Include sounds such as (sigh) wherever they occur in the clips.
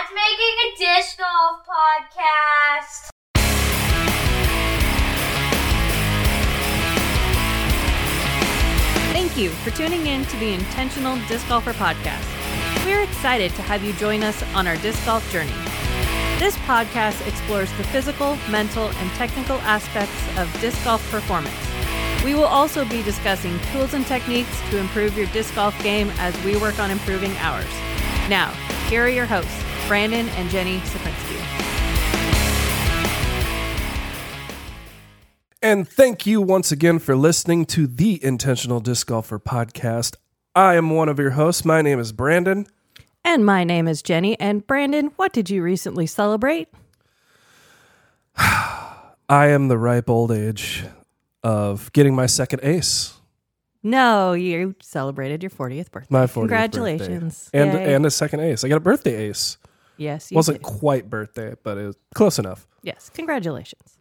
Dad's making a disc golf podcast. Thank you for tuning in to the Intentional Disc Golfer Podcast. We're excited to have you join us on our disc golf journey. This podcast explores the physical, mental, and technical aspects of disc golf performance. We will also be discussing tools and techniques to improve your disc golf game as we work on improving ours. Now, here are your hosts, Brandon and Jenny Czuprynski. And thank you once again for listening to the Intentional Disc Golfer podcast. I am one of your hosts. My name is Brandon. And my name is Jenny. And Brandon, what did you recently celebrate? (sighs) I am the ripe old age of getting my second ace. No, you celebrated your 40th birthday. My 40th Congratulations. birthday. And Yay. and a second ace. I got a birthday ace. Yes, you Wasn't did. quite birthday, but it was close enough. Yes, congratulations.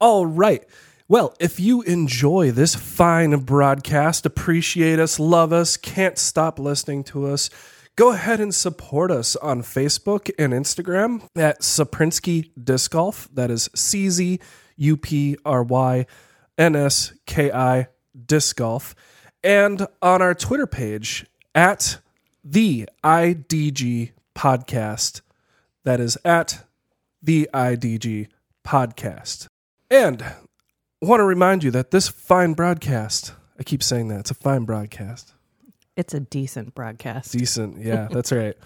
All right. Well, if you enjoy this fine broadcast, appreciate us, love us, can't stop listening to us, go ahead and support us on Facebook and Instagram at Czuprynski Disc Golf. That is C Z U P R Y N S K I Disc Golf. And on our Twitter page at the IDG Podcast. That is at the IDG Podcast. And I want to remind you that this fine broadcast, I keep saying that, it's a fine broadcast. It's a decent broadcast. Decent. (laughs) Yeah, that's right.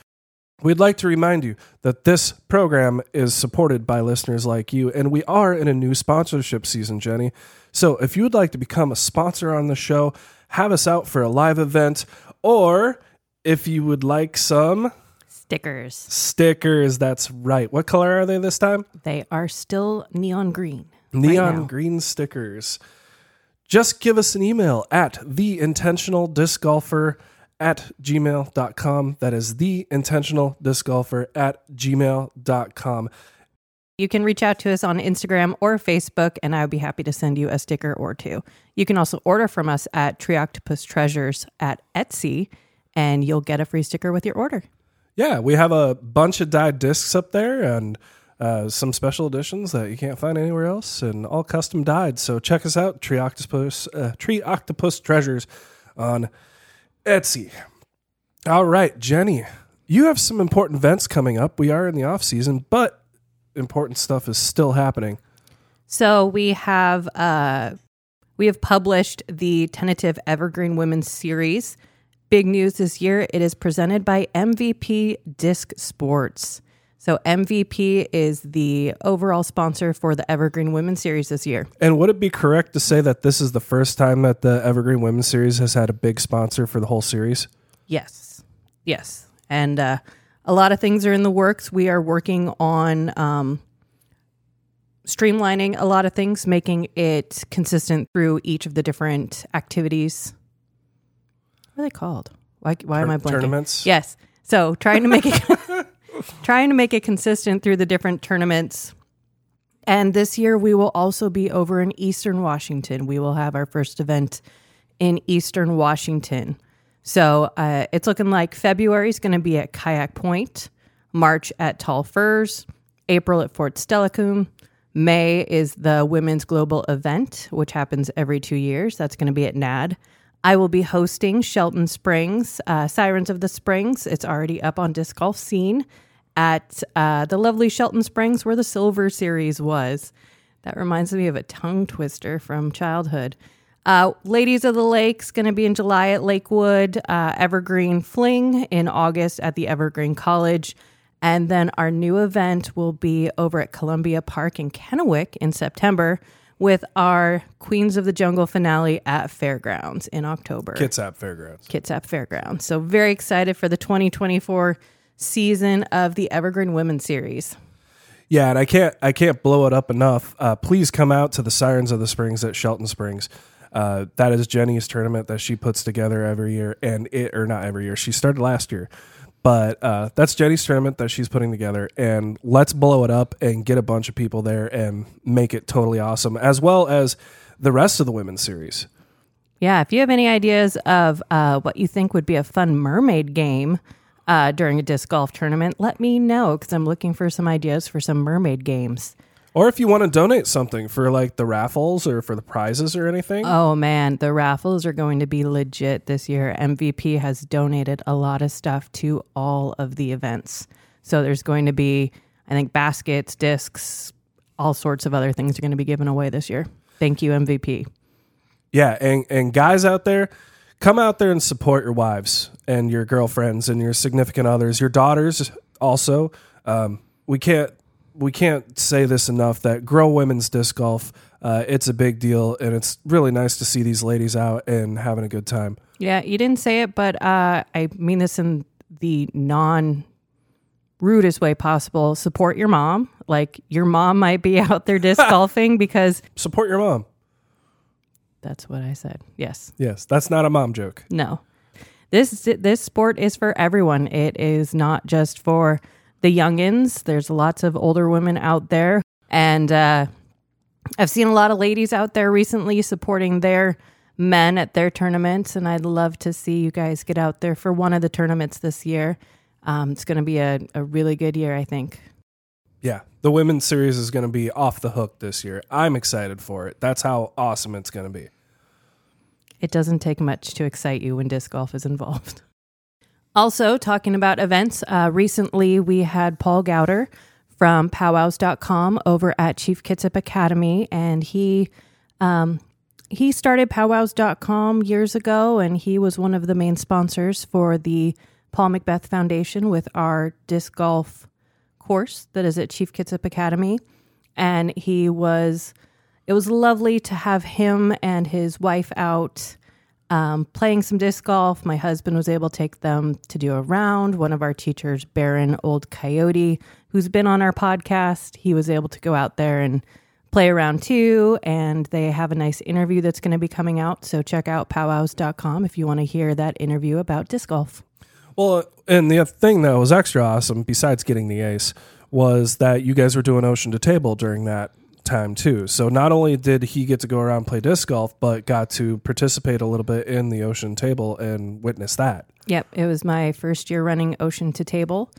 We'd like to remind you that this program is supported by listeners like you, and we are in a new sponsorship season, Jenny. So if you would like to become a sponsor on the show, have us out for a live event, or if you would like some Stickers. stickers, that's right. What color are they this time? They are still neon green. neon now. green stickers. Just give us an email at the intentional disc golfer at gmail.com. That is the intentional disc golfer at gmail.com. You can reach out to us on Instagram or Facebook, and I would be happy to send you a sticker or two. You can also order from us at Trioctopus Treasures at Etsy, and you'll get a free sticker with your order. Yeah, we have a bunch of dyed discs up there and uh, some special editions that you can't find anywhere else and all custom dyed. So check us out, Tree Octopus, uh, Tree Octopus Treasures on Etsy. All right, Jenny, you have some important events coming up. We are in the off season, but important stuff is still happening. So we have uh, we have published the tentative Evergreen Women's Series. Big news this year: it is presented by MVP Disc Sports. So MVP is the overall sponsor for the Evergreen Women's Series this year. And would it be correct to say that this is the first time that the Evergreen Women's Series has had a big sponsor for the whole series? Yes, yes, and uh, a lot of things are in the works. We are working on um, streamlining a lot of things, making it consistent through each of the different activities. What are they called? Why, why am I blanking? Tournaments? Yes. So trying to make it (laughs) trying to make it consistent through the different tournaments. And this year we will also be over in Eastern Washington. We will have our first event in Eastern Washington. So uh, it's looking like February is going to be at Kayak Point, March at Tall Firs, April at Fort Steilacoom. May is the Women's Global Event, which happens every two years. That's going to be at NAD. I will be hosting Shelton Springs, uh, Sirens of the Springs. It's already up on Disc Golf Scene at uh, the lovely Shelton Springs where the Silver Series was. That reminds me of a tongue twister from childhood. Uh, Ladies of the Lake's going to be in July at Lakewood, uh, Evergreen Fling in August at the Evergreen College. And then our new event will be over at Columbia Park in Kennewick in September with our Queens of the Jungle finale at Fairgrounds in October. Kitsap Fairgrounds. Kitsap Fairgrounds. So very excited for the 2024 season of the Evergreen Women's Series. Yeah, and I can't I can't blow it up enough. Uh, please come out to the Sirens of the Springs at Shelton Springs. Uh, that is Jenny's tournament that she puts together every year, and it or not every year. She started last year, but uh, that's Jenny's tournament that she's putting together. And let's blow it up and get a bunch of people there and make it totally awesome, as well as the rest of the women's series. Yeah, if you have any ideas of uh, what you think would be a fun mermaid game, uh, during a disc golf tournament, let me know because I'm looking for some ideas for some mermaid games. Or if you want to donate something for like the raffles or for the prizes or anything. Oh man, the raffles are going to be legit this year. MVP has donated a lot of stuff to all of the events. So there's going to be, I think, baskets, discs, all sorts of other things are going to be given away this year. Thank you, MVP. Yeah, and and guys out there, come out there and support your wives and your girlfriends and your significant others, your daughters also. Um, we can't we can't say this enough that grow women's disc golf. Uh, it's a big deal, and it's really nice to see these ladies out and having a good time. Yeah, you didn't say it, but uh, I mean this in the non rudest way possible. Support your mom. Like your mom might be (laughs) out there disc (laughs) golfing because Support your mom. that's what I said. Yes. Yes, that's not a mom joke. No. This this sport is for everyone. It is not just for the youngins. There's lots of older women out there, and uh, I've seen a lot of ladies out there recently supporting their men at their tournaments, and I'd love to see you guys get out there for one of the tournaments this year. Um, it's going to be a, a really good year, I think. Yeah, the women's series is going to be off the hook this year. I'm excited for it. That's how awesome it's going to be. It doesn't take much to excite you when disc golf is involved. Also, talking about events, uh, recently we had Paul Gowder from powwows.com over at Chief Kitsap Academy, and he um, he started powwows.com years ago, and he was one of the main sponsors for the Paul McBeth Foundation with our disc golf course that is at Chief Kitsap Academy. And he was, it was lovely to have him and his wife out um, playing some disc golf. My husband was able to take them to do a round. One of our teachers, Baron Old Coyote, who's been on our podcast, he was able to go out there and play around too. And they have a nice interview that's going to be coming out. So check out powwows.com if you want to hear that interview about disc golf. Well, and the thing that was extra awesome, besides getting the ace, was that you guys were doing ocean to table during that time too. So not only did he get to go around play disc golf, but got to participate a little bit in the ocean table and witness that. Yep, it was my first year running Ocean to Table,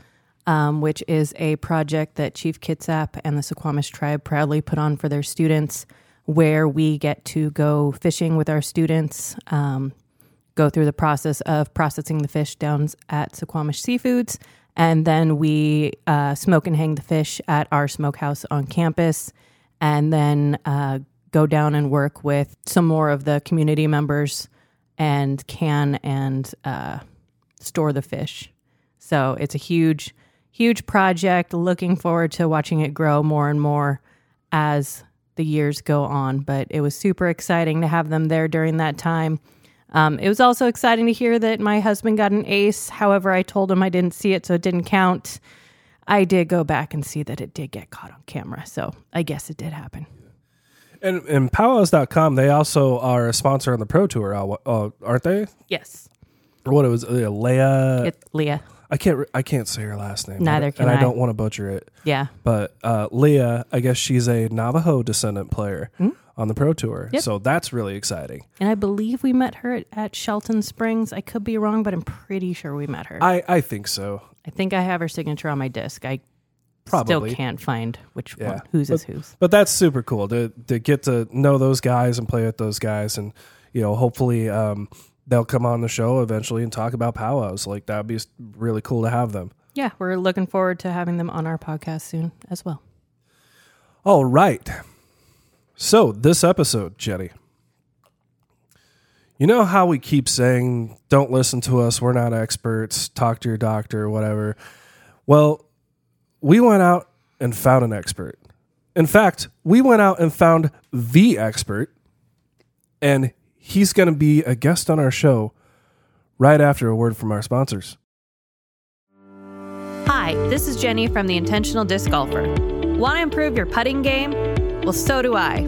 um, which is a project that Chief Kitsap and the Suquamish tribe proudly put on for their students, where we get to go fishing with our students, um, go through the process of processing the fish down at Suquamish Seafoods, and then we uh, smoke and hang the fish at our smokehouse on campus, and then uh, go down and work with some more of the community members and can and uh, store the fish. So it's a huge, huge project. Looking forward to watching it grow more and more as the years go on. But it was super exciting to have them there during that time. Um, it was also exciting to hear that my husband got an ace. However, I told him I didn't see it, so it didn't count. I did go back and see that it did get caught on camera. So I guess it did happen. And, and powwows.com, they also are a sponsor on the Pro Tour, uh, uh, aren't they? Yes. Or what it was, uh. It's Leah. I can't. re- I can't say her last name. Neither and can I and I. don't want to butcher it. Yeah. But uh, Leah, I guess she's a Navajo descendant player on the Pro Tour? Yep. so that's really exciting. And I believe we met her at, at Shelton Springs. I could be wrong, but I'm pretty sure we met her. I I think so. I think I have her signature on my disc. I Probably. still can't find which Yeah. one, whose is whose. But that's super cool to to get to know those guys and play with those guys, and you know, hopefully um, they'll come on the show eventually and talk about powwows. Like that'd be s- really cool to have them. Yeah, we're looking forward to having them on our podcast soon as well. All right. So this episode, Jenny. You know how we keep saying, don't listen to us, we're not experts, talk to your doctor, whatever. Well, we went out and found an expert. In fact, we went out and found the expert, and he's going to be a guest on our show right after a word from our sponsors. Hi, this is Jenny from the Intentional Disc Golfer. Want to improve your putting game? Well, so do I.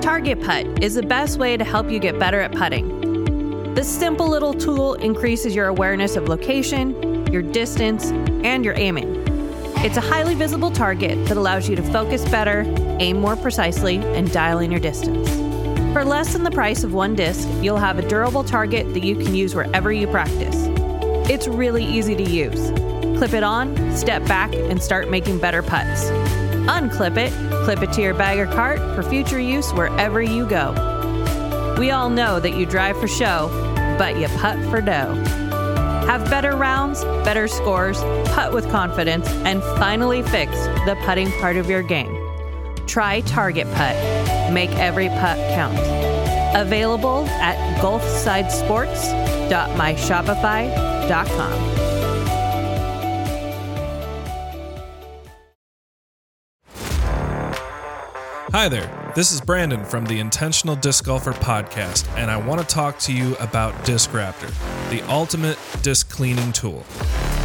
Target Putt is the best way to help you get better at putting. This simple little tool increases your awareness of location, your distance, and your aiming. It's a highly visible target that allows you to focus better, aim more precisely, and dial in your distance. For less than the price of one disc, you'll have a durable target that you can use wherever you practice. It's really easy to use. Clip it on, step back, and start making better putts. Unclip it, clip it to your bag or cart for future use wherever you go. We all know that you drive for show, but you putt for dough. Have better rounds, better scores, putt with confidence, and finally fix the putting part of your game. Try Target Putt. Make every putt count. Available at golfsidesports.myshopify.com. Hi there. This is Brandon from the Intentional Disc Golfer podcast, and I want to talk to you about Disc Raptor, the ultimate disc cleaning tool.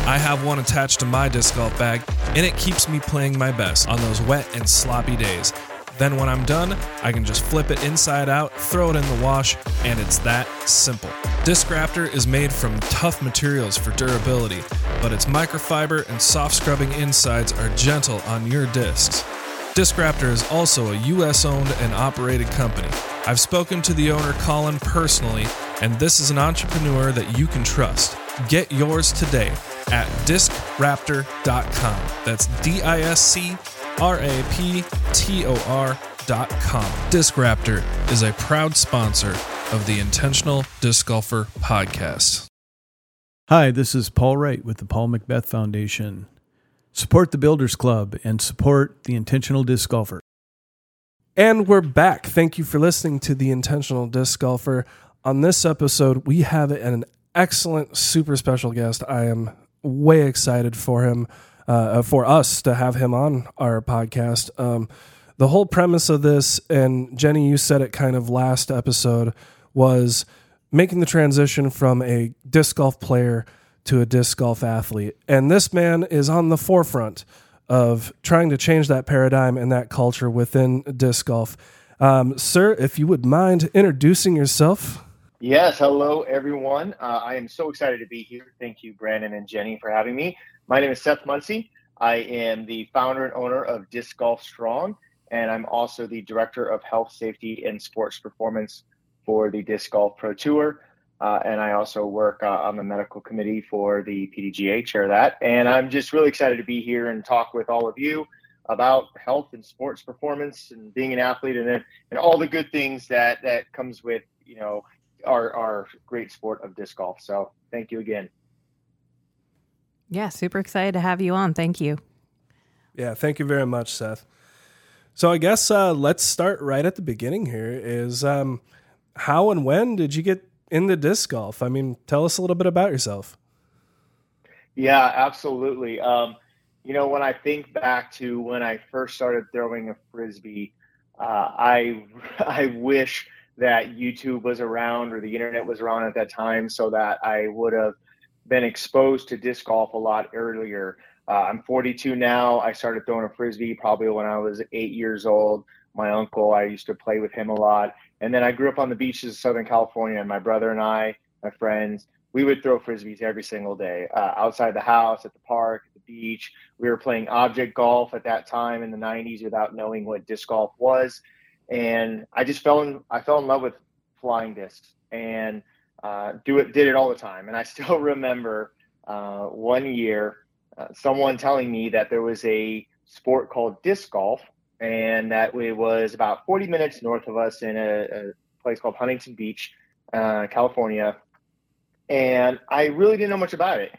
I have one attached to my disc golf bag, and it keeps me playing my best on those wet and sloppy days. Then, when I'm done, I can just flip it inside out, throw it in the wash, and it's that simple. Disc Raptor is made from tough materials for durability, but its microfiber and soft scrubbing insides are gentle on your discs. Disc Raptor is also a US owned and operated company. I've spoken to the owner, Colin, personally, and this is an entrepreneur that you can trust. Get yours today at discraptor.com. That's D I S C R A P T O R.com. Disc Raptor is a proud sponsor of the Intentional Disc Golfer podcast. Hi, this is Paul Wright with the Paul McBeth Foundation. Support the Builders Club and support the Intentional Disc Golfer. And we're back. Thank you for listening to the Intentional Disc Golfer. On this episode, we have an excellent, super special guest. I am way excited for him, uh, for us to have him on our podcast. Um, the whole premise of this, and Jenny, you said it kind of last episode, was making the transition from a disc golf player to a disc golf athlete. And this man is on the forefront of trying to change that paradigm and that culture within disc golf. Um, sir, if you would mind introducing yourself. Yes, hello everyone. Uh, I am so excited to be here. Thank you, Brandon and Jenny, for having me. My name is Seth Munsey. I am the founder and owner of Disc Golf Strong, and I'm also the director of health, safety, and sports performance for the Disc Golf Pro Tour. Uh, and I also work uh, on the medical committee for the PDGA, chair that. And I'm just really excited to be here and talk with all of you about health and sports performance and being an athlete and and all the good things that that comes with you know our our great sport of disc golf. So thank you again. Yeah, super excited to have you on. Thank you. Yeah, thank you very much, Seth. So I guess uh, let's start right at the beginning. Here is um, how and when did you get into disc golf? I mean, tell us a little bit about yourself. Yeah, absolutely. Um, you know, when I think back to when I first started throwing a frisbee, uh, I (laughs) I wish that YouTube was around or the internet was around at that time, so that I would have been exposed to disc golf a lot earlier. Uh, I'm 42 now. I started throwing a frisbee probably when I was eight years old. My uncle, I used to play with him a lot. And then I grew up on the beaches of Southern California, and my brother and I, my friends, we would throw frisbees every single day uh, outside the house, at the park, at the beach. We were playing object golf at that time in the 90s without knowing what disc golf was. And I just fell in, I fell in love with flying discs and uh, do it, did it all the time. And I (laughs) still remember uh, one year uh, someone telling me that there was a sport called disc golf and that it was about 40 minutes north of us in a, a place called Huntington Beach, uh, California. And I really didn't know much about it.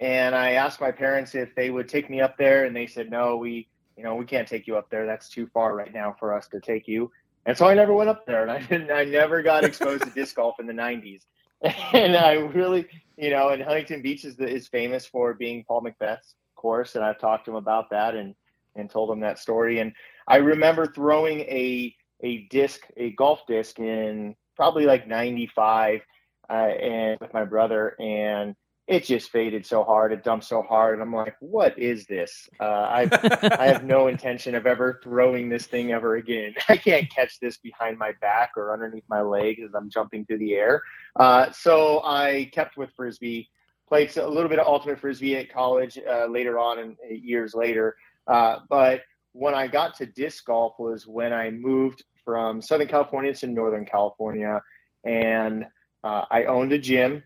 And I asked my parents if they would take me up there, and they said, no, we, you know, we can't take you up there. That's too far right now for us to take you. And so I never went up there, and I didn't. I never got exposed to disc golf in the '90s. (laughs) And I really, you know, and Huntington Beach is the, is famous for being Paul McBeth's course, and I've talked to him about that and and told him that story. And I remember throwing a a disc, a golf disc in probably like 95 uh, and with my brother and it just faded so hard. It dumped so hard. And I'm like, what is this? Uh, I, (laughs) I have no intention of ever throwing this thing ever again. (laughs) I can't catch this behind my back or underneath my leg as I'm jumping through the air. Uh, so I kept with Frisbee, played a little bit of ultimate Frisbee at college uh, later on and years later. Uh, but when I got to disc golf was when I moved from Southern California to Northern California, and uh, I owned a gym,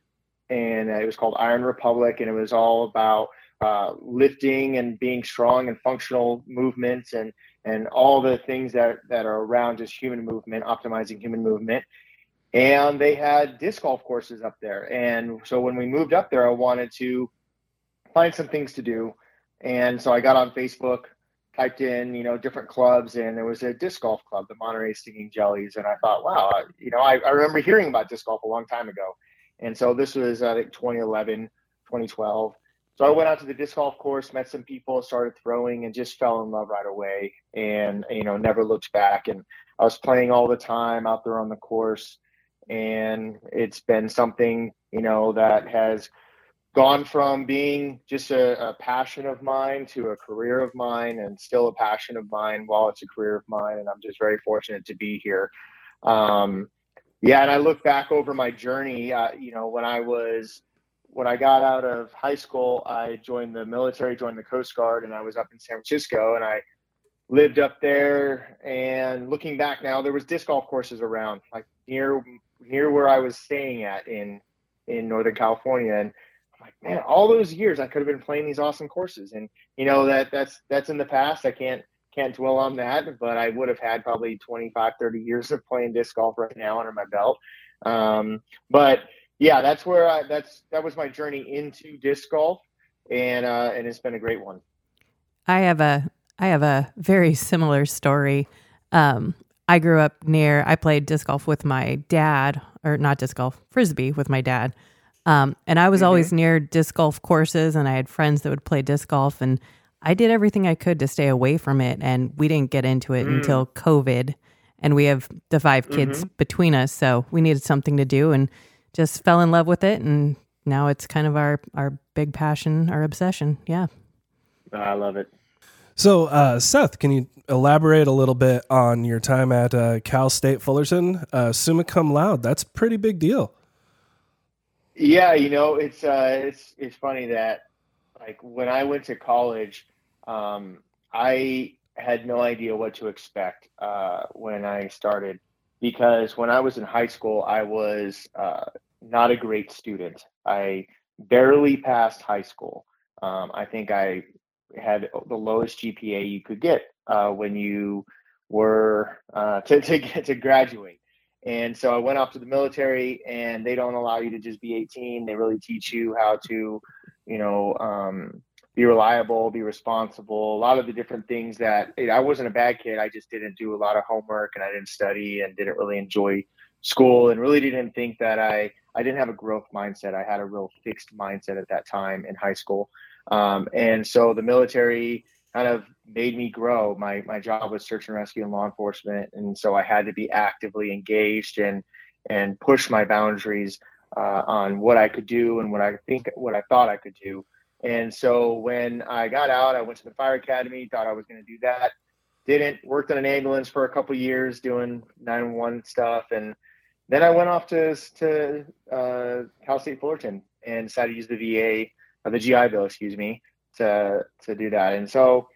and it was called Iron Republic, and it was all about uh, lifting and being strong and functional movements and and all the things that that are around just human movement, optimizing human movement. And they had disc golf courses up there, and so when we moved up there, I wanted to find some things to do, and so I got on Facebook typed in, you know, different clubs, and there was a disc golf club, the Monterey Stinging Jellies, and I thought, wow, you know, I, I remember hearing about disc golf a long time ago, and so this was I think 2011, 2012. So I went out to the disc golf course, met some people, started throwing, and just fell in love right away, and you know, never looked back. And I was playing all the time out there on the course, and it's been something you know that has gone from being just a, a, passion of mine to a career of mine and still a passion of mine while it's a career of mine and i'm just very fortunate to be here. Um, yeah and i look back over my journey uh, you know when i was when i got out of high school i joined the military joined the coast guard and i was up in san francisco and i lived up there. And looking back now there was disc golf courses around like near near where i was staying at in in northern california. And like, man, all those years I could have been playing these awesome courses, and you know that that's that's in the past. I can't can't dwell on that, but I would have had probably 25, 30 years of playing disc golf right now under my belt. Um, but yeah, that's where I, that's that was my journey into disc golf, and uh, and it's been a great one. I have a I have a very similar story. Um, I grew up near. I played disc golf with my dad, or not disc golf, frisbee with my dad. Um, and I was mm-hmm. always near disc golf courses, and I had friends that would play disc golf, and I did everything I could to stay away from it. And we didn't get into it mm. until COVID, and we have the five kids mm-hmm. between us, so we needed something to do, and just fell in love with it, and now it's kind of our our big passion, our obsession. Yeah, I love it. So, uh, Seth, can you elaborate a little bit on your time at uh, Cal State Fullerton, uh, summa cum laude? That's a pretty big deal. Yeah, you know, it's uh, it's it's funny that like when I went to college, um, I had no idea what to expect uh, when I started because when I was in high school, I was uh, not a great student. I barely passed high school. Um, I think I had the lowest GPA you could get uh, when you were uh, (laughs) to to get to graduate. And so I went off to the military, and they don't allow you to just be 18. They really teach you how to, you know, um, be reliable, be responsible. A lot of the different things that I wasn't a bad kid. I just didn't do a lot of homework, and I didn't study, and didn't really enjoy school, and really didn't think that I I didn't have a growth mindset. I had a real fixed mindset at that time in high school, um, and so the military kind of made me grow. My my job was search and rescue and law enforcement, and so I had to be actively engaged and and push my boundaries uh, on what I could do and what I think what I thought I could do. And so when I got out, I went to the fire academy. Thought I was going to do that. Didn't. Worked in an ambulance for a couple years doing 911 stuff, and then I went off to to uh, Cal State Fullerton and decided to use the VA or the GI Bill, excuse me, to to do that. And so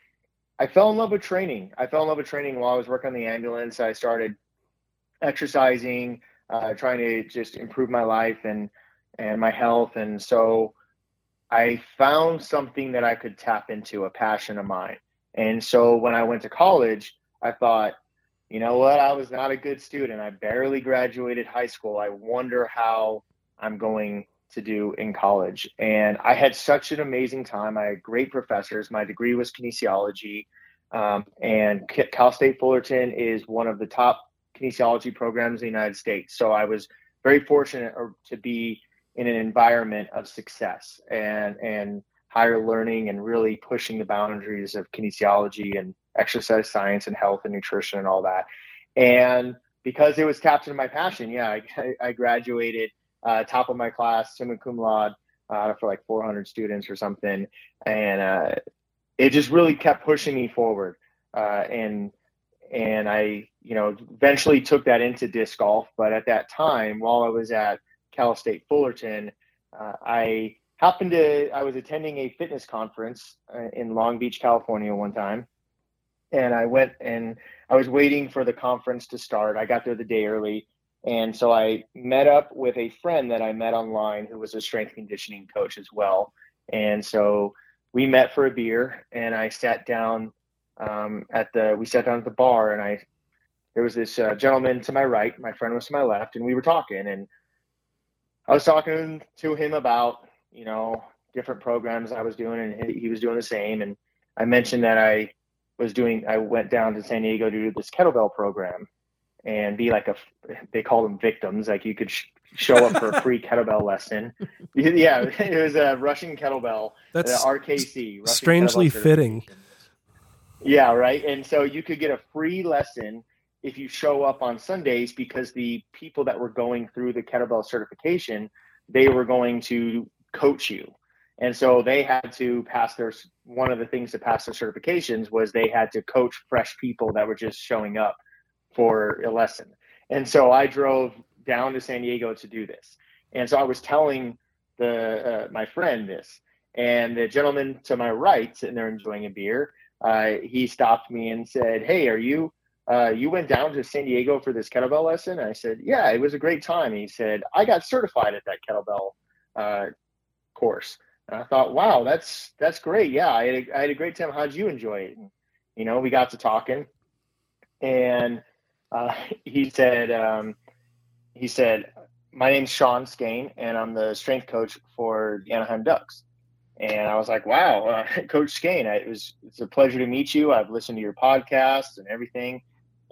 I fell in love with training. I fell in love with training while I was working on the ambulance. I started exercising, uh, trying to just improve my life and and my health. And so I found something that I could tap into, a passion of mine. And so when I went to college, I thought, you know what? I was not a good student. I barely graduated high school. I wonder how I'm going to do in college. And I had such an amazing time. I had great professors. My degree was kinesiology. Um, and Cal State Fullerton is one of the top kinesiology programs in the United States. So I was very fortunate to be in an environment of success and, and higher learning and really pushing the boundaries of kinesiology and exercise science and health and nutrition and all that. And because it was into my passion, yeah, I, (laughs) I graduated uh, top of my class, summa cum laude, uh, for like 400 students or something, and uh, it just really kept pushing me forward. Uh, and and I, you know, eventually took that into disc golf. But at that time, while I was at Cal State Fullerton, uh, I happened to I was attending a fitness conference uh, in Long Beach, California, one time, and I went and I was waiting for the conference to start. I got there the day early And so I met up with a friend that I met online who was a strength conditioning coach as well. And so we met for a beer and I sat down um, at the, we sat down at the bar and I, there was this uh, gentleman to my right, my friend was to my left, and we were talking. And I was talking to him about, you know, different programs I was doing, and he was doing the same. And I mentioned that I was doing, I went down to San Diego to do this kettlebell program and be like a, they call them victims. Like you could sh- show up for a free (laughs) kettlebell lesson. (laughs) yeah, it was a Russian kettlebell, That's the RKC. Russian strangely fitting. Yeah, right. And so you could get a free lesson if you show up on Sundays because the people that were going through the kettlebell certification, they were going to coach you. And so they had to pass their one of the things to pass their certifications was they had to coach fresh people that were just showing up for a lesson. And so I drove down to San Diego to do this. And so I was telling the uh, my friend this, and the gentleman to my right, sitting there enjoying a beer, uh, he stopped me and said, "Hey, are you uh, you went down to San Diego for this kettlebell lesson?" And I said, "Yeah, it was a great time." He said, "I got certified at that kettlebell uh, course." And I thought, "Wow, that's that's great. Yeah, I had a, I had a great time. How'd you enjoy it?" And, you know, we got to talking, and uh, he said, um, he said, "My name's Sean Skahan, and I'm the strength coach for the Anaheim Ducks." And I was like, "Wow, uh, (laughs) Coach Skahan, I, it was it's a pleasure to meet you. I've listened to your podcast and everything."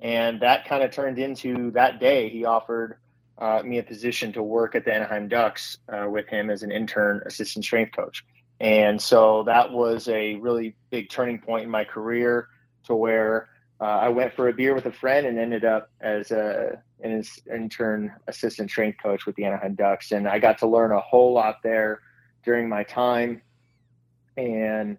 And that kind of turned into that day. He offered uh, me a position to work at the Anaheim Ducks uh, with him as an intern assistant strength coach. And so that was a really big turning point in my career to where uh, I went for a beer with a friend and ended up as a an intern assistant strength coach with the Anaheim Ducks. And I got to learn a whole lot there during my time and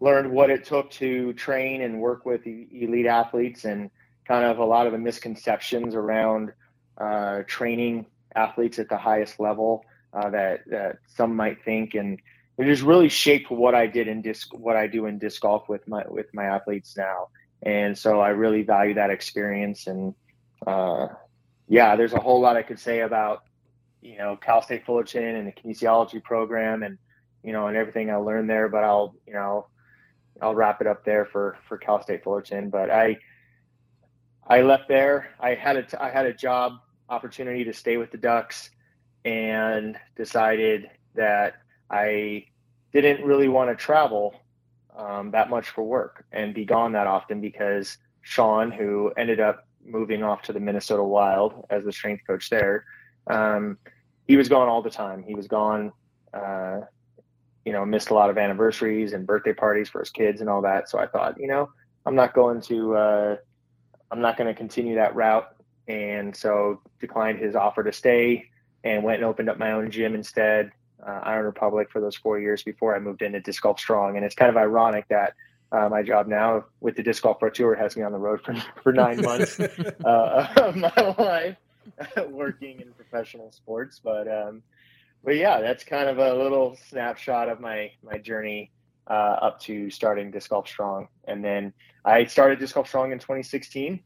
learned what it took to train and work with elite athletes and kind of a lot of the misconceptions around uh, training athletes at the highest level uh, that, that some might think. And it has really shaped what I did in disc, what I do in disc golf with my, with my athletes now. And so I really value that experience. And uh, yeah, there's a whole lot I could say about, you know, Cal State Fullerton and the kinesiology program and, you know, and everything I learned there, but I'll, you know, I'll wrap it up there for, for Cal State Fullerton. But I, I left there. I had a, I had a job opportunity to stay with the Ducks and decided that I didn't really want to travel um, that much for work and be gone that often because Sean, who ended up moving off to the Minnesota Wild as the strength coach there, um, he was gone all the time. He was gone, uh, you know, missed a lot of anniversaries and birthday parties for his kids and all that. So I thought, you know, I'm not going to, uh, I'm not going to continue that route. And so declined his offer to stay and went and opened up my own gym instead uh, Iron Republic for those four years before I moved into Disc Golf Strong. And it's kind of ironic that uh, my job now with the Disc Golf Pro Tour has me on the road for, (laughs) for nine months (laughs) uh, (laughs) of my life working in professional sports. But um, but yeah, that's kind of a little snapshot of my my journey uh, up to starting Disc Golf Strong. And then I started Disc Golf Strong in 2016.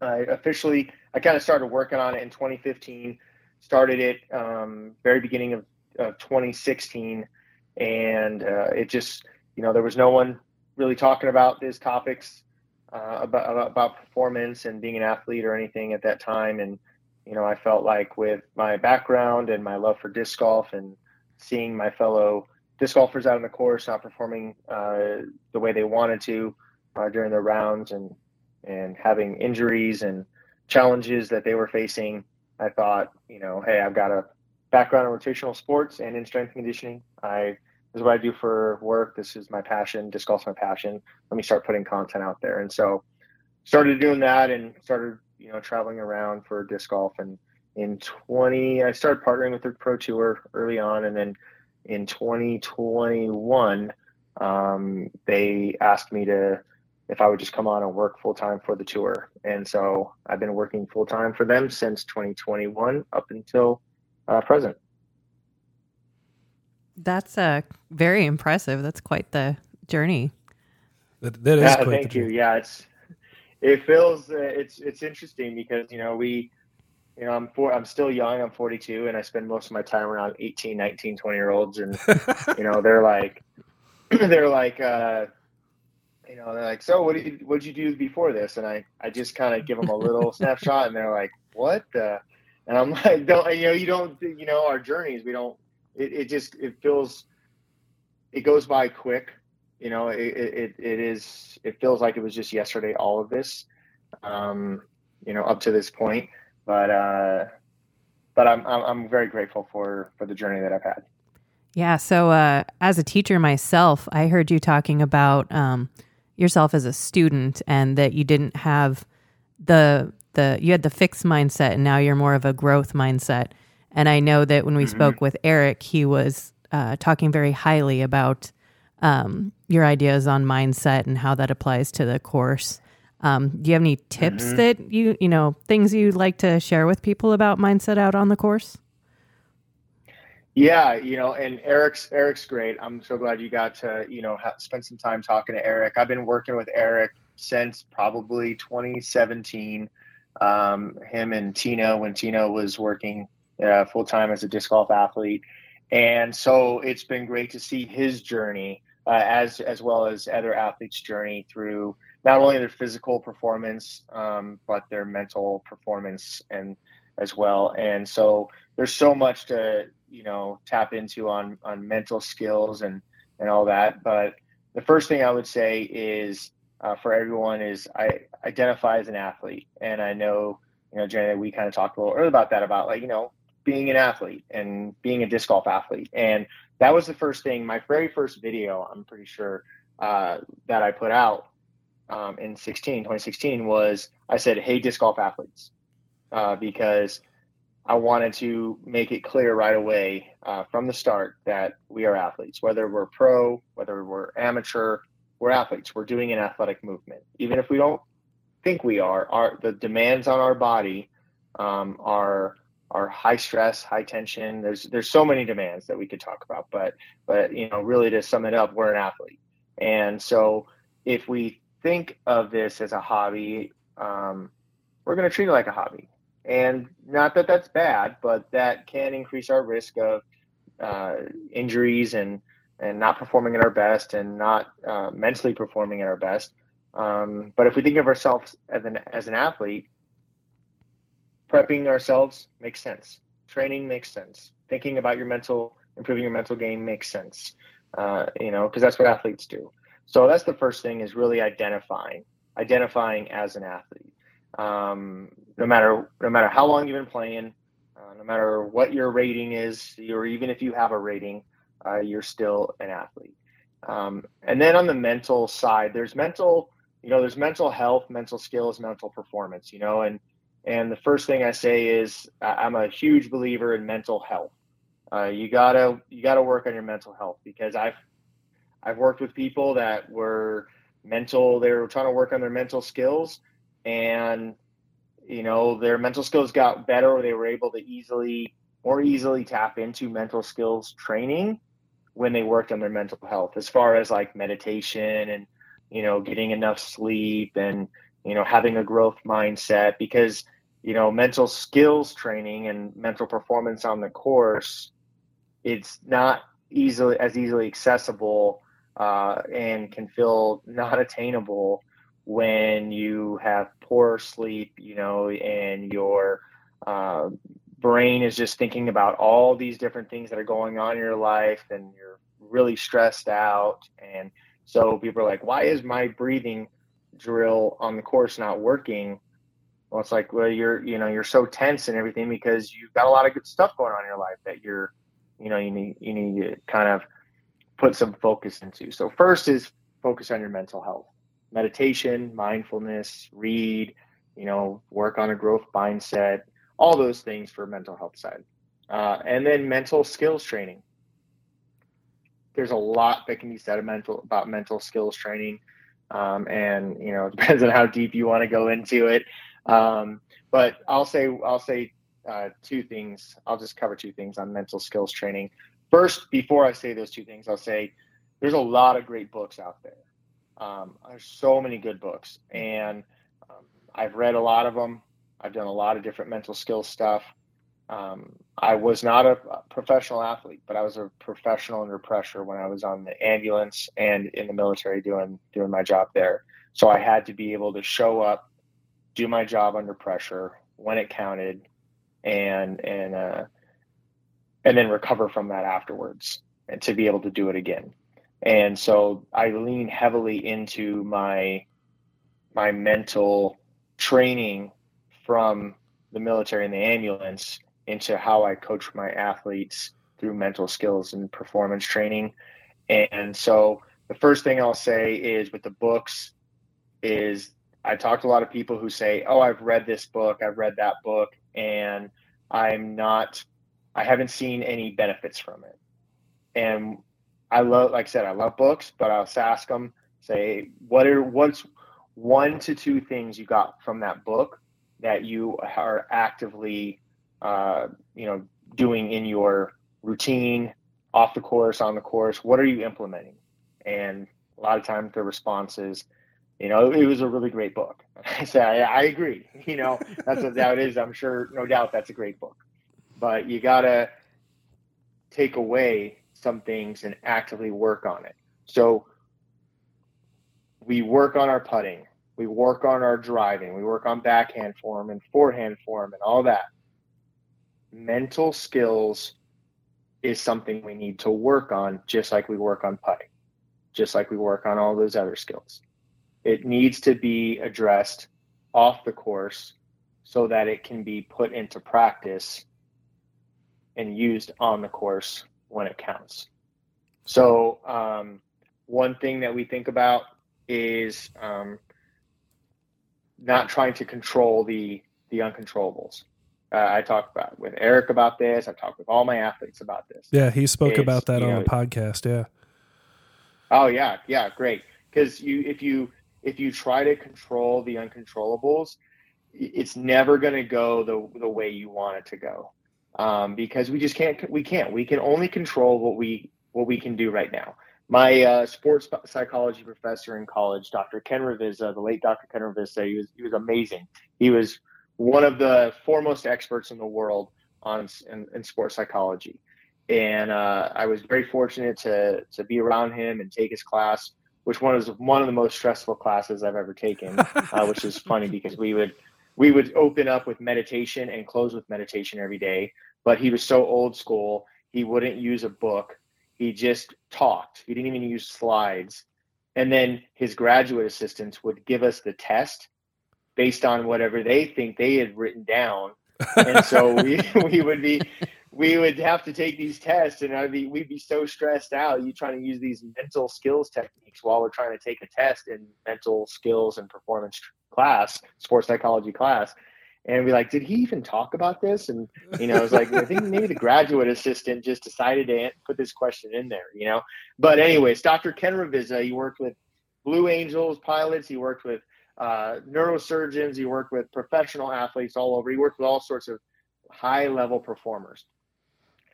I officially I kind of started working on it in 2015 started it um, very beginning of of 2016, and uh, it just you know there was no one really talking about these topics uh, about about performance and being an athlete or anything at that time, and you know I felt like with my background and my love for disc golf and seeing my fellow disc golfers out on the course not performing uh, the way they wanted to uh, during their rounds and and having injuries and challenges that they were facing, I thought, you know, hey, I've got a background in rotational sports and in strength conditioning. I this is what I do for work. This is my passion. Disc golf's my passion. Let me start putting content out there. And so started doing that and started, you know, traveling around for disc golf. And in 20, I started partnering with the Pro Tour early on. And then in 2021, um, they asked me to, if I would just come on and work full time for the tour. And so I've been working full time for them since 2021 up until uh, present. That's uh, very impressive. That's quite the journey. That, that is yeah, quite thank the you. Yeah, it's it feels uh, it's it's interesting because you know we you know, I'm four, I'm still young. I'm 42 and I spend most of my time around 18, 19, 20 year olds. And, (laughs) you know, they're like, (clears throat) they're like, uh, you know, they're like, so what did you, what did you do before this? And I, I just kind of give them a little (laughs) snapshot and they're like, what? Uh, and I'm (laughs) like, don't, you know, you don't, you know, our journeys, we don't, it, it just, it feels, it goes by quick. You know, it, it, it is, it feels like it was just yesterday, all of this, um, you know, up to this point but uh, but I'm, I'm very grateful for for the journey that I've had. Yeah. So uh, as a teacher myself, I heard you talking about um, yourself as a student and that you didn't have the the you had the fixed mindset and now you're more of a growth mindset. And I know that when we mm-hmm. spoke with Eric, he was uh, talking very highly about um, your ideas on mindset and how that applies to the course. Um, do you have any tips mm-hmm. that you you know things you'd like to share with people about mindset out on the course? Yeah, you know, and Eric's Eric's great. I'm so glad you got to you know have, spend some time talking to Eric. I've been working with Eric since probably 2017. Um, him and Tino when Tino was working uh, full time as a disc golf athlete, and so it's been great to see his journey uh, as as well as other athletes' journey through not only their physical performance, um, but their mental performance and as well. And so there's so much to you know tap into on on mental skills and and all that. But the first thing I would say is uh, for everyone is I identify as an athlete, and I know you know Jenny we kind of talked a little earlier about that about like you know being an athlete and being a disc golf athlete, and that was the first thing. My very first video, I'm pretty sure uh, that I put out um, in 16, 2016 was I said, hey, disc golf athletes, uh, because I wanted to make it clear right away uh, from the start that we are athletes, whether we're pro, whether we're amateur, we're athletes. We're doing an athletic movement, even if we don't think we are. Our the demands on our body um, are are high stress, high tension. There's there's so many demands that we could talk about, but but you know, really to sum it up, we're an athlete, and so if we think of this as a hobby, um, we're going to treat it like a hobby. And not that that's bad, but that can increase our risk of uh, injuries and, and not performing at our best and not uh, mentally performing at our best. Um, but if we think of ourselves as an, as an athlete, prepping ourselves makes sense. Training makes sense. Thinking about your mental, improving your mental game makes sense. Uh, you know, because that's what athletes do. So that's the first thing is really identifying, identifying as an athlete. Um, no matter no matter how long you've been playing, uh, no matter what your rating is, or even if you have a rating, uh, you're still an athlete. Um, and then on the mental side, there's mental, you know, there's mental health, mental skills, mental performance. You know, and and the first thing I say is I'm a huge believer in mental health. Uh, you gotta you gotta work on your mental health because I've I've worked with people that were mental, they were trying to work on their mental skills and you know, their mental skills got better or they were able to easily more easily tap into mental skills training when they worked on their mental health as far as like meditation and you know getting enough sleep and you know having a growth mindset because you know mental skills training and mental performance on the course it's not easily as easily accessible uh, and can feel not attainable when you have poor sleep, you know, and your uh, brain is just thinking about all these different things that are going on in your life and you're really stressed out. And so people are like, why is my breathing drill on the course not working? Well, it's like, well, you're, you know, you're so tense and everything because you've got a lot of good stuff going on in your life that you're, you know, you need, you need to kind of put some focus into. So first is focus on your mental health. Meditation, mindfulness, read, you know, work on a growth mindset, all those things for mental health side. Uh, and then mental skills training. There's a lot that can be said mental, about mental skills training. Um, and you know, (laughs) it depends on how deep you want to go into it. Um, but I'll say I'll say uh, two things. I'll just cover two things on mental skills training. First, before I say those two things, I'll say there's a lot of great books out there. Um, there's so many good books, and um, I've read a lot of them. I've done a lot of different mental skill stuff. Um, I was not a professional athlete, but I was a professional under pressure when I was on the ambulance and in the military doing doing my job there. So I had to be able to show up, do my job under pressure when it counted, and and uh, and then recover from that afterwards, and to be able to do it again. And so I lean heavily into my my mental training from the military and the ambulance into how I coach my athletes through mental skills and performance training. And so the first thing I'll say is with the books is I talk to a lot of people who say, "Oh, I've read this book, I've read that book, and I'm not I haven't seen any benefits from it." And I love like I said, I love books, but I'll ask them, say, "What are what's one to two things you got from that book that you are actively uh, you know, doing in your routine, off the course, on the course? What are you implementing? And a lot of times the response is, you know, it was a really great book. (laughs) I say, I, I agree. (laughs) You know, that's what that is. I'm sure, no doubt, that's a great book. But you gotta take away some things and actively work on it. So we work on our putting, we work on our driving, we work on backhand form and forehand form and all that mental skills is something we need to work on, just like we work on putting, just like we work on all those other skills. It needs to be addressed off the course so that it can be put into practice and used on the course when it counts. So, um, one thing that we think about is um, not trying to control the the uncontrollables. Uh, I talked about with Eric about this. I've talked with all my athletes about this. Yeah, he spoke It's, about that on know, the podcast. Yeah. Oh yeah, yeah, great. Because you, if you, if you try to control the uncontrollables, it's never going to go the the way you want it to go. Um, because we just can't. We can't. We can only control what we what we can do right now. My uh, sports psychology professor in college, Dr. Ken Ravizza, the late Dr. Ken Ravizza, he was he was amazing. He was one of the foremost experts in the world on in, in sports psychology, and uh, I was very fortunate to to be around him and take his class, which one was one of the most stressful classes I've ever taken. uh, (laughs) which is funny because we would we would open up with meditation and close with meditation every day. But he was so old school, he wouldn't use a book. He just talked. He didn't even use slides. And then his graduate assistants would give us the test based on whatever they think they had written down. And so (laughs) we, we would be we would have to take these tests and I'd be we'd be so stressed out. You trying to use these mental skills techniques while we're trying to take a test in mental skills and performance class, sports psychology class. And we like, did he even talk about this? And you know, it's like I think maybe the (laughs) graduate assistant just decided to put this question in there, you know. But anyways, Dr. Ken Ravizza, he worked with Blue Angels pilots, he worked with uh, neurosurgeons, he worked with professional athletes all over. He worked with all sorts of high level performers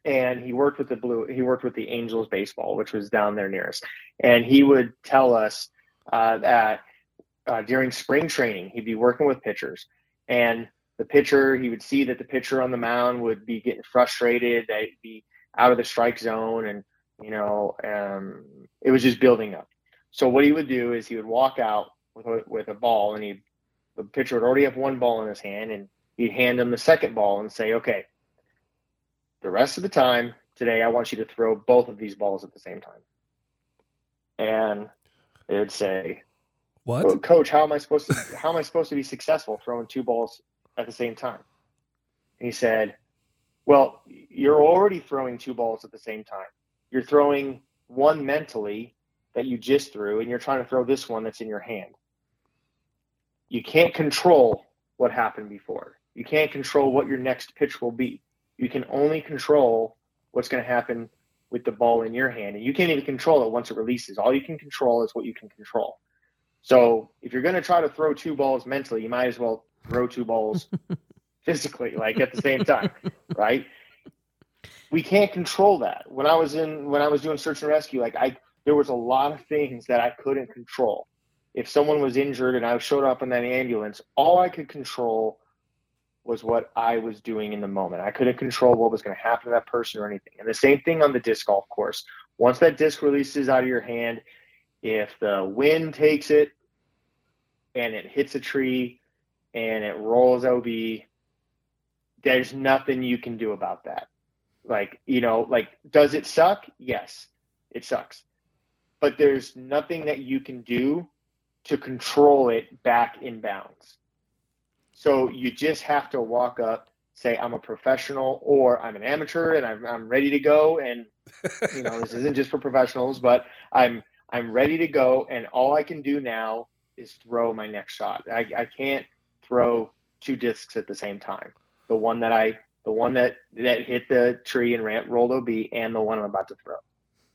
and he worked with the blue he worked with the angels baseball which was down there nearest and he would tell us uh, that uh, during spring training he'd be working with pitchers and the pitcher he would see that the pitcher on the mound would be getting frustrated they'd be out of the strike zone and you know um, it was just building up so what he would do is he would walk out with a, with a ball and he the pitcher would already have one ball in his hand and he'd hand him the second ball and say okay the rest of the time today, I want you to throw both of these balls at the same time. And they would say, What? "Well, Coach, how am I supposed to how am I supposed to be successful throwing two balls at the same time?" And he said, "Well, you're already throwing two balls at the same time. You're throwing one mentally that you just threw, and you're trying to throw this one that's in your hand. You can't control what happened before. You can't control what your next pitch will be. You can only control what's going to happen with the ball in your hand. And you can't even control it once it releases. All you can control is what you can control. So if you're going to try to throw two balls mentally, you might as well throw two balls (laughs) physically, like at the same time, right? We can't control that. When I was in, when I was doing search and rescue, like I, there was a lot of things that I couldn't control. If someone was injured and I showed up in that ambulance, all I could control was what I was doing in the moment. I couldn't control what was going to happen to that person or anything. And the same thing on the disc golf course. Once that disc releases out of your hand, if the wind takes it and it hits a tree and it rolls OB, there's nothing you can do about that. Like, you know, like, does it suck? Yes, it sucks. But there's nothing that you can do to control it back in bounds. So you just have to walk up, say, I'm a professional or I'm an amateur and I'm, I'm ready to go. And, you know, this isn't just for professionals, but I'm, I'm ready to go. And all I can do now is throw my next shot. I, I can't throw two discs at the same time. The one that I, the one that, that hit the tree and ran, rolled OB and the one I'm about to throw.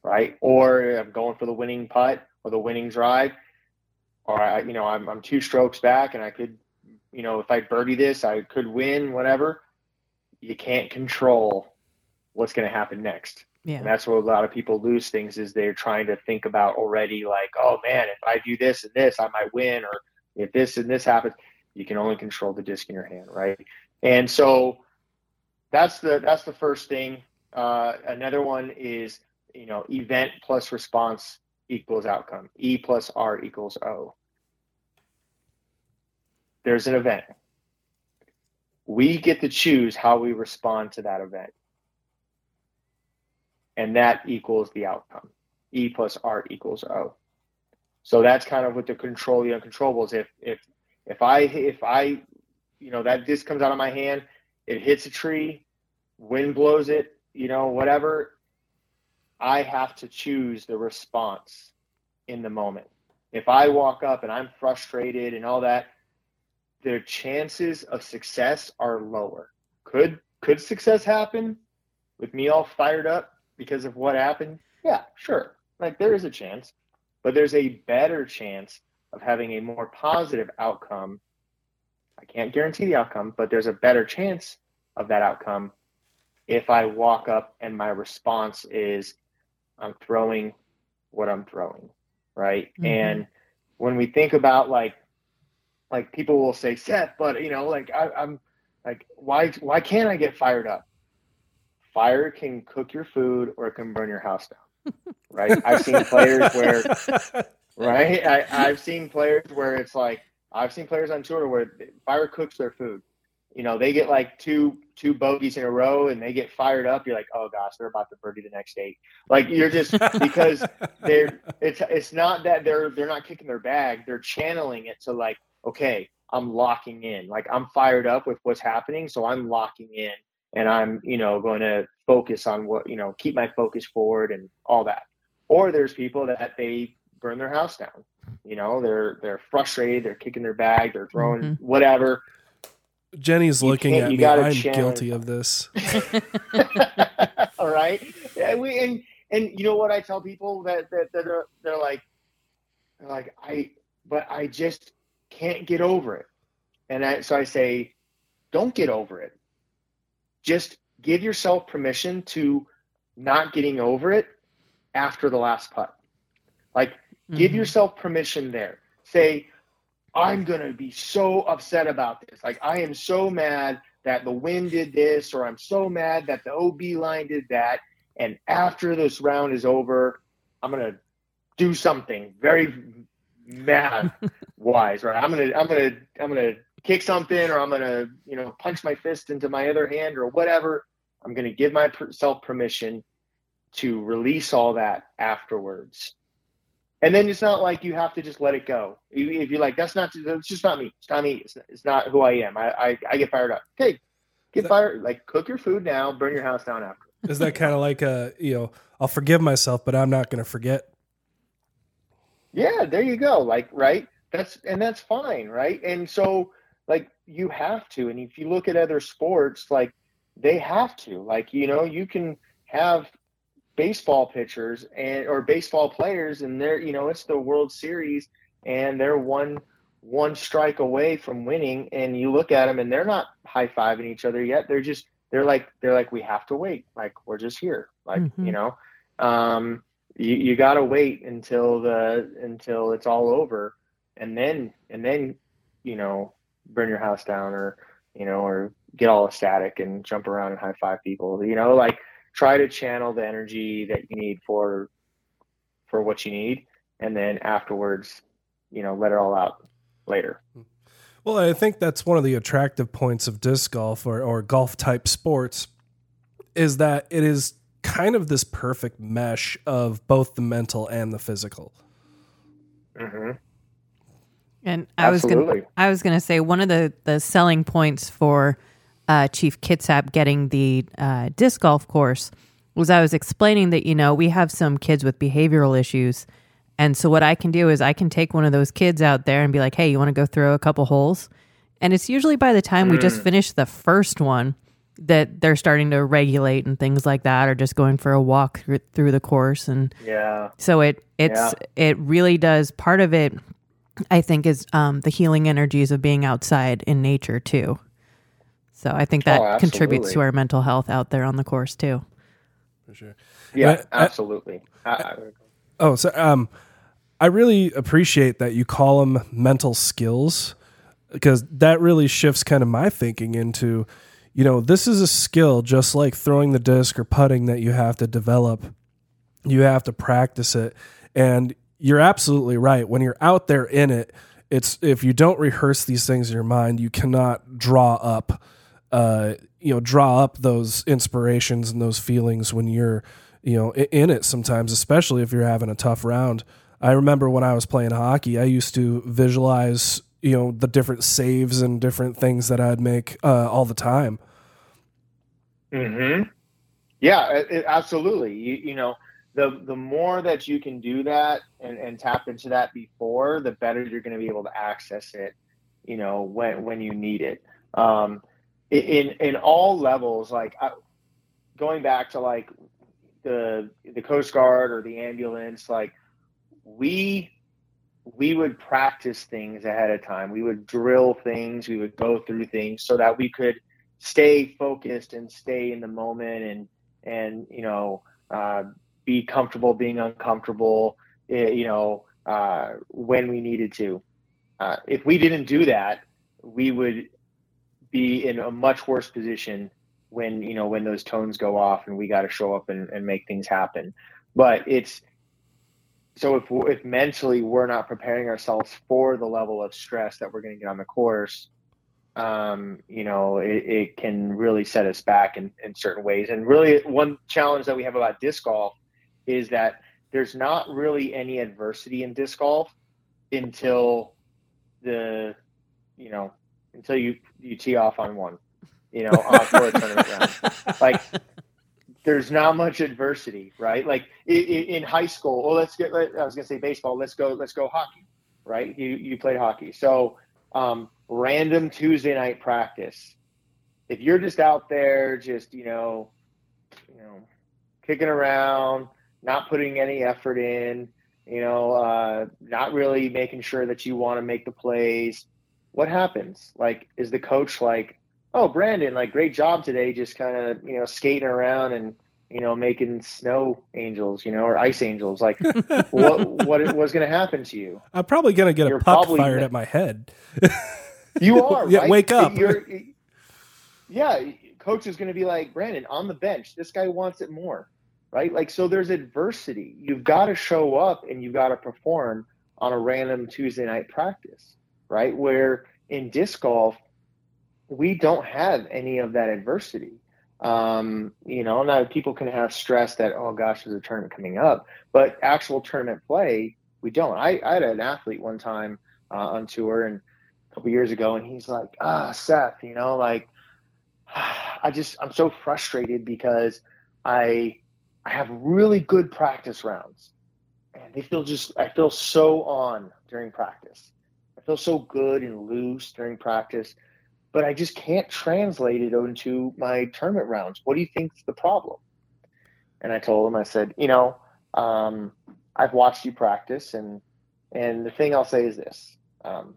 Right. Or I'm going for the winning putt or the winning drive or I, you know, I'm, I'm two strokes back and I could you know, if I birdie this, I could win, whatever. You can't control what's going to happen next. Yeah. And that's where a lot of people lose things is they're trying to think about already like, oh man, if I do this and this, I might win, or if this and this happens, you can only control the disc in your hand, right? And so that's the that's the first thing. Uh, another one is you know event plus response equals outcome. E plus R equals O there's an event. We get to choose how we respond to that event. And that equals the outcome. E plus R equals O. So that's kind of what the control the uncontrollables. If if if I if I you know that disc comes out of my hand, it hits a tree, wind blows it, you know, whatever, I have to choose the response in the moment. If I walk up and I'm frustrated and all that, their chances of success are lower. Could could success happen with me all fired up because of what happened? Yeah, sure. Like there is a chance, but there's a better chance of having a more positive outcome. I can't guarantee the outcome, but there's a better chance of that outcome if I walk up and my response is I'm throwing what I'm throwing, right? Mm-hmm. And when we think about like like people will say Seth, but you know, like I, I'm like, why why can't I get fired up? Fire can cook your food or it can burn your house down. Right? I've seen players where (laughs) right? (laughs) I, (laughs) I've seen players where it's like I've seen players on tour where fire cooks their food. You know, they get like two two bogeys in a row and they get fired up. You're like, oh gosh, they're about to birdie the next eight. Like you're just because (laughs) they're it's it's not that they're they're not kicking their bag. They're channeling it to like, okay, I'm locking in. Like I'm fired up with what's happening, so I'm locking in and I'm, you know, going to focus on what, you know, keep my focus forward and all that. Or there's people that they burn their house down. You know, they're they're frustrated, they're kicking their bag, they're throwing mm-hmm. whatever. Jenny's you looking at me. I'm guilty of this. (laughs) (laughs) all right. And we and and you know what I tell people that that, that are they're like they're like I but I just can't get over it. And I, so I say, don't get over it. Just give yourself permission to not getting over it after the last putt. Like, mm-hmm. give yourself permission there. Say, I'm going to be so upset about this. Like, I am so mad that the wind did this, or I'm so mad that the OB line did that. And after this round is over, I'm going to do something very math (laughs) wise, right? I'm gonna I'm gonna I'm gonna kick something, or I'm gonna you know punch my fist into my other hand, or whatever. I'm gonna give myself permission to release all that afterwards. And then it's not like you have to just let it go. If you're like, that's not, that's just not me. It's not me. It's, it's not who I am. I, I, I get fired up. Okay, get that, fired. Like, cook your food now. Burn your house down after. Is that kind of like a, you know, I'll forgive myself, but I'm not going to forget. Yeah, there you go. Like, right? That's and that's fine, right? And so like you have to. And if you look at other sports, like they have to. Like, you know, you can have baseball pitchers and or baseball players and they're, you know, it's the World Series and they're one one strike away from winning and you look at them and they're not high-fiving each other yet. They're just they're like they're like we have to wait. Like we're just here. Like, mm-hmm. you know. Um you, you got to wait until the until it's all over and then and then you know burn your house down or you know or get all ecstatic and jump around and high five people. You know, like try to channel the energy that you need for for what you need, and then afterwards, you know, let it all out later. Well, I think that's one of the attractive points of disc golf or, or golf type sports is that it is kind of this perfect mesh of both the mental and the physical. Mm-hmm. And I was gonna I was gonna say one of the the selling points for uh, Chief Kitsap getting the uh, disc golf course was I was explaining that you know we have some kids with behavioral issues, and so what I can do is I can take one of those kids out there and be like, hey, you want to go throw a couple holes, and it's usually by the time we just finish the first one that they're starting to regulate and things like that, or just going for a walk through, through the course and Yeah. so it it's Yeah. it really does part of it I think is um, the healing energies of being outside in nature too. So I think that Oh, contributes to our mental health out there on the course too. For sure. Yeah, I- absolutely. I, I, Oh, so um, I really appreciate that you call them mental skills because that really shifts kind of my thinking into, you know, this is a skill just like throwing the disc or putting that you have to develop. You have to practice it, and you're absolutely right. When you're out there in it, it's if you don't rehearse these things in your mind, you cannot draw up uh, you know, draw up those inspirations and those feelings when you're, you know, in it sometimes, especially if you're having a tough round. I remember when I was playing hockey, I used to visualize, you know, the different saves and different things that I'd make uh, all the time. mm-hmm Yeah, it, it- absolutely. You, you know, the the more that you can do that and, and tap into that before, the better you're going to be able to access it. You know, when when you need it. Um, in in all levels, like I, going back to like the the Coast Guard or the ambulance, like we we would practice things ahead of time. We would drill things. We would go through things so that we could stay focused and stay in the moment and and you know uh, be comfortable being uncomfortable eh, you know uh, when we needed to uh, if we didn't do that we would be in a much worse position when you know when those tones go off and we got to show up and, and make things happen but it's so if if mentally we're not preparing ourselves for the level of stress that we're going to get on the course um, you know, it, it can really set us back in, in certain ways. And really, one challenge that we have about disc golf is that there's not really any adversity in disc golf until the, you know, until you you tee off on one, you know, on for a (laughs) tournament round. Like, there's not much adversity, right? Like i- i- in high school. Well, let's get. I was gonna say baseball. Let's go. Let's go hockey, right? You you played hockey, so um, random Tuesday night practice. If you're just out there, just you know, you know, kicking around, not putting any effort in, you know, uh, not really making sure that you want to make the plays, what happens? Like, is the coach like, oh, Brandon, like, great job today, just kind of you know skating around and you know making snow angels, you know, or ice angels? Like, (laughs) what what was going to happen to you? I'm probably gonna get You're a puck probably fired ne- at my head. You (laughs) are Yeah, right? wake up. You're, yeah, coach is going to be like Brandon on the bench. This guy wants it more, right? Like so. There's adversity. You've got to show up and you've got to perform on a random Tuesday night practice, right? Where in disc golf, we don't have any of that adversity. Um, you know, now people can have stress that oh gosh, there's a tournament coming up, but actual tournament play, we don't. I, I had an athlete one time uh, on tour and a couple years ago, and he's like, ah, Seth, you know, like (sighs) I just I'm so frustrated because I I have really good practice rounds, and they feel just I feel so on during practice. Feel so good and loose during practice, but I just can't translate it into my tournament rounds. What do you think's the problem? And I told him, I said, you know, um, I've watched you practice, and and the thing I'll say is this: um,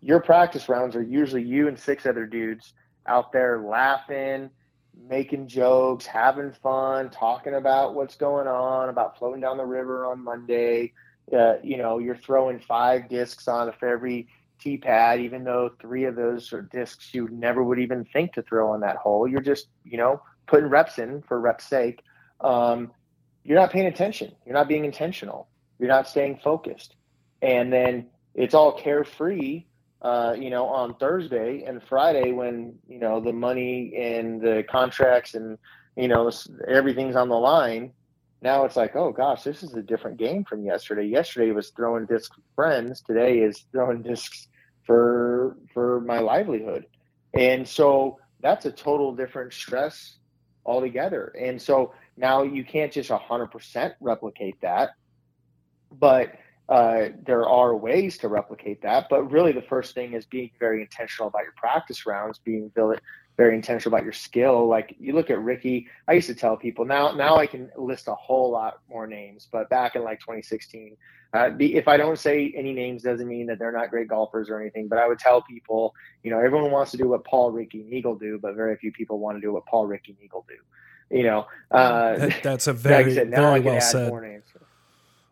your practice rounds are usually you and six other dudes out there laughing, making jokes, having fun, talking about what's going on, about floating down the river on Monday. You know, you're throwing five discs on for every tee pad, even though three of those are discs you never would even think to throw on that hole. You're just, you know, putting reps in for reps' sake. Um, you're not paying attention. You're not being intentional. You're not staying focused. And then it's all carefree, uh, you know, on Thursday and Friday when, you know, the money and the contracts and, you know, everything's on the line. Now it's like, oh gosh, this is a different game from yesterday. Yesterday was throwing discs with friends. Today is throwing discs for for my livelihood. And so that's a total different stress altogether. And so now you can't just 100% replicate that, but uh, there are ways to replicate that. But really, the first thing is being very intentional about your practice rounds, being very, intentional about your skill. Like you look at Ricky, I used to tell people now. Now I can list a whole lot more names, but back in like 2016, uh, if I don't say any names, doesn't mean that they're not great golfers or anything. But I would tell people, you know, everyone wants to do what Paul, Ricky, and Eagle do, but very few people want to do what Paul, Ricky, and Eagle do. You know, uh, that, (laughs) that's a very, like said, very well said.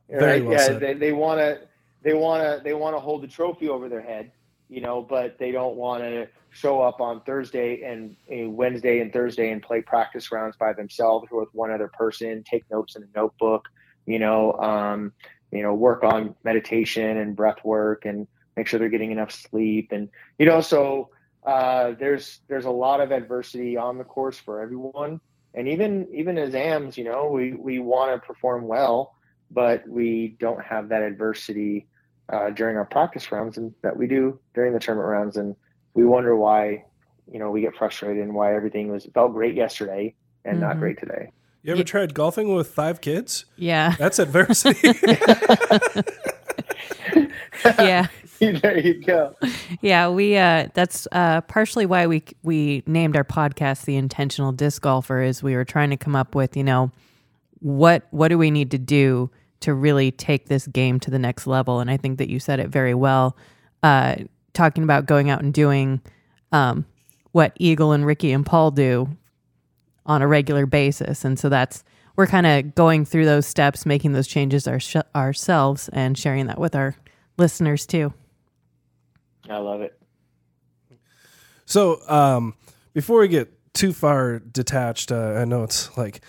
Very well yeah, said. they they want to they want to they want to hold the trophy over their head, you know, but they don't want to show up on Thursday and uh, Wednesday and Thursday and play practice rounds by themselves or with one other person, take notes in a notebook, you know, um, you know, work on meditation and breath work and make sure they're getting enough sleep and you know, so uh, there's there's a lot of adversity on the course for everyone. And even even as AMs, you know, we we want to perform well, but we don't have that adversity uh, during our practice rounds, and that we do during the tournament rounds, and we wonder why, you know, we get frustrated and why everything was felt great yesterday and mm-hmm. not great today. You ever tried golfing with five kids? Yeah, that's adversity. (laughs) (laughs) yeah. there you go. Yeah, we uh that's uh partially why we we named our podcast the intentional disc golfer is we were trying to come up with, you know, what what do we need to do to really take this game to the next level and I think that you said it very well uh talking about going out and doing um what Eagle and Ricky and Paul do on a regular basis. And so that's we're kind of going through those steps, making those changes our, ourselves and sharing that with our listeners too. I love it. So, um, before we get too far detached, uh, I know it's like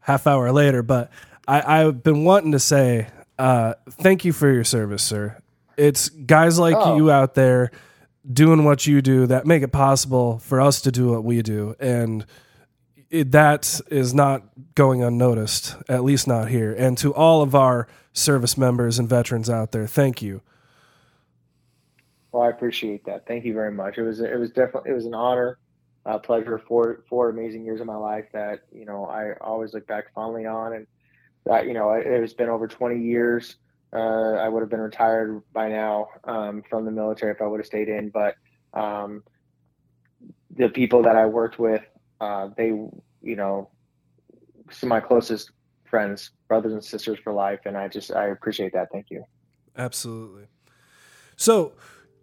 half hour later, but I, I've been wanting to say uh, thank you for your service, sir. It's guys like oh. you out there doing what you do that make it possible for us to do what we do, and it, that is not going unnoticed, at least not here. And to all of our service members and veterans out there, thank you. Well, I appreciate that. Thank you very much. It was it was definitely it was an honor, a pleasure for four amazing years of my life that you know I always look back fondly on, and that you know it, has been over 20 years. Uh, I would have been retired by now um, from the military if I would have stayed in, but um, the people that I worked with, uh, they you know, some of my closest friends, brothers and sisters for life, and I just I appreciate that. Thank you. Absolutely. So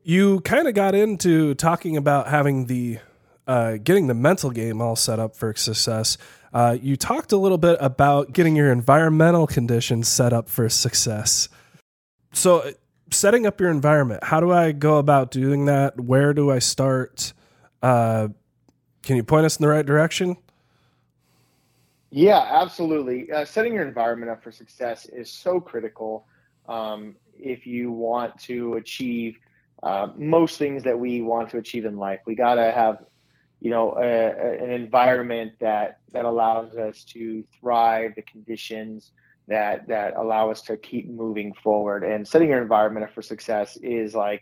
you kind of got into talking about having the uh, getting the mental game all set up for success. Uh, you talked a little bit about getting your environmental conditions set up for success. So, uh, setting up your environment, how do I go about doing that? Where do I start? Uh, can you point us in the right direction? Yeah, absolutely. Uh, setting your environment up for success is so critical um, if you want to achieve uh, most things that we want to achieve in life. We got to have, you know, a, a, an environment that that allows us to thrive, the conditions that that allow us to keep moving forward. And setting your environment up for success is like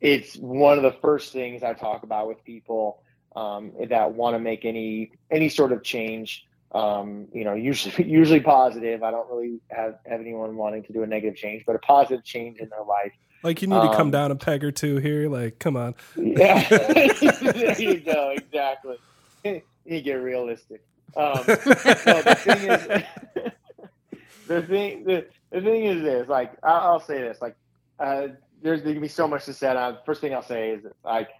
it's one of the first things I talk about with people um, that want to make any any sort of change. Um, you know, usually (laughs) usually positive. I don't really have, have anyone wanting to do a negative change, but a positive change in their life like you need um, to come um, down a peg or two here. Like, come on. Yeah, (laughs) there you go. Exactly. (laughs) you get realistic. Um, the thing is, (laughs) the thing the, the thing is this. Like, I'll, I'll say this. Like, uh, there's gonna be so much to say. Uh, first thing I'll say is like,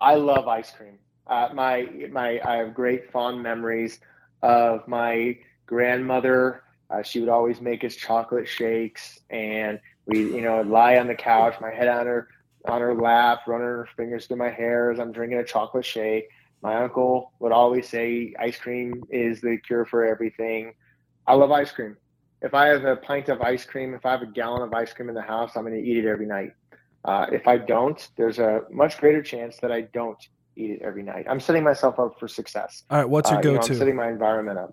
I love ice cream. Uh, my my I have great fond memories of my grandmother. Uh, she would always make us chocolate shakes, and we, you know, lie on the couch, my head on her on her lap, running her fingers through my hair as I'm drinking a chocolate shake. My uncle would always say ice cream is the cure for everything. I love ice cream. If I have a pint of ice cream, if I have a gallon of ice cream in the house, I'm going to eat it every night. Uh, if I don't, there's a much greater chance that I don't eat it every night. I'm setting myself up for success. All right, what's your Uh, you know, go-to? I'm setting my environment up.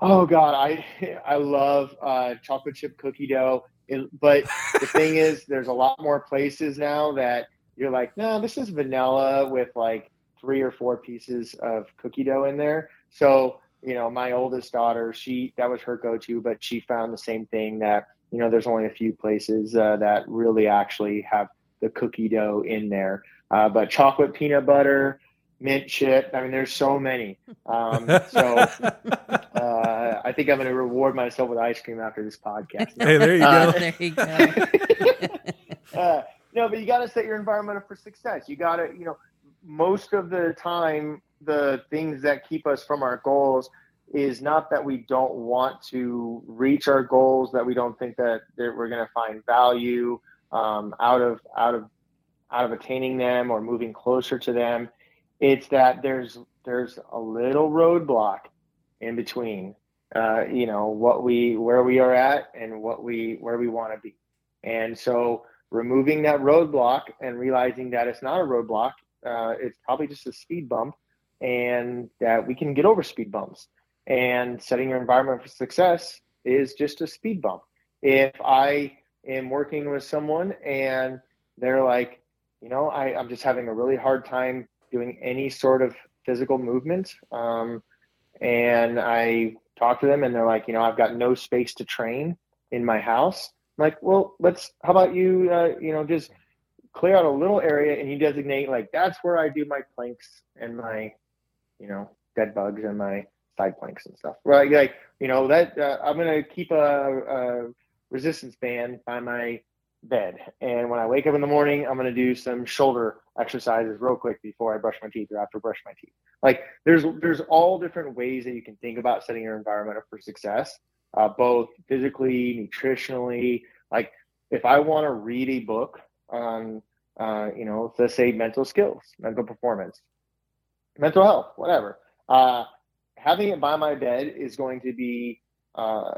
Oh God, I (laughs) I love uh, chocolate chip cookie dough. It, but the thing is, there's a lot more places now that you're like, no, this is vanilla with like three or four pieces of cookie dough in there. So you know, my oldest daughter, she that was her go-to, but she found the same thing that you know, there's only a few places uh, that really actually have the cookie dough in there. Uh, but chocolate peanut butter, mint chip. I mean, there's so many. (laughs) Um, so uh, I think I'm going to reward myself with ice cream after this podcast. (laughs) hey, there you Uh, go. (laughs) there you go. uh, no, but you got to set your environment up for success. You got to, you know, most of the time, the things that keep us from our goals is not that we don't want to reach our goals, that we don't think that, that we're going to find value um, out of out of out of attaining them or moving closer to them. It's that there's there's a little roadblock in between, uh, you know, what we where we are at and what we where we want to be, and so removing that roadblock and realizing that it's not a roadblock, uh, it's probably just a speed bump, and that we can get over speed bumps. And setting your environment for success is just a speed bump. If I am working with someone and they're like, you know, I, I'm just having a really hard time doing any sort of physical movement. Um, and I talk to them and they're like, you know, I've got no space to train in my house. I'm like, well, let's, how about you, uh, you know, just clear out a little area and you designate like, that's where I do my planks and my, you know, dead bugs and my side planks and stuff. Right. Like, you know, that uh, I'm to keep a, a resistance band by my bed. And when I wake up in the morning, I'm going to do some shoulder exercises real quick before I brush my teeth or after I brush my teeth. Like there's there's all different ways that you can think about setting your environment up for success, uh, both physically, nutritionally. Like if I want to read a book on, uh, you know, let's say mental skills, mental performance, mental health, whatever. Uh, having it by my bed is going to be uh,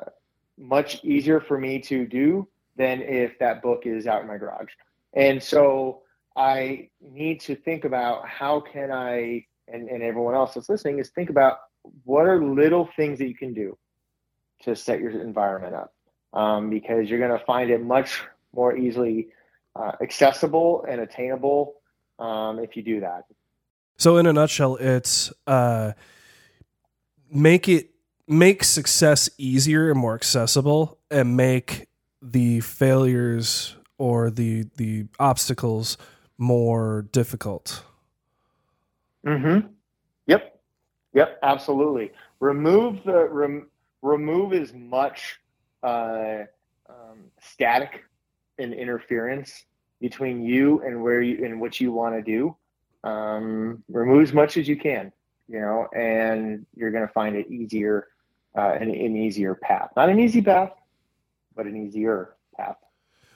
much easier for me to do than if that book is out in my garage. And so I need to think about how can I, and, and everyone else that's listening, is think about what are little things that you can do to set your environment up. Um, because you're going to find it much more easily uh, accessible and attainable um, if you do that. So, in a nutshell, it's uh, make it make success easier and more accessible, and make the failures or the the obstacles more difficult. Mm-hmm. Yep. Yep. Absolutely. Remove the rem, remove as much uh, um, static and interference between you and where you and what you want to do. Um, remove as much as you can, you know, and you're going to find it easier, uh, an, an easier path. Not an easy path, but an easier path.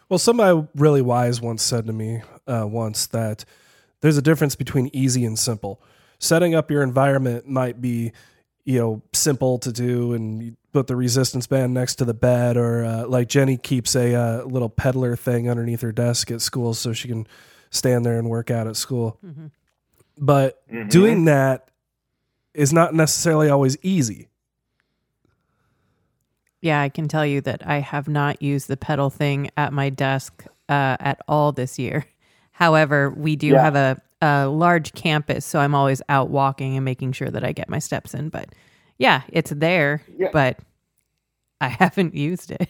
Well, somebody really wise once said to me uh, once that there's a difference between easy and simple. Setting up your environment might be, you know, simple to do, and you put the resistance band next to the bed, or uh, like Jenny keeps a uh, little peddler thing underneath her desk at school so she can stand there and work out at school. But Mhm. doing that is not necessarily always easy. Yeah, I can tell you that I have not used the pedal thing at my desk uh, at all this year. (laughs) However, we do Yeah. have a, a large campus, so I'm always out walking and making sure that I get my steps in. But yeah, it's there, Yeah. but I (laughs) haven't used it.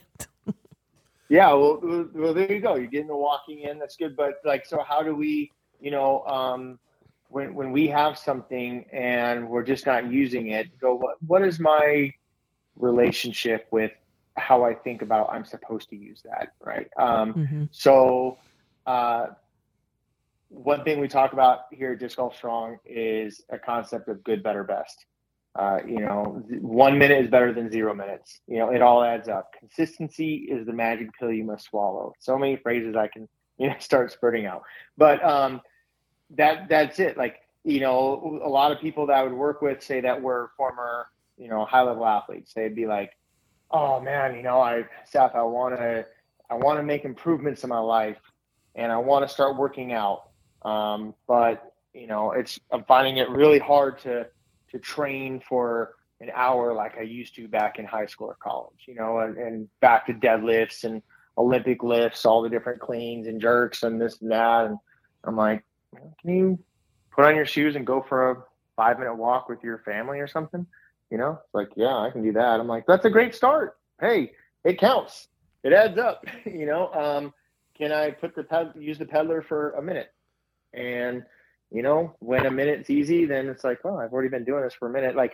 Yeah, well, well, there you go. You're getting the walking in. That's good. But like, so how do we, you know, um, when when we have something and we're just not using it, go. What what is my relationship with how I think about I'm supposed to use that, right? Um, Mhm. so, uh, one thing we talk about here at Disc Golf Strong is a concept of good, better, best. Uh, you know, one minute is better than zero minutes. You know, it all adds up. Consistency is the magic pill you must swallow. So many phrases I can you know, (laughs) start spurting out. But um, that that's it. Like you know, a lot of people that I would work with say that we're former you know high level athletes. They'd be like, oh man, you know, I Seth, I want to I want to make improvements in my life, and I want to start working out. Um, but you know, it's I'm finding it really hard to to train for an hour like I used to back in high school or college. You know, and, and back to deadlifts and Olympic lifts, all the different cleans and jerks and this and that. And I'm like, can you put on your shoes and go for a five minute walk with your family or something? You know, it's like, yeah, I can do that. I'm like, that's a great start. Hey, it counts. It adds up. (laughs) you know, um, can I put the ped- use the peddler for a minute? And you know, when a minute's easy, then it's like, oh, I've already been doing this for a minute. Like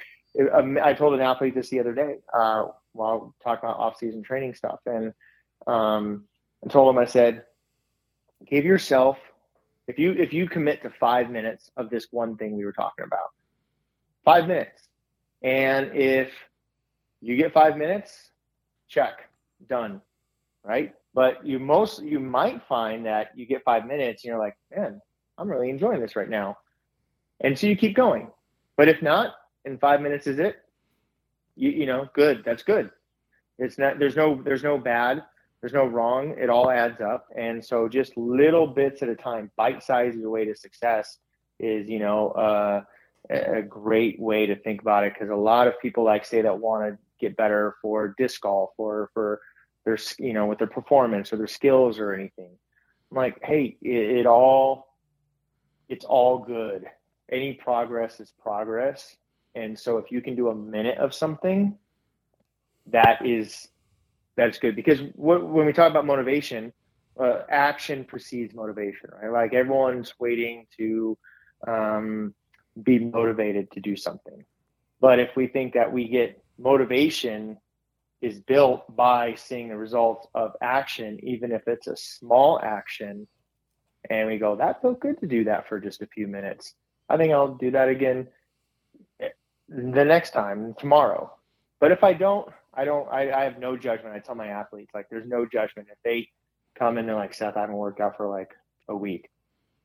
um, I told an athlete this the other day uh, while talking about off-season training stuff, and um, I told him, I said, give yourself if you if you commit to five minutes of this one thing we were talking about, five minutes, and if you get five minutes, check, done, right? But you most you might find that you get five minutes and you're like, man, I'm really enjoying this right now, and so you keep going. But if not, and five minutes is it, you you know, good, that's good. It's not there's no there's no bad there's no wrong. It all adds up. And so just little bits at a time, bite size the way to success is, you know, uh, a great way to think about it. Cause a lot of people like say that want to get better for disc golf or for their, you know, with their performance or their skills or anything. I'm like, Hey, it, it all, it's all good. Any progress is progress. And so if you can do a minute of something, that is that's good because what, when we talk about motivation, uh, action precedes motivation, right? Like everyone's waiting to um, be motivated to do something. But if we think that we get motivation is built by seeing the results of action, even if it's a small action, and we go, that felt good to do that for just a few minutes. I think I'll do that again the next time tomorrow. But if I don't, I don't. I, I have no judgment. I tell my athletes like, there's no judgment if they come in and like, Seth, I haven't worked out for like a week.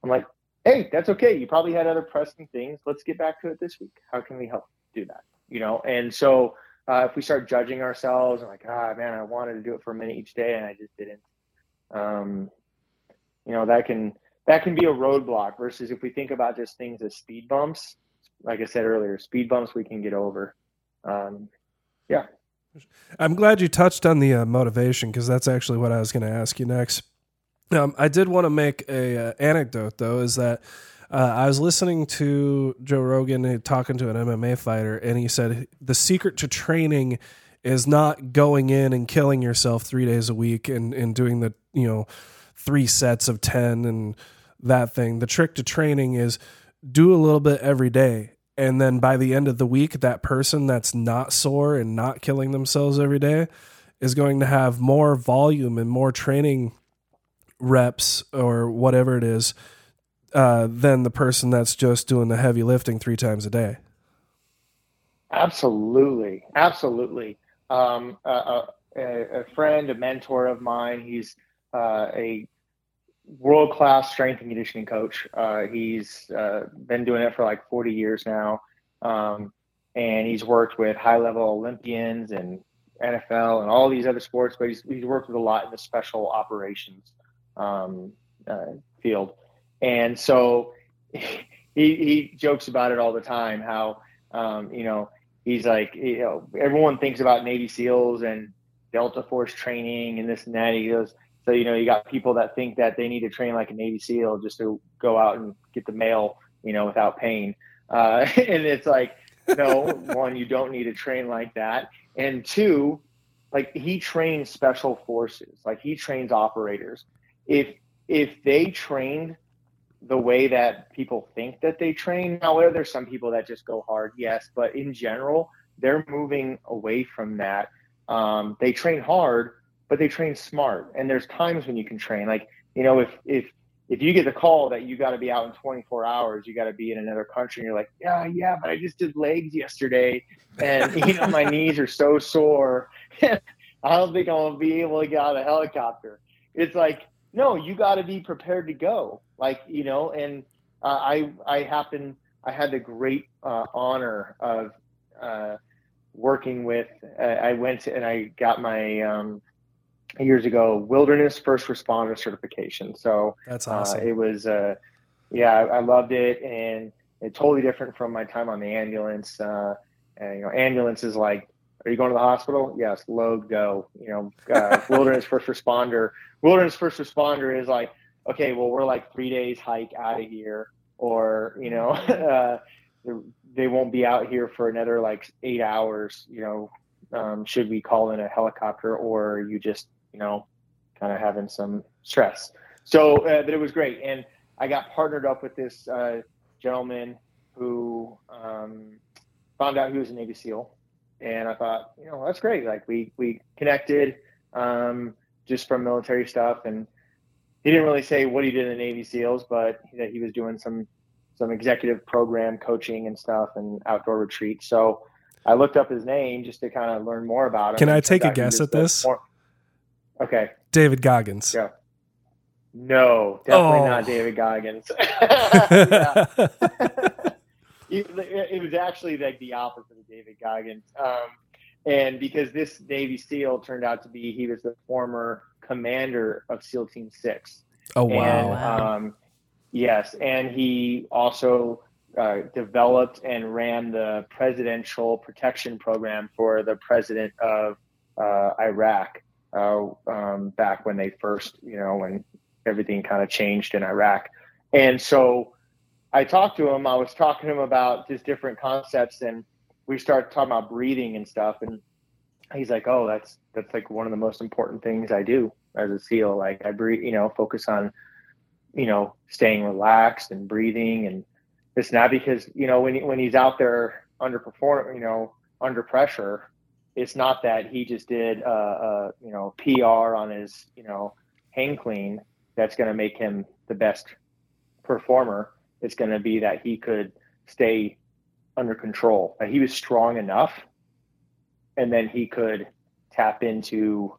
I'm like, hey, that's okay. You probably had other pressing things. Let's get back to it this week. How can we help do that? You know. And so uh, if we start judging ourselves and like, ah, man, I wanted to do it for a minute each day and I just didn't. Um, you know, that can that can be a roadblock. Versus if we think about just things as speed bumps, like I said earlier, speed bumps we can get over. Um, yeah. I'm glad you touched on the uh, motivation because that's actually what I was going to ask you next. Um, I did want to make a uh, anecdote though, is that uh, I was listening to Joe Rogan uh, talking to an MMA fighter, and he said the secret to training is not going in and killing yourself three days a week and, and doing the you know three sets of ten and that thing. The trick to training is do a little bit every day and then by the end of the week that person that's not sore and not killing themselves every day is going to have more volume and more training reps or whatever it is uh, than the person that's just doing the heavy lifting three times a day absolutely absolutely um, a, a, friend a mentor of mine he's uh, a world class strength and conditioning coach. Uh, he's uh, been doing it for like 40 years now. Um, and he's worked with high level Olympians and NFL and all these other sports, but he's, he's worked with a lot in the special operations um, uh, field. And so (laughs) he, he jokes about it all the time how, um, you know, he's like, you know, everyone thinks about Navy SEALs and Delta Force training and this and that. He goes, so, you know, you got people that think that they need to train like a Navy SEAL just to go out and get the mail, you know, without pain. Uh, (laughs) and it's like, no, (laughs) one, you don't need to train like that. And two, like he trains special forces, like he trains operators. If, if they trained the way that people think that they train, now there's some people that just go hard, yes, but in general, they're moving away from that. Um, they train hard, but they train smart. And there's times when you can train. Like, you know, if if if you get the call that you got to be out in 24 hours, you got to be in another country, and you're like, yeah, yeah, but I just did legs yesterday, and (laughs) you know my knees are so sore. (laughs) I don't think I'm gonna be able to get out of the helicopter. It's like no, you got to be prepared to go. Like you know, and uh, I I happen I had the great uh, honor of uh, working with. Uh, I went and I got my um, years ago wilderness first responder certification. So That's uh, awesome. it was, uh, yeah, I, I loved it, and it's totally different from my time on the ambulance. Uh, and, you know, ambulance is like, are you going to the hospital? Yes, load, go. You know, uh, wilderness first responder. Wilderness first responder is like, okay, well, we're like three days hike out of here, or you know, (laughs) uh, they won't be out here for another like eight hours. You know, um, should we call in a helicopter, or you just, you know, kind of having some stress. So, uh, but it was great, and I got partnered up with this uh, gentleman who um, found out he was a Navy SEAL, and I thought, you know, that's great. Like we we connected um, just from military stuff, and he didn't really say what he did in the Navy SEALs, but that he was doing some some executive program coaching and stuff and outdoor retreats. So I looked up his name just to kind of learn more about him. Can I take a turned out he guess at this? for- Okay. David Goggins. Yeah. No, definitely Oh. not David Goggins. (laughs) (laughs) (laughs) Yeah. it, it was actually like the opposite of David Goggins. Um, and because this Navy SEAL turned out to be, he was the former commander of SEAL Team Six. oh wow. Wow. um, yes, and he also uh, developed and ran the presidential protection program for the president of uh, Iraq uh, um, back when they first, you know, when everything kind of changed in Iraq. And so I talked to him. I was talking to him about just different concepts, and we started talking about breathing and stuff. And he's like, "Oh, that's that's like one of the most important things I do as a SEAL. Like I breathe, you know, focus on, you know, staying relaxed and breathing and it's not because you know when when he's out there underperform, you know, under pressure, it's not that he just did a, uh you know PR on his you know hang clean that's going to make him the best performer. It's going to be that he could stay under control. That he was strong enough, and then he could tap into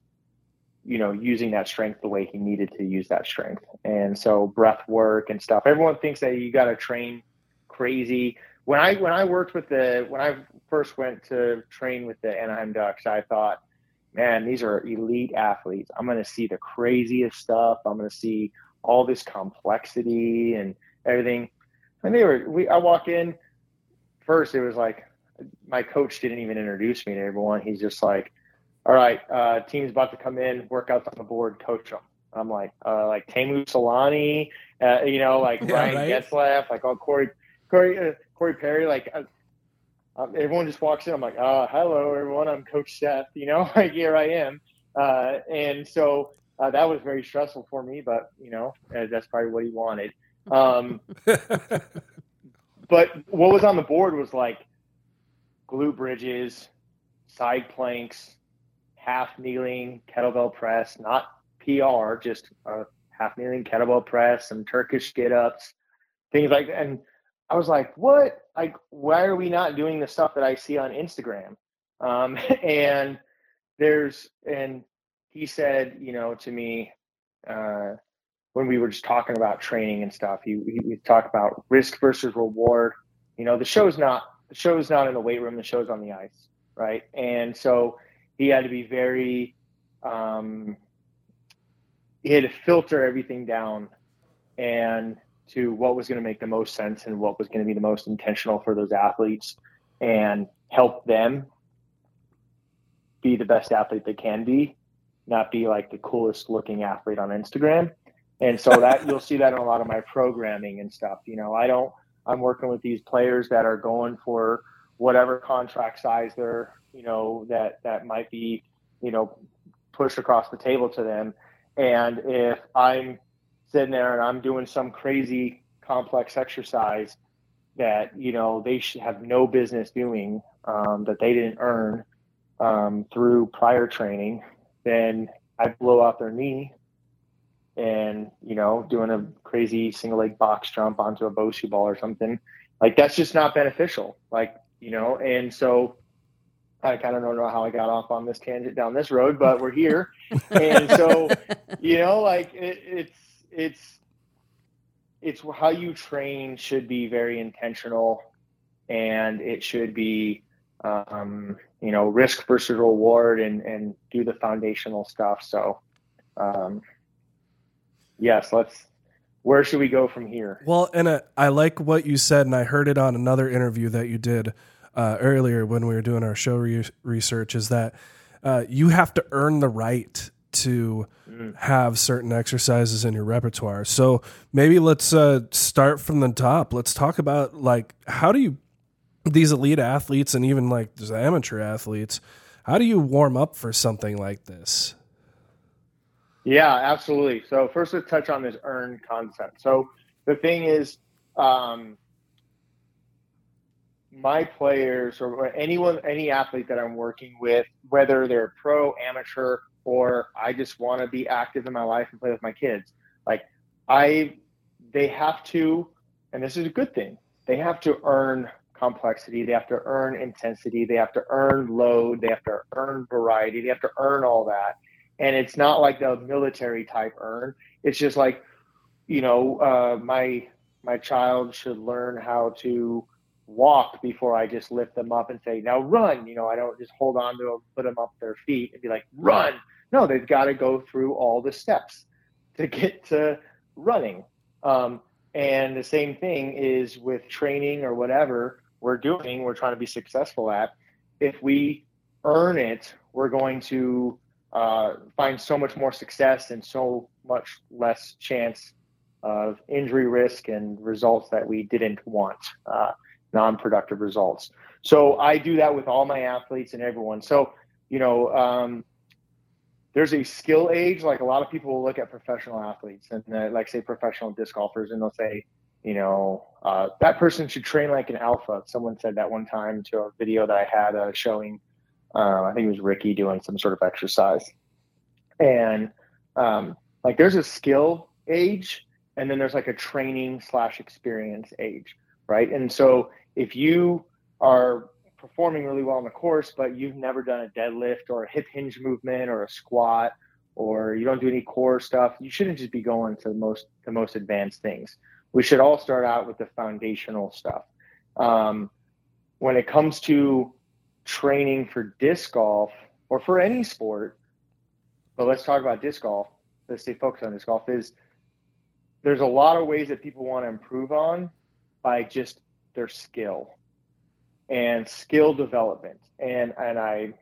you know using that strength the way he needed to use that strength. And so breath work and stuff. Everyone thinks that you got to train crazy. When i when i worked with the when i first went to train with the anaheim ducks i thought man these are elite athletes. I'm going to see the craziest stuff. I'm going to see all this complexity and everything and they were we i walk in first it was like my coach didn't even introduce me to everyone he's just like all right, uh, team's about to come in, workouts on the board, coach them. I'm like, uh, like Teemu Selanne, uh, you know, like Yeah, Ryan right. Getzlaf, like all Corey, Corey, uh, Corey Perry, like uh, um, everyone just walks in. I'm like, uh, hello everyone, I'm Coach Seth. You know, (laughs) like here I am, uh, and so uh, that was very stressful for me, but you know, uh, that's probably what he wanted. Um, but what was on the board was like glute bridges, side planks, half kneeling kettlebell press, not PR, just a half kneeling kettlebell press, some Turkish get ups, things like that. And I was like, what? Like, why are we not doing the stuff that I see on Instagram? Um, (laughs) and there's, and he said, you know, to me, uh, when we were just talking about training and stuff, he, he we talked about risk versus reward. You know, the show's not the show's not in the weight room, the show's on the ice, right? And so he had to be very um, he had to filter everything down and to what was going to make the most sense and what was going to be the most intentional for those athletes and help them be the best athlete they can be not be like the coolest looking athlete on instagram and so that you'll see that in a lot of my programming and stuff you know i don't i'm working with these players that are going for whatever contract size they're you know that that might be you know pushed across the table to them. And if i'm sitting there and i'm doing some crazy complex exercise that you know they should have no business doing um, that they didn't earn um, through prior training then i blow out their knee and you know doing a crazy single leg box jump onto a Bosu ball or something like that's just not beneficial like you know and so I kind of don't know how I got off on this tangent down this road, but we're here, and so (laughs) you know, like it, it's it's it's how you train should be very intentional, and it should be um, you know risk versus reward, and and do the foundational stuff. So, um, yes, let's. Where should we go from here? Well, and uh, I like what you said, and I heard it on another interview that you did uh, earlier when we were doing our show re- research. Is that uh, you have to earn the right to Mm. have certain exercises in your repertoire. So maybe let's uh, start from the top. Let's talk about like how do you these elite athletes and even like these amateur athletes, how do you warm up for something like this? Yeah, absolutely. So first, let's touch on this earn concept. So the thing is, um, my players or anyone, any athlete that I'm working with, whether they're pro, amateur, or I just want to be active in my life and play with my kids, like I, they have to, and this is a good thing. They have to earn complexity. They have to earn intensity. They have to earn load. They have to earn variety. They have to earn all that and it's not like the military type earn. It's just like, you know, uh, my my child should learn how to walk before I just lift them up and say, now run. You know, I don't just hold on to them, put them up their feet and be like, run. No, they've got to go through all the steps to get to running. Um, and the same thing is with training or whatever we're doing, we're trying to be successful at. If we earn it, we're going to uh, find so much more success and so much less chance of injury risk and results that we didn't want, uh, non-productive results. So I do that with all my athletes and everyone. So you know, um, there's a skill age. Like a lot of people will look at professional athletes and uh, like say professional disc golfers, and they'll say, you know, uh, that person should train like an alpha. Someone said that one time to a video that I had uh, showing uh, I think it was Ricky doing some sort of exercise. And um, like there's a skill age, and then there's like a training slash experience age, right? And so if you are performing really well on the course, but you've never done a deadlift or a hip hinge movement or a squat, or you don't do any core stuff, you shouldn't just be going to the most the most advanced things. We should all start out with the foundational stuff. Um, when it comes to training for disc golf or for any sport, but let's talk about disc golf. Let's stay focused on disc golf. Is there's a lot of ways that people want to improve on by just their skill and skill development. And and I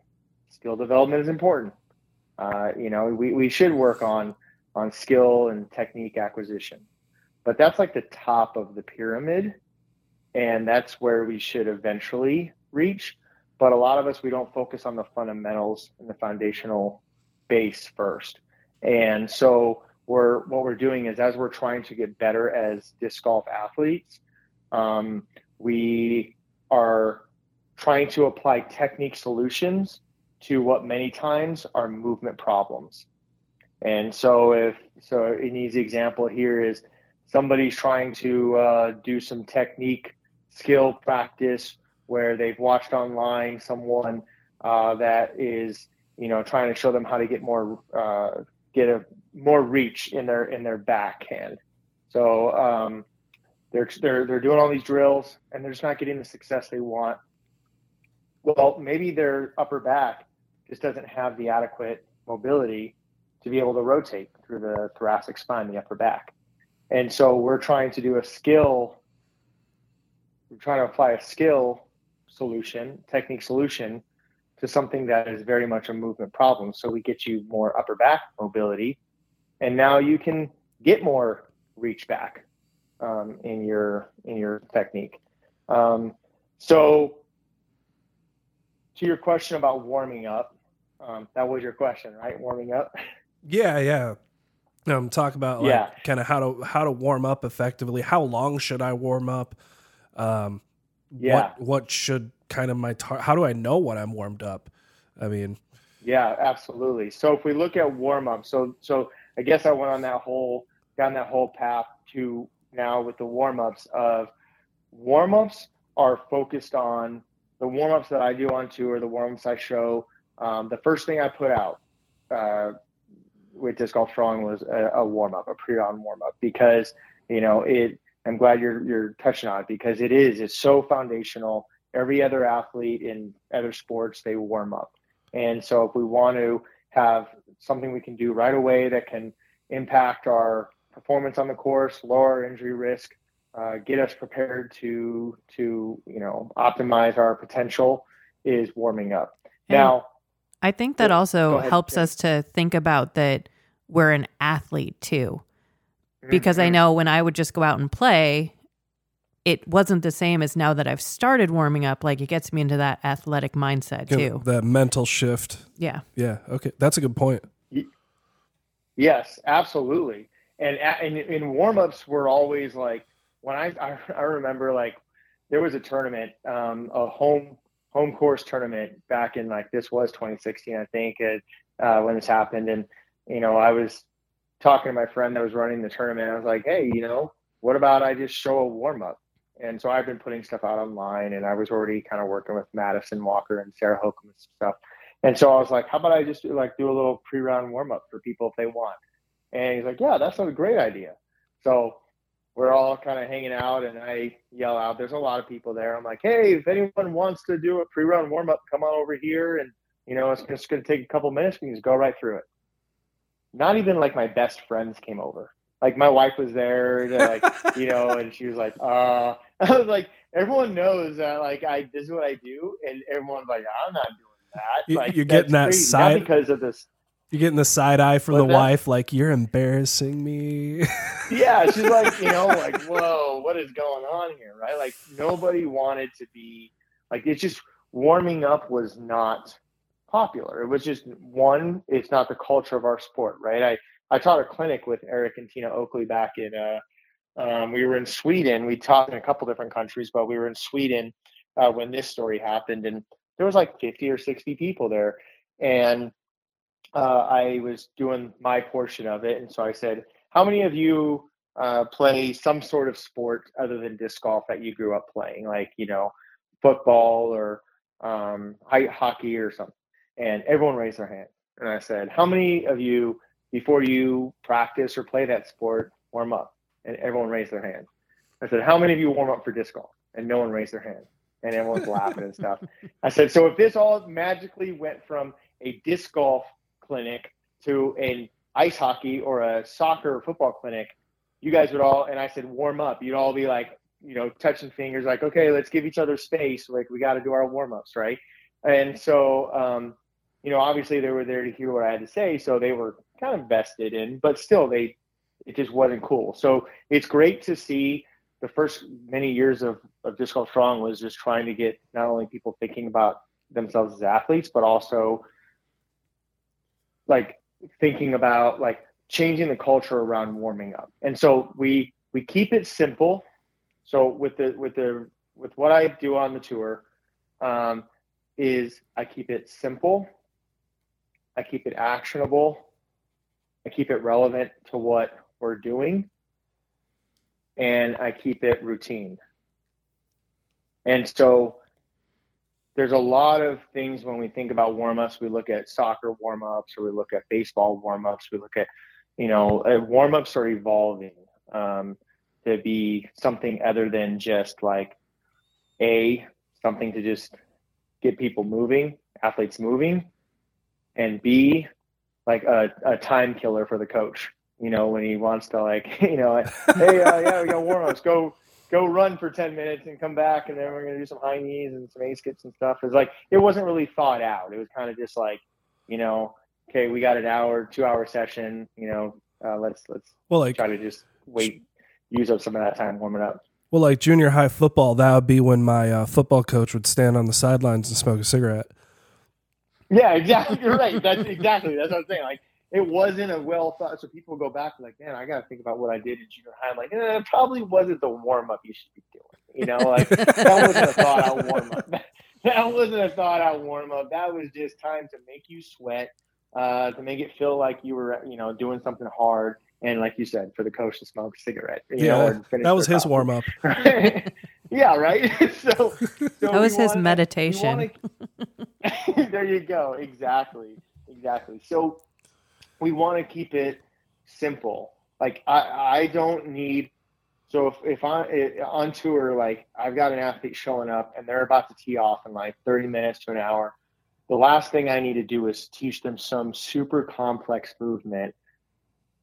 skill development is important. Uh, you know, we, we should work on on skill and technique acquisition. But that's like the top of the pyramid. And that's where we should eventually reach. But a lot of us we don't focus on the fundamentals and the foundational base first. And so we're what we're doing is as we're trying to get better as disc golf athletes, um, we are trying to apply technique solutions to what many times are movement problems. And so if so an easy example here is somebody's trying to uh, do some technique skill practice where they've watched online someone uh, that is you know, trying to show them how to get more uh, get a more reach in their in their backhand. So um, they're they're they're doing all these drills and they're just not getting the success they want. Well, maybe their upper back just doesn't have the adequate mobility to be able to rotate through the thoracic spine, the upper back. And so we're trying to do a skill. We're trying to apply a skill solution, technique solution to something that is very much a movement problem. So we get you more upper back mobility, and now you can get more reach back um, in your in your technique. Um, so to your question about warming up, um, that was your question, right? Warming up. Yeah, yeah. Um, talk about like Yeah. kind of how to how to warm up effectively. How long should I warm up? Um, Yeah. What what should kind of my tar- how do I know when I'm warmed up? I mean, Yeah, absolutely. So if we look at warm up, so so I guess I went on that whole down that whole path to now with the warm ups of warm ups are focused on the warm ups that I do on tour, the warm ups I show, um, the first thing I put out uh, with disc golf throwing was a, a warm up, a pre-on warm up, because you know it. I'm glad you're you're touching on it because it is. It's so foundational. Every other athlete in other sports they warm up, and so if we want to have something we can do right away that can impact our performance on the course, lower injury risk, uh, get us prepared to to you know optimize our potential is warming up. And now, I think that also ahead, helps us to think about that we're an athlete too. Because I Mhm. know when I would just go out and play, it wasn't the same as now that I've started warming up. Like it gets me into that athletic mindset You know, too. that mental shift. Yeah. Yeah. Okay. That's a good point. Yes, absolutely. And a- and in warm-ups were always like when I, I I remember like there was a tournament, um, a home home course tournament back in like this was 2016, I think, uh, uh, when this happened. And you know, I was talking to my friend that was running the tournament. I was like, hey, you know, what about I just show a warm-up? And so I've been putting stuff out online, and I was already kind of working with Madison Walker and Sarah Hokom and stuff. And so I was like, how about I just like do a little pre-round warm-up for people if they want? And he's like, yeah, that's a great idea. So we're all kind of hanging out, and I yell out, there's a lot of people there. I'm like, hey, if anyone wants to do a pre-round warm-up, come on over here, and you know, it's just going to take a couple minutes. We can just go right through it. Not even like my best friends came over. Like my wife was there, to, like (laughs) you know, and she was like, uh, (laughs) I was like, everyone knows that like I this is what I do, and everyone's like, I'm not doing that. Like you're getting that crazy. side- not because of this. You're getting the side eye from What's the that? wife, like you're embarrassing me. (laughs) yeah, she's like, you know, like, whoa, what is going on here, right? Like, nobody wanted to be like, it's just warming up was not popular. It was just one, it's not the culture of our sport, right? I I taught a clinic with Eric and Tina Oakley back in, uh, um, we were in Sweden. We taught in a couple different countries, but we were in Sweden uh, when this story happened, and there was like 50 or 60 people there, and uh, I was doing my portion of it, and so I said, "How many of you uh, play some sort of sport other than disc golf that you grew up playing, like you know, football or um, hockey or something?" And everyone raised their hand, and I said, "How many of you, before you practice or play that sport, warm up?" And everyone raised their hand. I said, "How many of you warm up for disc golf?" And no one raised their hand, and everyone's laughing and stuff. (laughs) I said, "So if this all magically went from a disc golf clinic to an ice hockey or a soccer or football clinic, you guys would all, and I said, warm up. You'd all be like, you know, touching fingers, like, okay, let's give each other space. Like, we got to do our warm ups, right? And so, um, you know, obviously they were there to hear what I had to say. So they were kind of vested in, but still, they, it just wasn't cool. So it's great to see the first many years of, of Disc Golf Strong was just trying to get not only people thinking about themselves as athletes, but also like thinking about like changing the culture around warming up. And so we we keep it simple. So with the with the with what I do on the tour, um, is I keep it simple. I keep it actionable. I keep it relevant to what we're doing. And I keep it routine. And so there's a lot of things when we think about warm ups. We look at soccer warm ups, or we look at baseball warm ups. We look at, you know, uh, warm ups are evolving um, to be something other than just like a something to just get people moving, athletes moving, and be like a, a time killer for the coach. You know, when he wants to like, (laughs) you know, hey, uh, yeah, we got warm ups. Go go run for 10 minutes and come back and then we're going to do some high knees and some a skips and stuff it's like it wasn't really thought out it was kind of just like you know okay we got an hour two hour session you know uh, let's let's well, like try to just wait use up some of that time warming up well, like junior high football, that would be when my uh, football coach would stand on the sidelines and smoke a cigarette. Yeah exactly. You're right. That's exactly that's what i'm saying. Like it wasn't a well thought so people go back and like man i gotta think about what i did in junior high. I'm like eh, it probably wasn't the warm up you should be doing. You know like that wasn't a thought out warm up (laughs) that wasn't a thought out warm up that was just time to make you sweat uh, to make it feel like you were you know doing something hard and like you said for the coach to smoke a cigarette you know, Yeah, and finish that was his warm up. (laughs) (laughs) yeah, right. (laughs) so, so That was his wanna- meditation. wanna- (laughs) there you go. Exactly. Exactly. So we want to keep it simple. Like I, I don't need. So if, if I eh, on tour, like I've got an athlete showing up and they're about to tee off in like 30 minutes to an hour, the last thing I need to do is teach them some super complex movement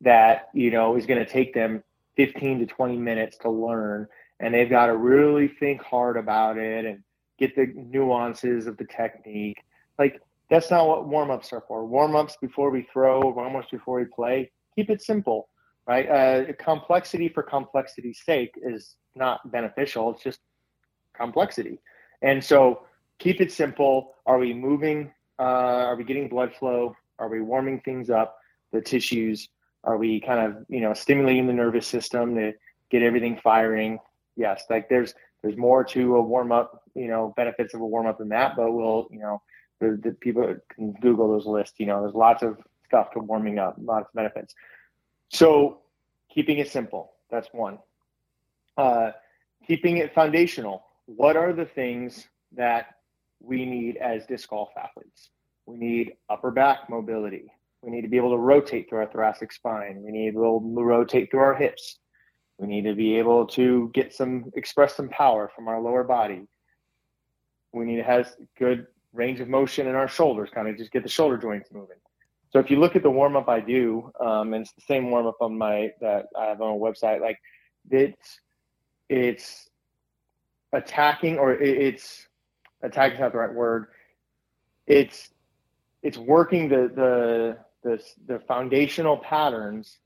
that you know is going to take them 15 to 20 minutes to learn and they've got to really think hard about it and get the nuances of the technique. Like that's not what warm-ups are for. Warm-ups before we throw warm-ups before we play keep it simple right? Uh, complexity for complexity's sake is not beneficial it's just complexity. And so keep it simple. Are we moving uh, are we getting blood flow? Are we warming things up the tissues? Are we kind of you know stimulating the nervous system to get everything firing yes like there's there's more to a warm up you know benefits of a warm up than that but we'll you know the, the people can google those lists you know there's lots of stuff to warming up lots of benefits so keeping it simple that's one uh, keeping it foundational what are the things that we need as disc golf athletes we need upper back mobility we need to be able to rotate through our thoracic spine. We need to be able to rotate through our hips. We need to be able to get some, express some power from our lower body. We need to have good range of motion in our shoulders, kind of just get the shoulder joints moving. So if you look at the warm up I do, um, and it's the same warm up on my that I have on a website, like it's it's attacking or it's attacking is not the right word. It's it's working the the the the foundational patterns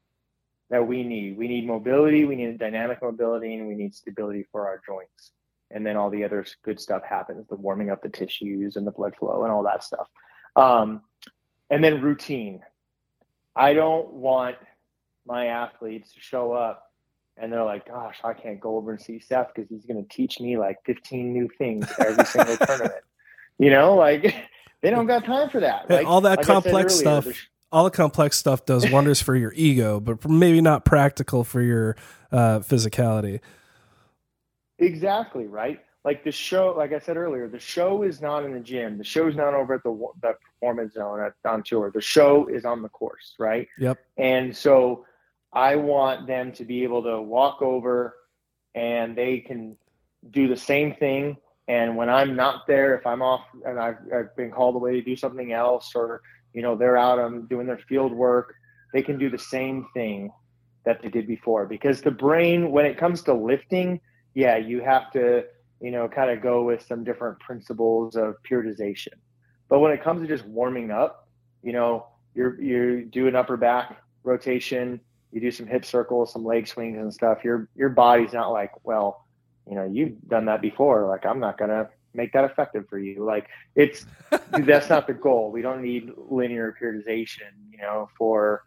that we need. We need mobility, we need dynamic mobility, and we need stability for our joints. And then all the other good stuff happens, the warming up the tissues and the blood flow and all that stuff. Um, and then routine. I don't want my athletes to show up and they're like, gosh, I can't go over and see Seth because he's going to teach me like 15 new things every single (laughs) tournament. You know, like (laughs) they don't got time for that. Like, all that like complex earlier, stuff all the complex stuff does (laughs) wonders for your ego, but maybe not practical for your uh, physicality. Exactly right. Like the show, like I said earlier, the show is not in the gym. The show is not over at the the performance zone at, on tour. The show is on the course, right? Yep. And so, I want them to be able to walk over, and they can do the same thing. And when I'm not there, if I'm off and I've, I've been called away to do something else, or you know they're out um, doing their field work, they can do the same thing that they did before. Because the brain, when it comes to lifting, yeah, you have to, you know, kind of go with some different principles of periodization. But when it comes to just warming up, you know, you're you do an upper back rotation, you do some hip circles, some leg swings and stuff. Your your body's not like, well, you know, you've done that before. Like I'm not gonna make that effective for you. Like it's that's not the goal. We don't need linear periodization, you know, for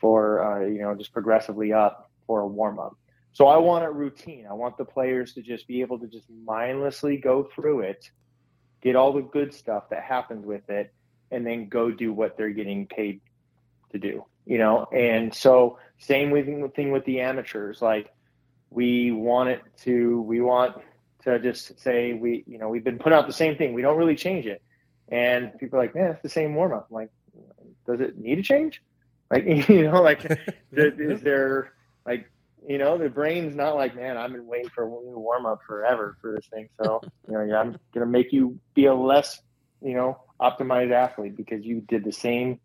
for uh, you know just progressively up for a warm up. So I want a routine. I want the players to just be able to just mindlessly go through it, get all the good stuff that happens with it, and then go do what they're getting paid to do. You know, and so same with thing with the amateurs. Like we want it to, we want to just say we, you know, we've been putting out the same thing. We don't really change it, and people are like, man, it's the same warm up. Like, does it need to change? Like, (laughs) you know, like, (laughs) is there like you know, the brain's not like, man, I've been waiting for a new warm up forever for this thing. So, you know, yeah, I'm gonna make you be a less, you know, optimized athlete because you did the same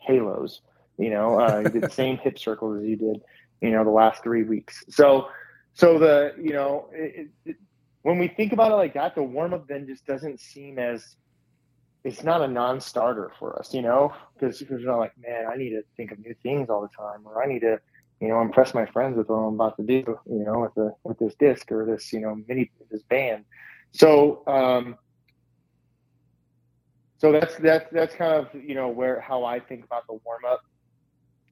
halos, you know, uh, you did the same hip circles as you did, you know, the last three weeks. So, so the, you know, it, it, when we think about it like that, the warm up then just doesn't seem as it's not a non-starter for us, you know, because we're not like, man, I need to think of new things all the time, or I need to, you know, impress my friends with what I'm about to do, you know, with the with this disc or this, you know, mini this band. So, um, so that's that's that's kind of you know where how I think about the warm up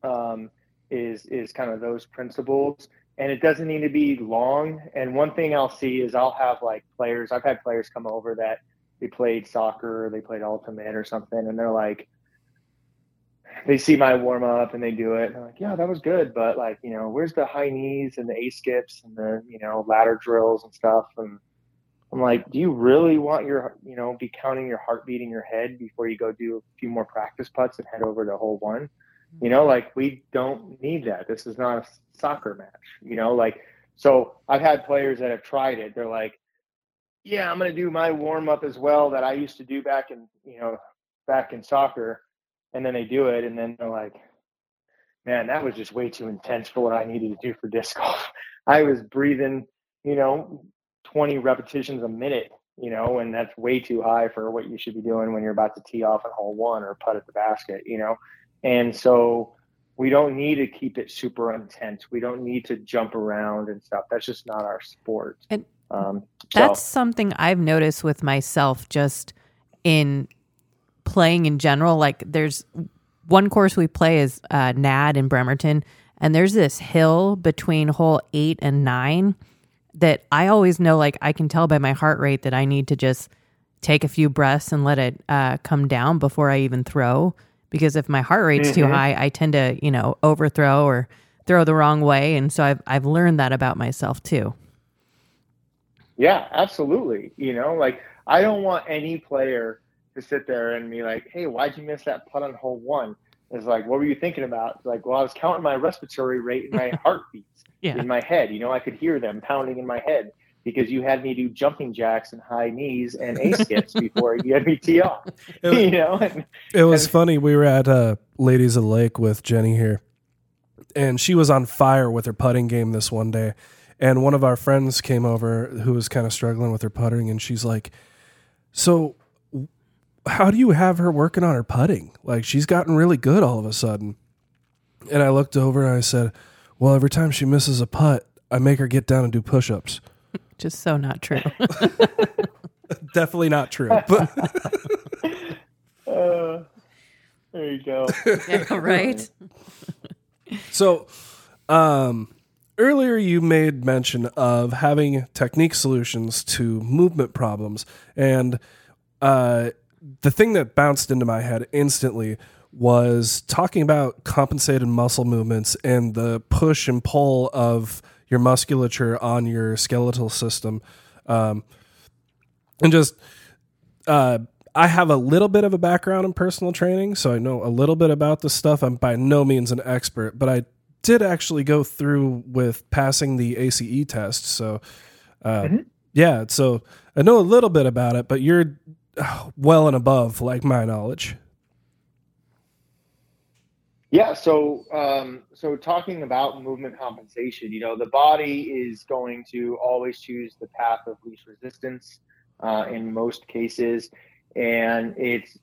um, is is kind of those principles, and it doesn't need to be long. And one thing I'll see is I'll have like players. I've had players come over that they played soccer, or they played ultimate or something, and they're like, they see my warm up and they do it. And they're like, yeah, that was good. But like, you know, where's the high knees and the A skips and the, you know, ladder drills and stuff. And I'm like, do you really want your, you know, be counting your heartbeat in your head before you go do a few more practice putts and head over to hole one? You know, like we don't need that. This is not a soccer match, you know, like, so I've had players that have tried it. They're like, yeah, I'm going to do my warm up as well that I used to do back in, you know, back in soccer and then they do it and then they're like man that was just way too intense for what i needed to do for disc golf i was breathing you know 20 repetitions a minute you know and that's way too high for what you should be doing when you're about to tee off at hole one or putt at the basket you know and so we don't need to keep it super intense we don't need to jump around and stuff that's just not our sport and um, that's so. something i've noticed with myself just in playing in general. Like there's one course we play is uh, NAD in Bremerton, and there's this hill between hole eight and nine that I always know. Like I can tell by my heart rate that I need to just take a few breaths and let it uh, come down before I even throw. Because if my heart rate's mm-hmm. too high, I tend to you know overthrow or throw the wrong way, and so I've I've learned that about myself too. Yeah, absolutely. You know, like I don't want any player to sit there and be like, hey, why'd you miss that putt on hole one? It's like, what were you thinking about? It's like, well, I was counting my respiratory rate and my (laughs) heartbeats yeah. in my head. You know, I could hear them pounding in my head because you had me do jumping jacks and high knees and A skips before you had me tee off. (laughs) Was, (laughs) you know, and, it was and, funny. We were at uh, Ladies of the Lake with Jenny here, and she was on fire with her putting game this one day. And one of our friends came over who was kind of struggling with her putting, and she's like, "So how do you have her working on her putting? Like she's gotten really good all of a sudden. And I looked over and I said, Well, every time she misses a putt, I make her get down and do push ups. Just so not true. (laughs) Definitely not true. (laughs) But uh, there you go. (laughs) Yeah, right. so um earlier you made mention of having technique solutions to movement problems and uh, the thing that bounced into my head instantly was talking about compensated muscle movements and the push and pull of your musculature on your skeletal system. Um, and just, uh, I have a little bit of a background in personal training, so I know a little bit about this stuff. I'm by no means an expert, but I did actually go through with passing the ACE test. So, uh, mm-hmm. yeah, so I know a little bit about it, but you're well and above like my knowledge. Yeah, so um, so talking about movement compensation, you know, the body is going to always choose the path of least resistance uh, in most cases, and it's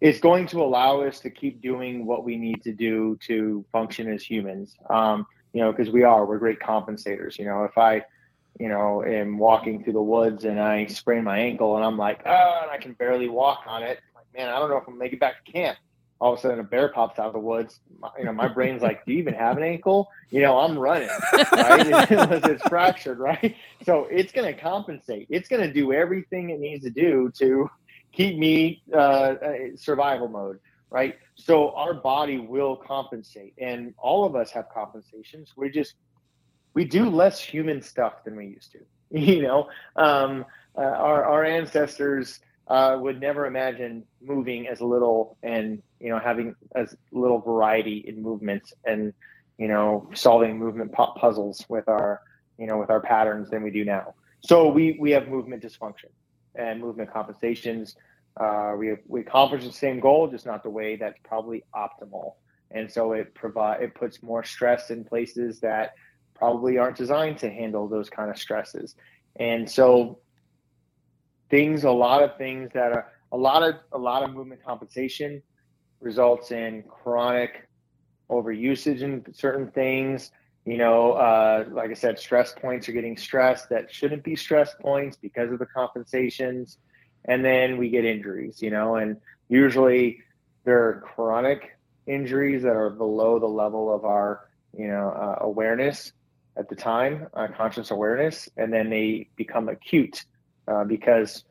it's going to allow us to keep doing what we need to do to function as humans. Um, you know, because we are we're great compensators. You know, if I you know, am walking through the woods and I sprain my ankle and I'm like, oh, and I can barely walk on it. Like, man, I don't know if I'm gonna make it back to camp. All of a sudden, a bear pops out of the woods. You know, my brain's like, do you even have an ankle? You know, I'm running, right? (laughs) It's fractured, right? So it's gonna compensate. It's gonna do everything it needs to do to keep me uh, uh survival mode, right? So our body will compensate, and all of us have compensations. We just we do less human stuff than we used to. (laughs) You know, um, uh, our our ancestors uh, would never imagine moving as little and you know having as little variety in movements and you know solving movement puzzles with our you know with our patterns than we do now. So we we have movement dysfunction and movement compensations. Uh, we we accomplish the same goal, just not the way that's probably optimal. And so it provide it puts more stress in places that probably aren't designed to handle those kind of stresses. And so things, a lot of things that are a lot of a lot of movement compensation results in chronic overusage in certain things. You know, uh, like I said, stress points are getting stressed that shouldn't be stress points because of the compensations. And then we get injuries, you know, and usually they're chronic injuries that are below the level of our, you know, uh, awareness at the time, uh, conscious awareness, and then they become acute uh, because,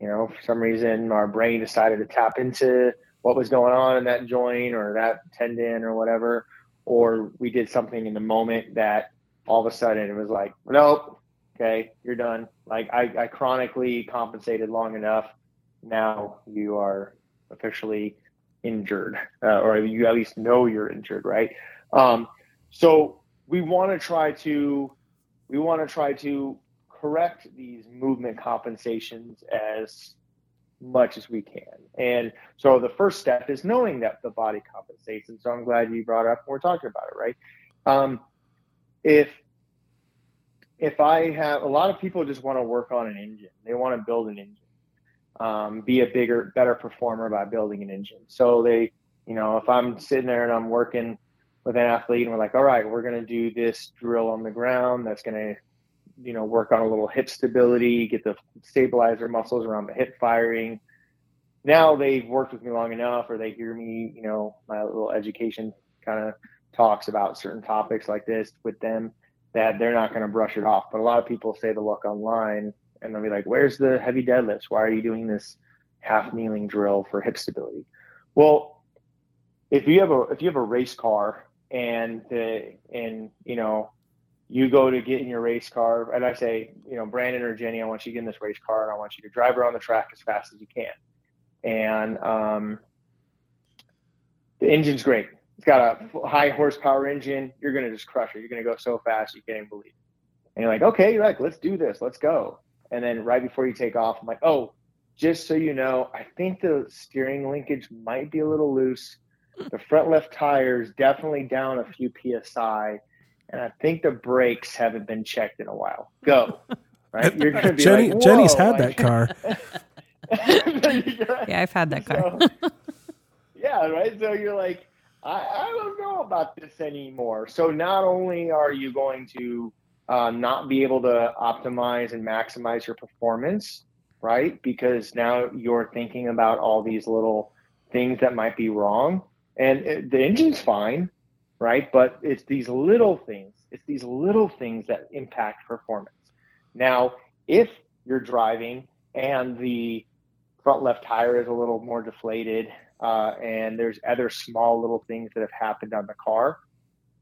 you know, for some reason our brain decided to tap into what was going on in that joint or that tendon or whatever, or we did something in the moment that all of a sudden it was like, nope, okay, you're done. Like I, I chronically compensated long enough. Now you are officially injured, uh, or you at least know you're injured, right? Um, so we want to try to we want to try to correct these movement compensations as much as we can. And so the first step is knowing that the body compensates. And so I'm glad you brought up and we're talking about it, right? Um, if if I have a lot of people just want to work on an engine, they want to build an engine, um, be a bigger, better performer by building an engine. So they, you know, if I'm sitting there and I'm working with an athlete and we're like, all right, we're going to do this drill on the ground that's going to you know, work on a little hip stability, get the stabilizer muscles around the hip firing. Now they've worked with me long enough, or they hear me, you know, my little education kind of talks about certain topics like this with them that they're not going to brush it off. But a lot of people say the look online and they'll be like, where's the heavy deadlifts? Why are you doing this half kneeling drill for hip stability? Well, if you have a, if you have a race car and the, and, you know, you go to get in your race car, and I say, you know, Brandon or Jenny, I want you to get in this race car, and I want you to drive around the track as fast as you can. And um, the engine's great. It's got a high horsepower engine. You're going to just crush it. You're going to go so fast you can't even believe it. And you're like, okay, you're like, let's do this. Let's go. And then right before you take off, I'm like, oh, just so you know, I think the steering linkage might be a little loose. The front left tire is definitely down a few psi and I think the brakes haven't been checked in a while. Go. (laughs) Right? You're gonna be Jenny, like, Jenny's had like, that (laughs) car. (laughs) yeah, I've had that car. So, yeah, right. So you're like, I, I don't know about this anymore. So not only are you going to uh, not be able to optimize and maximize your performance, right? Because now you're thinking about all these little things that might be wrong, and it, the engine's fine right? But it's these little things, it's these little things that impact performance. Now, if you're driving and the front left tire is a little more deflated, uh, and there's other small little things that have happened on the car,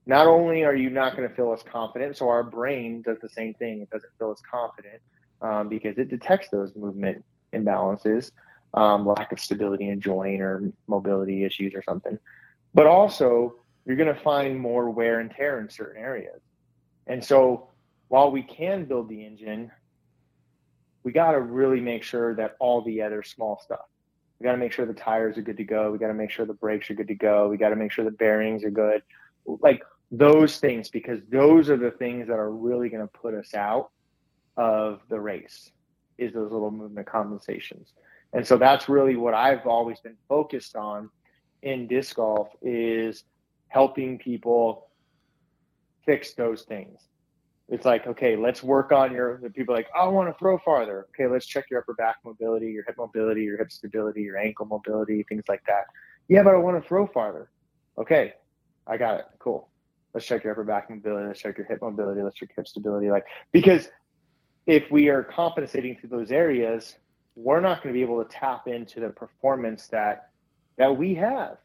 not only are you not going to feel as confident, so our brain does the same thing. It doesn't feel as confident um, because it detects those movement imbalances, um, lack of stability in joint or mobility issues or something. But also, you're going to find more wear and tear in certain areas. And so while we can build the engine, we got to really make sure that all the other small stuff, we got to make sure the tires are good to go. We got to make sure the brakes are good to go. We got to make sure the bearings are good. Like those things, because those are the things that are really going to put us out of the race is those little movement compensations. And so that's really what I've always been focused on in disc golf is helping people fix those things. It's like, okay, let's work on your people like, I want to throw farther. Okay, let's check your upper back mobility, your hip mobility, your hip stability, your ankle mobility, things like that. Yeah, but I want to throw farther. Okay, I got it. Cool. Let's check your upper back mobility. Let's check your hip mobility. Let's check your hip stability. Like, because if we are compensating to those areas, we're not going to be able to tap into the performance that that we have.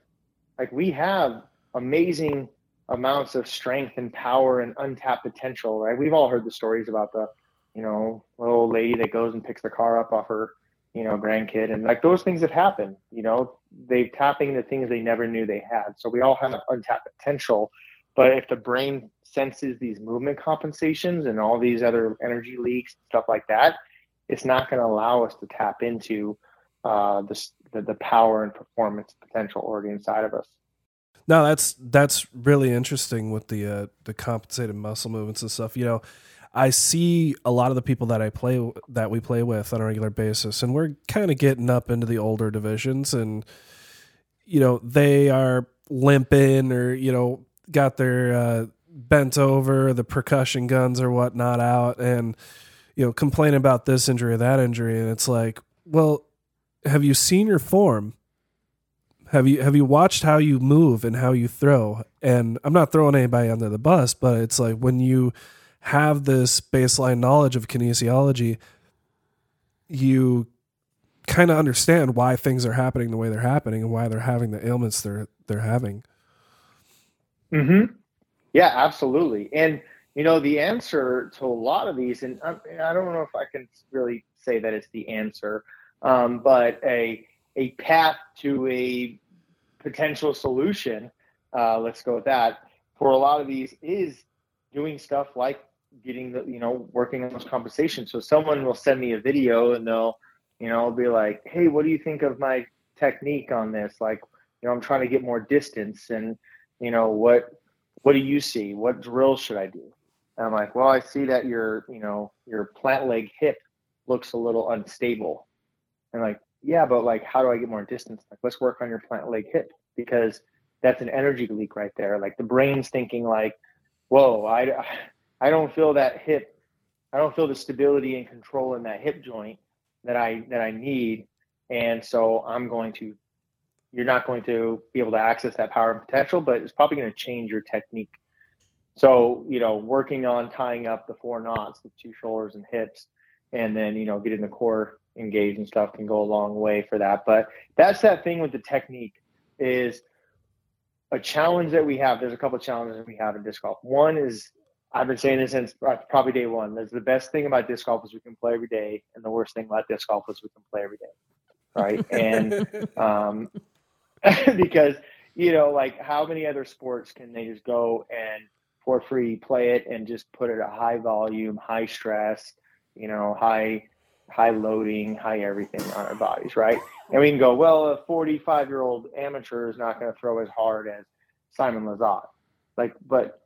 Like we have amazing amounts of strength and power and untapped potential, right? We've all heard the stories about the, you know, little old lady that goes and picks the car up off her, you know, grandkid. And like those things have happened, you know, they tapping into things they never knew they had. So we all have untapped potential. But if the brain senses these movement compensations and all these other energy leaks, stuff like that, it's not going to allow us to tap into uh, the, the power and performance potential already inside of us. No, that's that's really interesting with the uh, the compensated muscle movements and stuff. You know, I see a lot of the people that I play that we play with on a regular basis, and we're kind of getting up into the older divisions, and you know they are limping or you know got their uh, bent over, the percussion guns or whatnot out, and you know complaining about this injury or that injury, and it's like, well, have you seen your form? Have you have you watched how you move and how you throw? And I'm not throwing anybody under the bus, but it's like when you have this baseline knowledge of kinesiology, you kind of understand why things are happening the way they're happening and why they're having the ailments they're they're having. hmm Yeah, absolutely. And you know, the answer to a lot of these, and I, I don't know if I can really say that it's the answer, um, but a a path to a potential solution. Uh, let's go with that. For a lot of these, is doing stuff like getting the you know working on those compensations. So someone will send me a video and they'll you know be like, hey, what do you think of my technique on this? Like, you know, I'm trying to get more distance, and you know what what do you see? What drill should I do? And I'm like, well, I see that your you know your plant leg hip looks a little unstable. And like, yeah, but like, how do I get more distance? Like, let's work on your plant leg hip because that's an energy leak right there. Like the brain's thinking like, whoa, I, I don't feel that hip. I don't feel the stability and control in that hip joint that I that I need, and so I'm going to. You're not going to be able to access that power and potential, but it's probably going to change your technique. So you know, working on tying up the four knots, the two shoulders and hips, and then you know getting the core engaged and stuff can go a long way for that. But that's that thing with the technique is a challenge that we have. There's a couple challenges we have in disc golf. One is I've been saying this since probably day one. There's the best thing about disc golf is we can play every day, and the worst thing about disc golf is we can play every day, right? (laughs) and um, (laughs) because you know, like how many other sports can they just go and for free play it and just put it at high volume, high stress, you know, high high loading, high everything on our bodies, right? And we can go, well, a 45 year old amateur is not going to throw as hard as Simon Lizotte. Like, but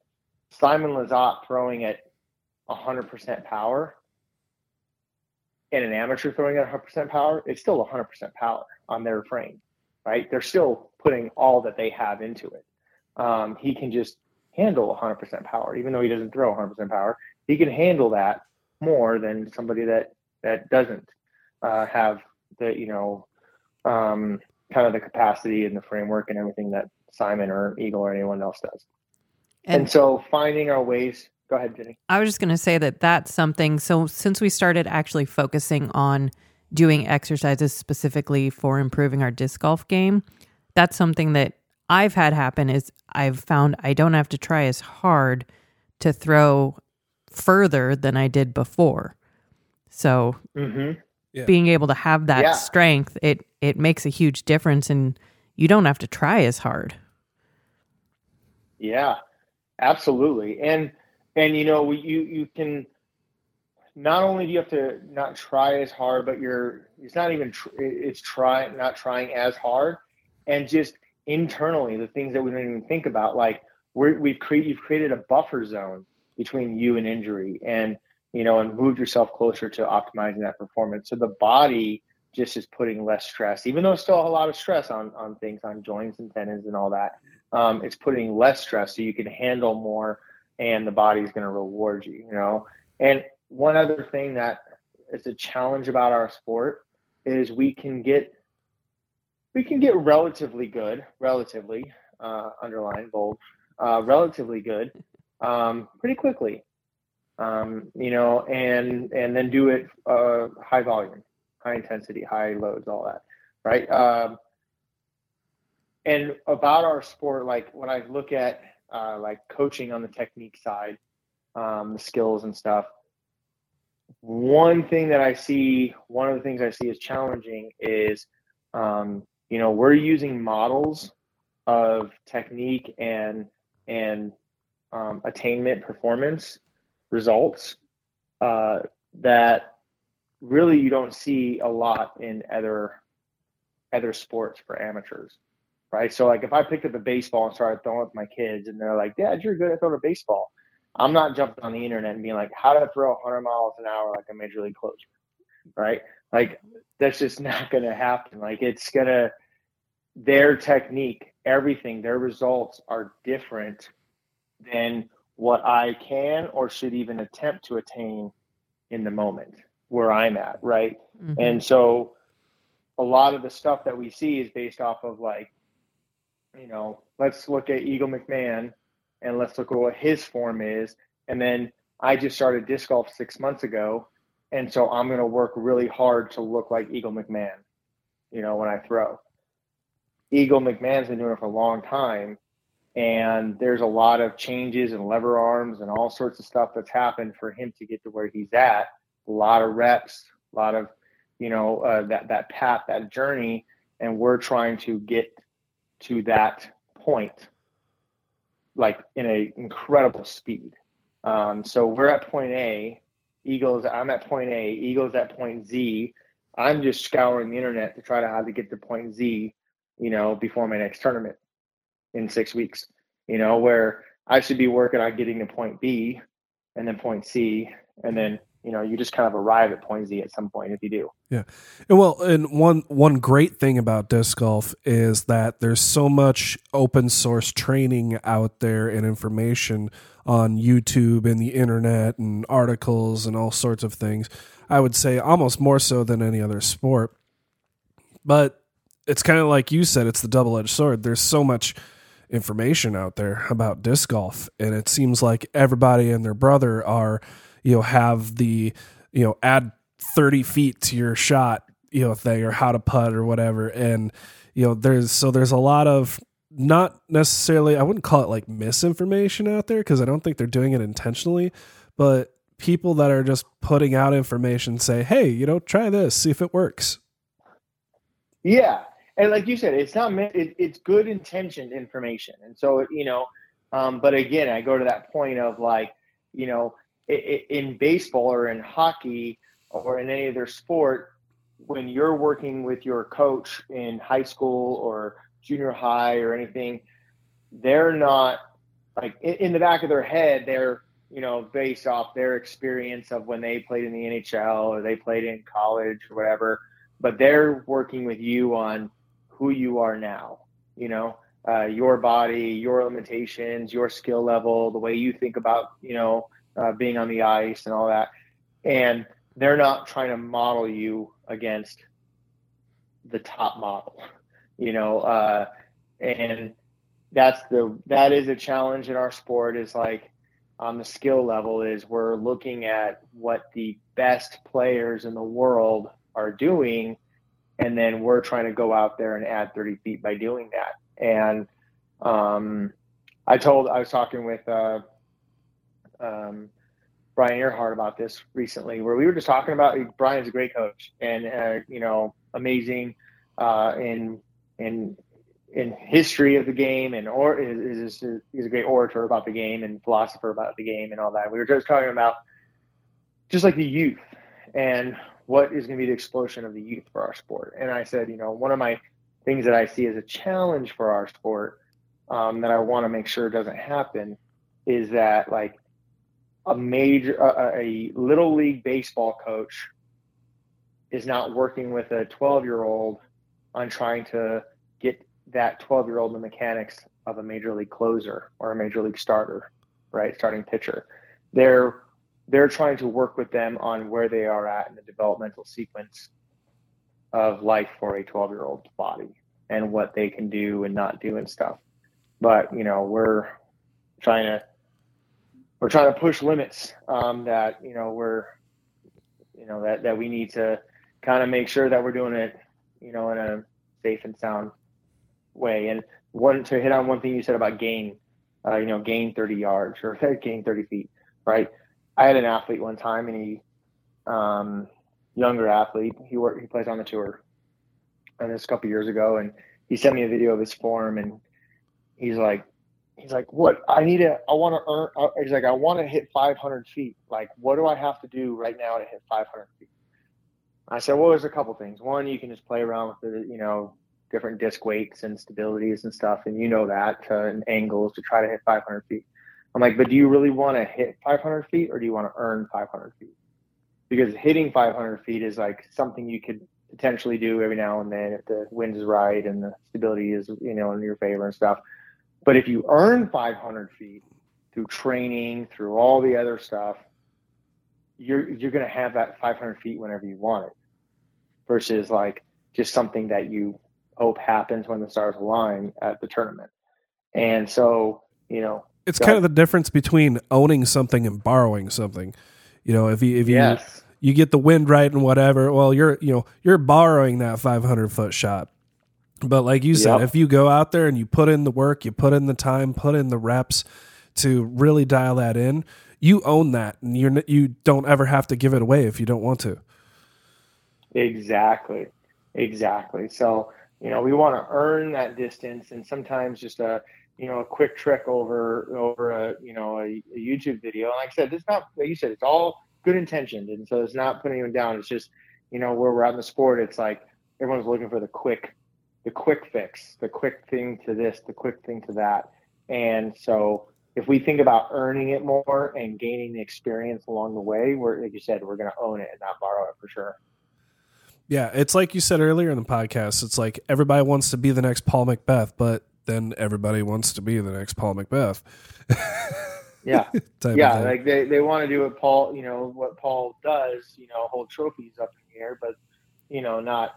Simon Lizotte throwing at 100% power and an amateur throwing at 100% power, it's still 100% power on their frame, right? They're still putting all that they have into it. Um, he can just handle 100% power, even though he doesn't throw 100% power. He can handle that more than somebody that that doesn't uh, have the you know um, kind of the capacity and the framework and everything that Simon or Eagle or anyone else does. And, and so finding our ways. Go ahead, Jenny. I was just going to say that that's something. So since we started actually focusing on doing exercises specifically for improving our disc golf game, that's something that I've had happen is I've found I don't have to try as hard to throw further than I did before. So mm-hmm. yeah. being able to have that yeah. strength, it it makes a huge difference, and you don't have to try as hard. Yeah, absolutely, and and you know you you can not only do you have to not try as hard, but you're it's not even tr- it's trying not trying as hard, and just internally the things that we don't even think about, like we're, we've created you've created a buffer zone between you and injury, and you know, and moved yourself closer to optimizing that performance. So the body just is putting less stress, even though still a lot of stress on on things, on joints and tendons and all that. Um, it's putting less stress so you can handle more, and the body is going to reward you. You know, and one other thing that is a challenge about our sport is we can get we can get relatively good, relatively uh, underline bold, uh, relatively good um, pretty quickly um, you know, and and then do it uh, high volume, high intensity, high loads, all that, right? Um, and about our sport, like when I look at uh, like coaching on the technique side, um, the skills and stuff, one thing that I see, one of the things I see is challenging is, um, you know, we're using models of technique and and um, attainment performance results uh, that really you don't see a lot in other other sports for amateurs, right? So like if I picked up a baseball and started throwing with my kids, and they're like, "Dad, you're good at throwing a baseball," I'm not jumping on the internet and being like, "How to throw 100 miles an hour like a major league closer," right? Like that's just not (laughs) going to happen. Like it's gonna their technique, everything, their results are different than what I can or should even attempt to attain in the moment where I'm at, right? Mm-hmm. And so a lot of the stuff that we see is based off of like, you know, let's look at Eagle McMahon and let's look at what his form is. And then I just started disc golf six months ago. And so I'm going to work really hard to look like Eagle McMahon. you know, when I throw. Eagle McMahon's been doing it for a long time, and there's a lot of changes and lever arms and all sorts of stuff that's happened for him to get to where he's at. A lot of reps, a lot of, you know, uh, that that path, that journey, and we're trying to get to that point, like in a incredible speed. Um, so we're at point A. Eagles, I'm at point A. Eagles at point Z. I'm just scouring the internet to try to how to get to point Z, you know, before my next tournament in six weeks. You know, where I should be working on getting to point B and then point C, and then you know you just kind of arrive at point Z at some point if you do. Yeah, and well, and one one great thing about disc golf is that there's so much open source training out there and information on YouTube and the internet and articles and all sorts of things. I would say almost more so than any other sport. But it's kind of like you said, it's the double edged sword. There's so much information out there about disc golf, and it seems like everybody and their brother are, you know, have the, you know, add 30 feet to your shot, you know, thing or how to putt or whatever. And, you know, there's so there's a lot of not necessarily, I wouldn't call it like misinformation out there because I don't think they're doing it intentionally, but people that are just putting out information say, hey, you know, try this, see if it works. Yeah. And like you said, it's not meant, it, it's good intentioned information. And so, you know, um, but again, I go to that point of like, you know, it, it, in baseball or in hockey or in any other sport, when you're working with your coach in high school or junior high or anything, they're not like in, in the back of their head, they're you know, based off their experience of when they played in the NHL or they played in college or whatever. But they're working with you on who you are now, you know, uh, your body, your limitations, your skill level, the way you think about, you know, uh, being on the ice and all that. And they're not trying to model you against the top model, you know, uh, and that's the, that is a challenge in our sport is like, on the skill level is we're looking at what the best players in the world are doing and then we're trying to go out there and add 30 feet by doing that and um, i told i was talking with uh, um, brian earhart about this recently where we were just talking about brian's a great coach and uh, you know amazing uh, in in in history of the game and or is, is, he's a great orator about the game and philosopher about the game and all that. We were just talking about just like the youth and what is going to be the explosion of the youth for our sport. And I said, you know, one of my things that I see as a challenge for our sport um, that I want to make sure doesn't happen is that like a major a, a little league baseball coach is not working with a 12 year old on trying to get that 12 year old the mechanics of a major league closer or a major league starter, right? Starting pitcher. They're they're trying to work with them on where they are at in the developmental sequence of life for a 12 year old body and what they can do and not do and stuff. But you know, we're trying to we're trying to push limits um, that you know we're you know that that we need to kind of make sure that we're doing it you know in a safe and sound way. And one to hit on one thing you said about gain, uh, you know, gain 30 yards or (laughs) gain 30 feet, right? I had an athlete one time, and he, um, younger athlete, he worked, he plays on the tour, and this a couple years ago, and he sent me a video of his form, and he's like, he's like, what I need to, I want to earn. Uh, he's like, I want to hit 500 feet. Like, what do I have to do right now to hit 500 feet? I said, well, there's a couple things. One, you can just play around with the, you know, different disc weights and stabilities and stuff, and you know that uh, and angles to try to hit 500 feet. I'm like, but do you really want to hit 500 feet or do you want to earn 500 feet? Because hitting 500 feet is like something you could potentially do every now and then if the wind is right and the stability is you know in your favor and stuff. But if you earn 500 feet through training, through all the other stuff, you're you're going to have that 500 feet whenever you want it, versus like just something that you hope happens when the stars align at the tournament. And so, you know, it's kind of the difference between owning something and borrowing something. You know, if you if you yes. you get the wind right and whatever. Well, you're you know you're borrowing that 500 foot shot. But like you said, Yep. if you go out there and you put in the work, you put in the time, put in the reps to really dial that in, you own that, and you're you don't ever have to give it away if you don't want to. Exactly. Exactly. So, you know, we want to earn that distance and sometimes just a, you know, a quick trick over, over a, you know, a, a YouTube video. And like I said, it's not, like you said, it's all good intentioned. And so it's not putting anyone down. It's just, you know, where we're at in the sport, it's like everyone's looking for the quick, the quick fix, the quick thing to this, the quick thing to that. And so if we think about earning it more and gaining the experience along the way, we're, like you said, we're going to own it and not borrow it for sure. Yeah, it's like you said earlier in the podcast. It's like everybody wants to be the next Paul McBeth, but then everybody wants to be the next Paul McBeth. Yeah. (laughs) yeah, like they, they want to do what Paul, you know, what Paul does, you know, hold trophies up in the air, but you know, not,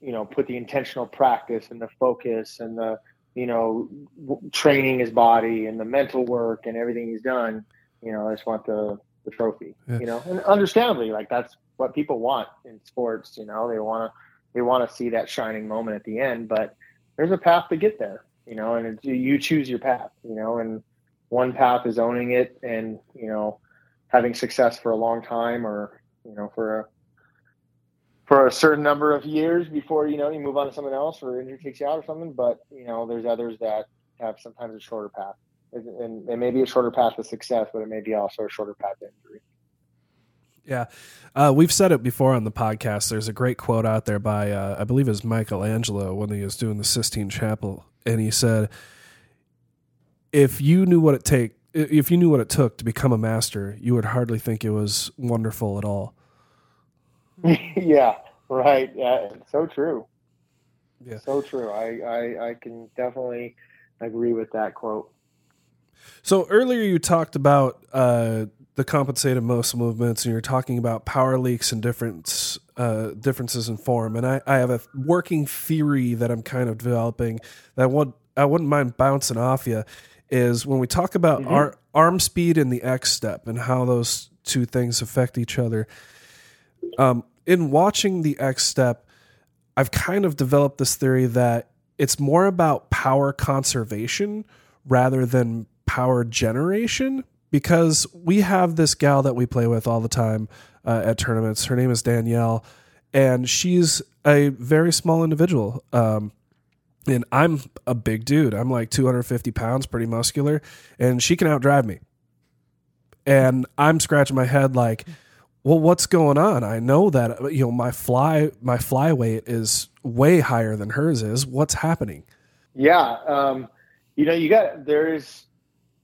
you know, put the intentional practice and the focus and the, you know, w- training his body and the mental work and everything he's done. You know, I just want the the trophy. Yeah. You know, and understandably, like that's what people want in sports. You know, they want to they want to see that shining moment at the end, but there's a path to get there. You know, and you choose your path. You know, and one path is owning it and you know having success for a long time or you know for a for a certain number of years before you know you move on to something else or injury takes you out or something but you know there's others that have sometimes a shorter path and it may be a shorter path to success but it may be also a shorter path to injury Yeah, uh, we've said it before on the podcast. There's a great quote out there by uh, I believe it was Michelangelo when he was doing the Sistine Chapel, and he said, "If you knew what it take, if you knew what it took to become a master, you would hardly think it was wonderful at all." (laughs) yeah right yeah so true Yeah. so true I, I i can definitely agree with that quote So earlier you talked about uh, the compensated muscle movements, and you're talking about power leaks and difference uh, differences in form. And I, I have a working theory that I'm kind of developing that I would I wouldn't mind bouncing off you. Is when we talk about our arm speed and the X step and how those two things affect each other. Um, in watching the X step, I've kind of developed this theory that it's more about power conservation rather than power generation because we have this gal that we play with all the time uh, at tournaments. Her name is Danielle, and she's a very small individual. Um, and I'm a big dude. I'm like 250 pounds, pretty muscular, and she can outdrive me. And I'm scratching my head like, well, what's going on? I know that you know my fly my fly weight is way higher than hers is. What's happening? Yeah, um, you know, you got there's,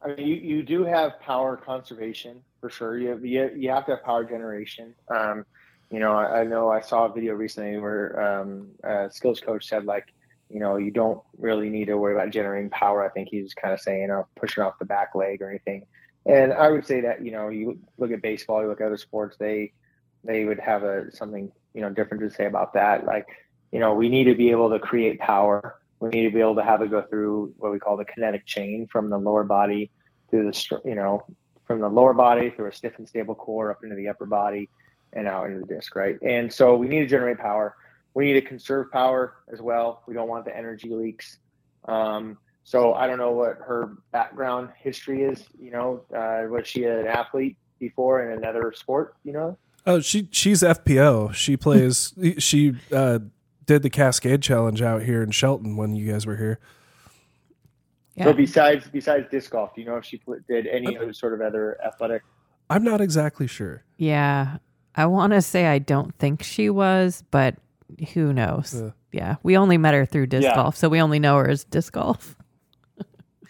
I mean, you, you do have power conservation for sure. You have, you, you have to have power generation. Um, you know, I, I know I saw a video recently where um, a skills coach said like, you know, you don't really need to worry about generating power. I think he's kind of saying, uh, pushing off the back leg or anything. And I would say that you know, you look at baseball, you look at other sports, they they would have a something you know different to say about that. Like, you know, we need to be able to create power we need to be able to have it go through what we call the kinetic chain from the lower body through the you know from the lower body through a stiff and stable core up into the upper body and out into the disc right and so we need to generate power we need to conserve power as well we don't want the energy leaks um, so i don't know what her background history is you know uh, was she an athlete before in another sport you know Oh, she she's FPO. She plays. she uh, did the Cascade Challenge out here in Shelton when you guys were here. so besides besides disc golf do you know if she did any uh, other sort of other athletic I'm not exactly sure. Yeah. I want to say I don't think she was, but who knows? Yeah. Yeah. We only met her through disc Yeah. golf, so we only know her as disc golf.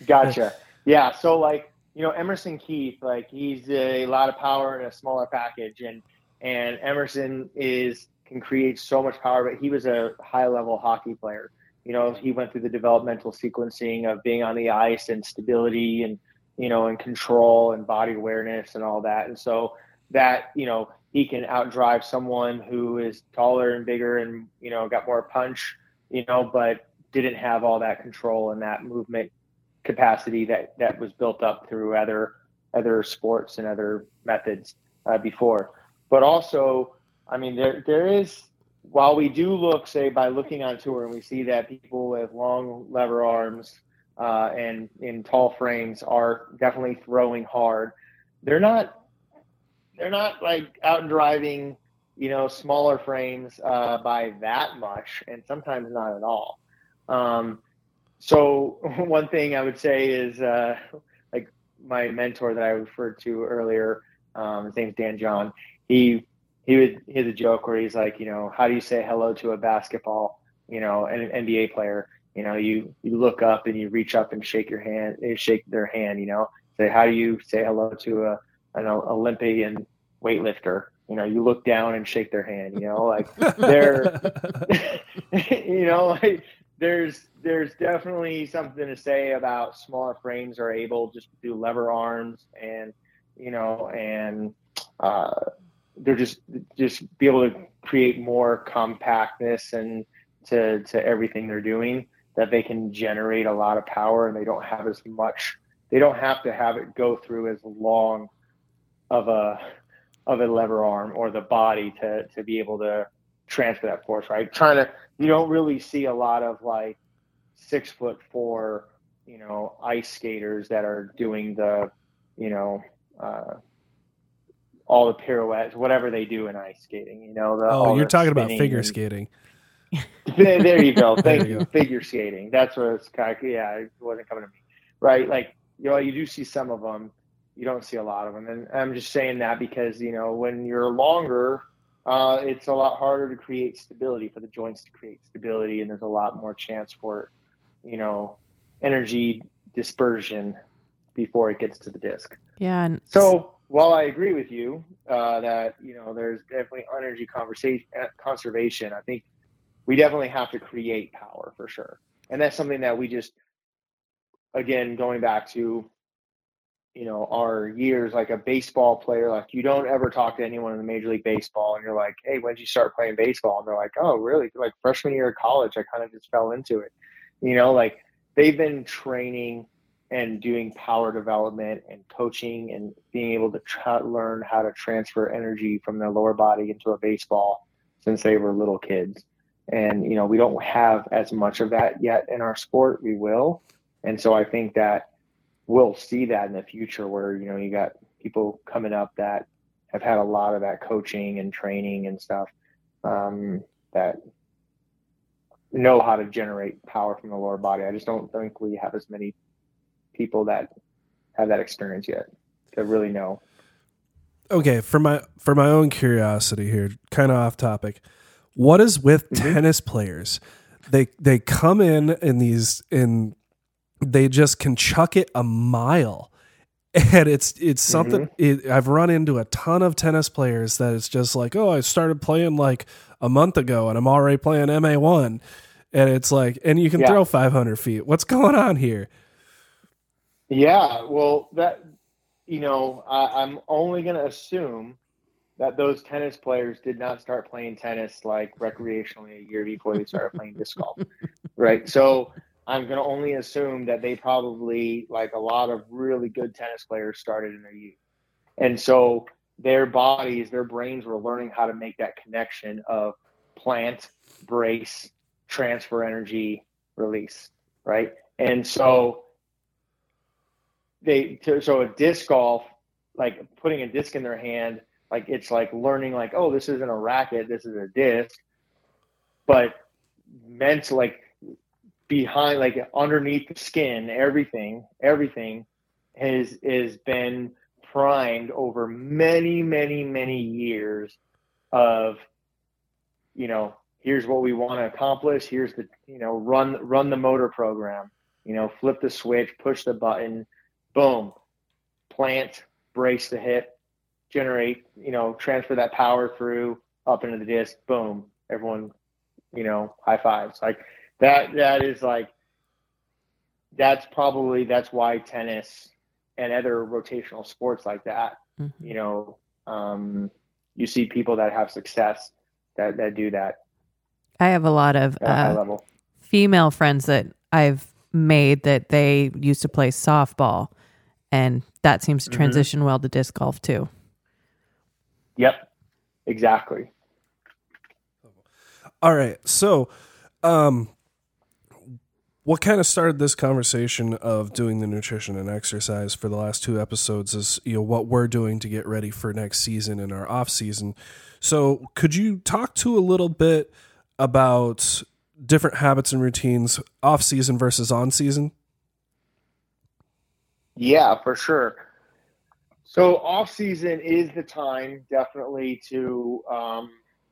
Gotcha. Yeah. So like, you know, Emerson Keith, like he's a lot of power in a smaller package and, and Emerson is, can create so much power, but he was a high level hockey player. You know, he went through the developmental sequencing of being on the ice and stability and, you know, and control and body awareness and all that. And so that, you know, he can outdrive someone who is taller and bigger and, you know, got more punch, you know, but didn't have all that control and that movement capacity that that was built up through other other sports and other methods uh, before. but also, I mean, there there is while we do look, say, by looking on tour, and we see that people with long lever arms uh, and in tall frames are definitely throwing hard. They're not they're not like out and driving, you know, smaller frames uh, by that much, and sometimes not at all. Um, so (laughs) one thing I would say is uh, like my mentor that I referred to earlier, um, his name's Dan John. He he would he has a joke where he's like, you know, how do you say hello to a basketball, you know, an NBA player? You know, you you look up and you reach up and shake your hand, shake their hand. You know, say how do you say hello to a an Olympian weightlifter? You know, you look down and shake their hand. You know, like they're, (laughs) you know, like there's there's definitely something to say about smaller frames are able just to do lever arms and you know and uh, they're just just be able to create more compactness and to to everything they're doing that they can generate a lot of power and they don't have as much they don't have to have it go through as long of a of a lever arm or the body to to be able to transfer that force right? Trying to you don't really see a lot of like six foot four you know ice skaters that are doing the you know uh, all the pirouettes, whatever they do in ice skating. You know, the, oh, you're talking about figure and, skating. (laughs) there you go. (laughs) Thank you. you. Figure skating. That's what it's kind of, yeah, it wasn't coming to me. Right. Like, you know, you do see some of them. You don't see a lot of them. And I'm just saying that because, you know, when you're longer, uh, it's a lot harder to create stability for the joints to create stability. And there's a lot more chance for, you know, energy dispersion before it gets to the disc. Yeah. And so, while I agree with you uh, that you know there's definitely energy conversation uh, conservation, I think we definitely have to create power for sure, and that's something that we just again going back to you know our years like a baseball player like you don't ever talk to anyone in the major league baseball and you're like hey when did you start playing baseball? And they're like oh really? Like freshman year of college i kind of just fell into it. You know like they've been training and doing power development and coaching and being able to tra- learn how to transfer energy from their lower body into a baseball since they were little kids. And, you know, we don't have as much of that yet in our sport. We will. And so I think that we'll see that in the future where, you know, you got people coming up that have had a lot of that coaching and training and stuff um, that know how to generate power from the lower body. I just don't think we have as many people that have that experience yet to really know. Okay, for my for my own curiosity here, kind of off topic. What is with mm-hmm. tennis players? They they come in in these in they just can chuck it a mile. And it's it's something mm-hmm. it, I've run into a ton of tennis players that it's just like, "Oh, I started playing like a month ago and I'm already playing MA1." And it's like, and you can yeah. throw 500 feet. What's going on here? Yeah, well, that you know, I, I'm only going to assume that those tennis players did not start playing tennis like recreationally a year before they started playing disc golf, (laughs) right? So I'm going to only assume that they probably, like a lot of really good tennis players, started in their youth, and so their bodies, their brains were learning how to make that connection of plant, brace, transfer energy, release, right? And so they so a disc golf like putting a disc in their hand like it's like learning like oh this isn't a racket this is a disc. But meant like behind like underneath the skin everything everything has is been primed over many many many years of you know here's what we want to accomplish here's the you know run run the motor program you know flip the switch push the button boom, plant, brace the hip, generate, you know, transfer that power through up into the disc, boom, everyone, you know, high fives. Like that, that is like, that's probably, that's why tennis and other rotational sports like that, mm-hmm. you know, um, you see people that have success that, that do that. I have a lot of uh, female friends that I've made that they used to play softball and that seems to mm-hmm. transition mm-hmm. well to disc golf too. Yep. exactly. All right. So, um, what kind of started this conversation of doing the nutrition and exercise for the last two episodes is you know what we're doing to get ready for next season and our off season. So, could you talk to a little bit about different habits and routines off season versus on season? Yeah, for sure. So off season is the time definitely to um,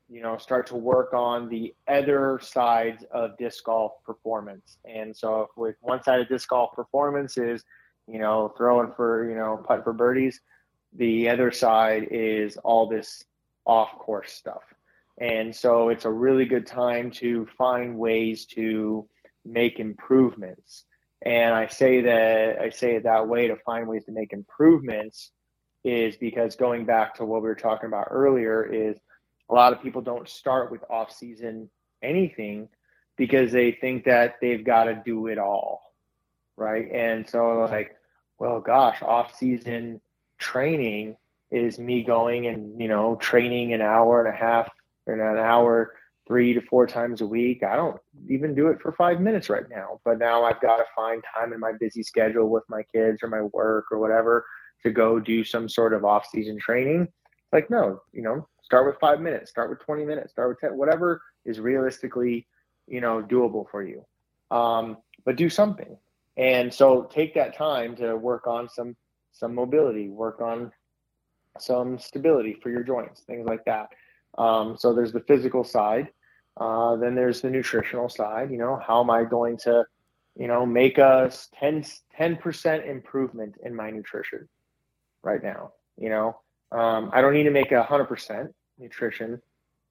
you know start to work on the other sides of disc golf performance. And so with one side of disc golf performance is you know throwing for you know putt for birdies, the other side is all this off course stuff. And so it's a really good time to find ways to make improvements. And I say that I say it that way to find ways to make improvements is because going back to what we were talking about earlier is a lot of people don't start with off season anything because they think that they've got to do it all. Right. And so like, well gosh, off season training is me going and, you know, training an hour and a half or an hour three to four times a week. I don't even do it for five minutes right now, but now I've got to find time in my busy schedule with my kids or my work or whatever to go do some sort of off season training. Like, no, you know, start with five minutes, start with 20 minutes, start with 10, whatever is realistically, you know, doable for you. Um, but do something. And so take that time to work on some, some mobility, work on some stability for your joints, things like that. Um, so there's the physical side. Uh, then there's the nutritional side. You know, how am I going to, you know, make a 10 percent improvement in my nutrition right now? You know, um, I don't need to make a hundred percent nutrition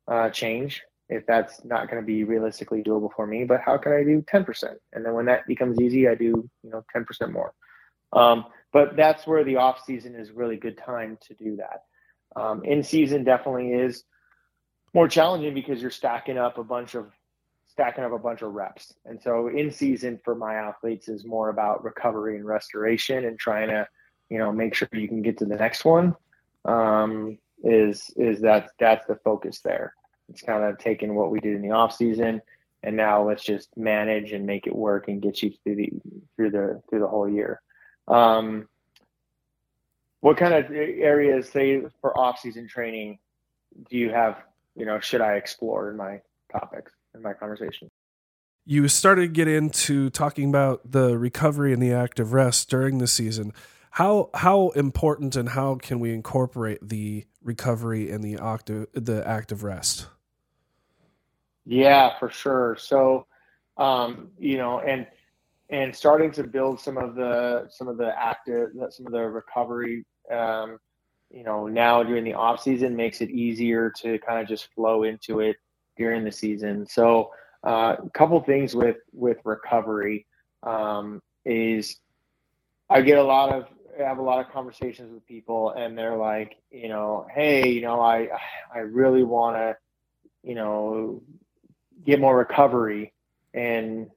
uh, change if that's not going to be realistically doable for me. But how can I do 10%? And then when that becomes easy, I do you know 10% more. Um, but that's where the off season is really good time to do that. Um, in season definitely is more challenging because you're stacking up a bunch of stacking up a bunch of reps. And so in season for my athletes is more about recovery and restoration and trying to, you know, make sure you can get to the next one. Um, is is that that's the focus there. It's kind of taking what we did in the off season and now let's just manage and make it work and get you through the through the through the whole year. Um, what kind of areas, say, for off season training, do you have you know, should I explore in my topics in my conversation? You started to get into talking about the recovery and the active rest during the season. How how important and how can we incorporate the recovery and the active the active rest? Yeah, for sure. So, um, you know, and and starting to build some of the some of the active some of the recovery um, you know, now during the off season makes it easier to kind of just flow into it during the season. So uh, a couple things with with recovery um, is I get a lot of I have a lot of conversations with people and they're like, you know, hey, you know, I I really want to, you know, get more recovery and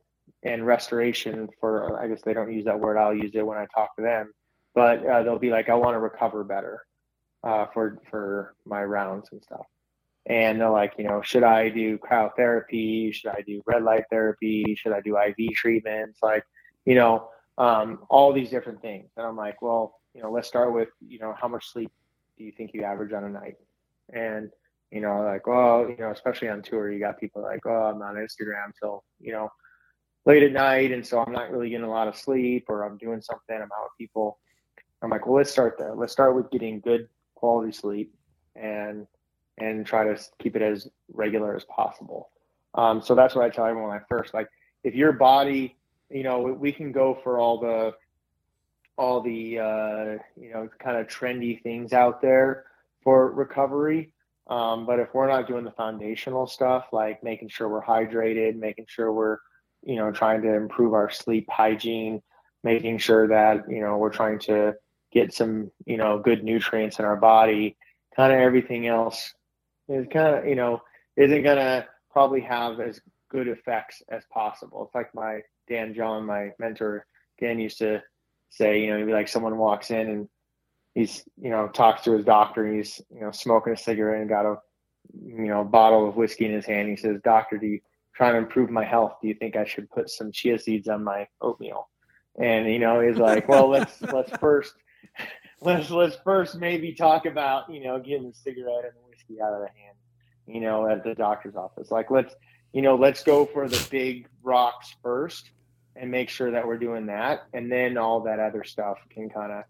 and restoration for I guess they don't use that word. I'll use it when I talk to them, but uh, they'll be like, I want to recover better uh, for for my rounds and stuff. And they're like, you know, should I do cryotherapy? Should I do red light therapy? Should I do IV treatments? Like, you know, um, all these different things. And I'm like, well, you know, let's start with, you know, how much sleep do you think you average on a night? And you know, like, well, you know, especially on tour, you got people like, oh, I'm on Instagram till, you know, late at night. And so I'm not really getting a lot of sleep or I'm doing something. I'm out with people. I'm like, well, let's start there. Let's start with getting good quality sleep and and try to keep it as regular as possible. Um, so that's what I tell everyone I first like if your body, you know, we can go for all the all the uh, you know kind of trendy things out there for recovery. Um, but if we're not doing the foundational stuff, like making sure we're hydrated, making sure we're, you know, trying to improve our sleep hygiene, making sure that, you know, we're trying to get some, you know, good nutrients in our body, kind of everything else is kind of, you know, isn't going to probably have as good effects as possible. It's like my Dan John, my mentor, Dan used to say, you know, he'd like someone walks in and he's, you know, talks to his doctor and he's, you know, smoking a cigarette and got a you know, bottle of whiskey in his hand. He says, "Doctor, do you trying to improve my health? Do you think I should put some chia seeds on my oatmeal?" And you know, he's like, "Well, let's let's first (laughs) let's let's first maybe talk about you know getting the cigarette and the whiskey out of the hand, you know, at the doctor's office. Like let's you know let's go for the big rocks first And make sure that we're doing that, and then all that other stuff can kind of,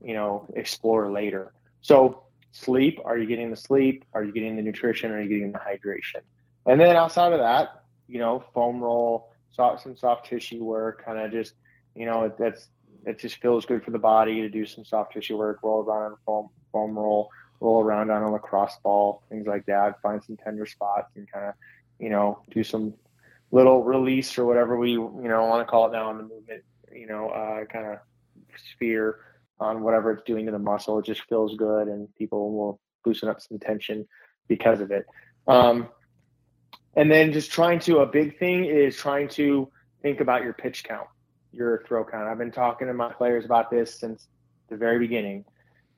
you know, explore later. So sleep. Are you getting the sleep? Are you getting the nutrition? Are you getting the hydration? And then outside of that, you know, foam roll, soft, some soft tissue work, kind of just, you know, that's it just feels good for the body to do some soft tissue work, roll around on a foam foam roll, roll around on a lacrosse ball, things like that. Find some tender spots and kind of, you know, do some little release or whatever we you know want to call it now in the movement, you know, uh, kind of sphere on whatever it's doing to the muscle. It just feels good, and people will loosen up some tension because of it. Um, and then just trying to a big thing is trying to think about your pitch count, your throw count. I've been talking to my players about this since the very beginning.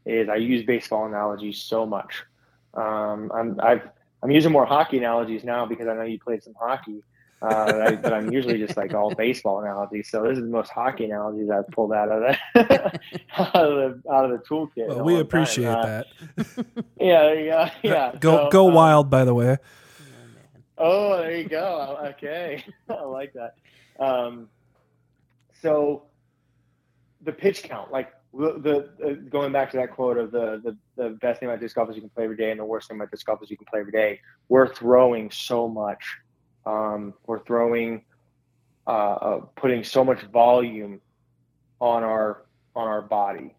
Is I use baseball analogies so much. Um, I'm I've I'm using more hockey analogies now because I know you played some hockey. Uh, I, but I'm usually just like all baseball analogies. So this is the most hockey analogies I've pulled out of the (laughs) out of the out of the toolkit. Well, we appreciate uh, that. (laughs) yeah, yeah, yeah. (laughs) Go so, go um, wild, by the way. Oh, there you go. Okay, I like that. Um, so the pitch count, like the, the, going back to that quote of the, the the best thing about disc golf is you can play every day, and the worst thing about disc golf is you can play every day. We're throwing so much. Um, we're throwing, uh, uh, putting so much volume on our on our body,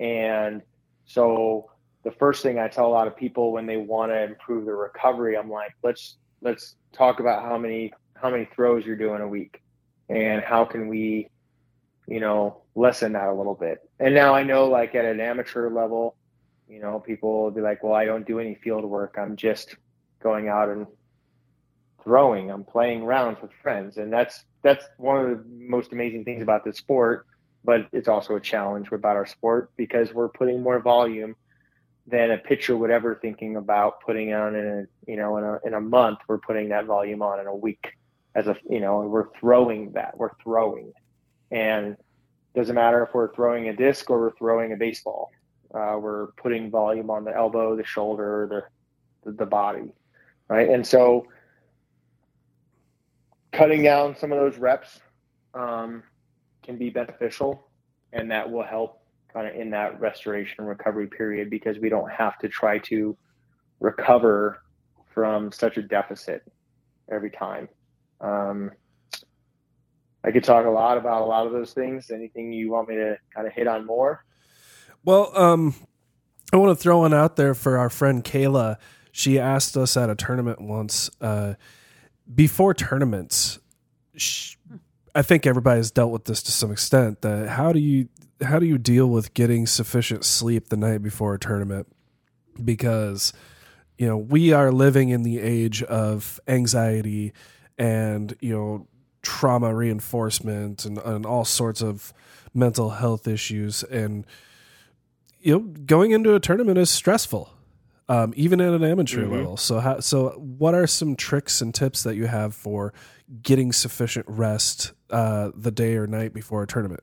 and so the first thing I tell a lot of people when they want to improve their recovery, I'm like, let's let's talk about how many how many throws you're doing a week, and how can we, you know, lessen that a little bit. And now I know, like at an amateur level, you know, people will be like, well, I don't do any field work. I'm just going out and throwing. I'm playing rounds with friends, and that's that's one of the most amazing things about this sport. But it's also a challenge about our sport because we're putting more volume than a pitcher would ever thinking about putting on in a you know in a in a month. We're putting that volume on in a week as a you know we're throwing that we're throwing, and doesn't matter if we're throwing a disc or we're throwing a baseball. Uh, we're putting volume on the elbow, the shoulder, the the, the body, right? And so cutting down some of those reps um, can be beneficial, and that will help kind of in that restoration recovery period because we don't have to try to recover from such a deficit every time. Um, I could talk a lot about a lot of those things. Anything you want me to kind of hit on more? Well, um, I want to throw one out there for our friend Kayla. She asked us at a tournament once. Uh, before tournaments, I think everybody's dealt with this to some extent. That how do you how do you deal with getting sufficient sleep the night before a tournament? Because you know we are living in the age of anxiety and you know trauma reinforcement and, and all sorts of mental health issues and you know going into a tournament is stressful um, even at an amateur mm-hmm. level. So, how, so what are some tricks and tips that you have for getting sufficient rest uh, the day or night before a tournament?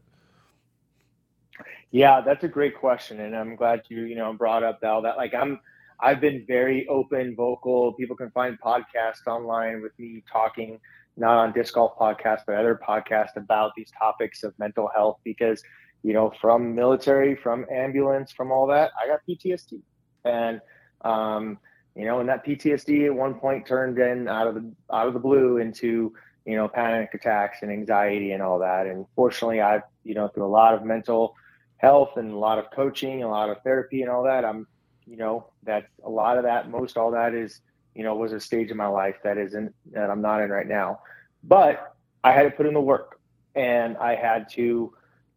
Yeah, that's a great question, and I'm glad you you know brought up all that. Like I'm, I've been very open, vocal. People can find podcasts online with me talking, not on disc golf podcast, but other podcasts about these topics of mental health because you know from military, from ambulance, from all that, I got PTSD, and um, you know, and that PTSD at one point turned in out of the out of the blue into you know panic attacks and anxiety and all that. And fortunately, I've you know through a lot of mental health and a lot of coaching, a lot of therapy and all that, I'm you know that a lot of that, most all that is you know was a stage in my life that isn't that I'm not in right now. But I had to put in the work, and I had to,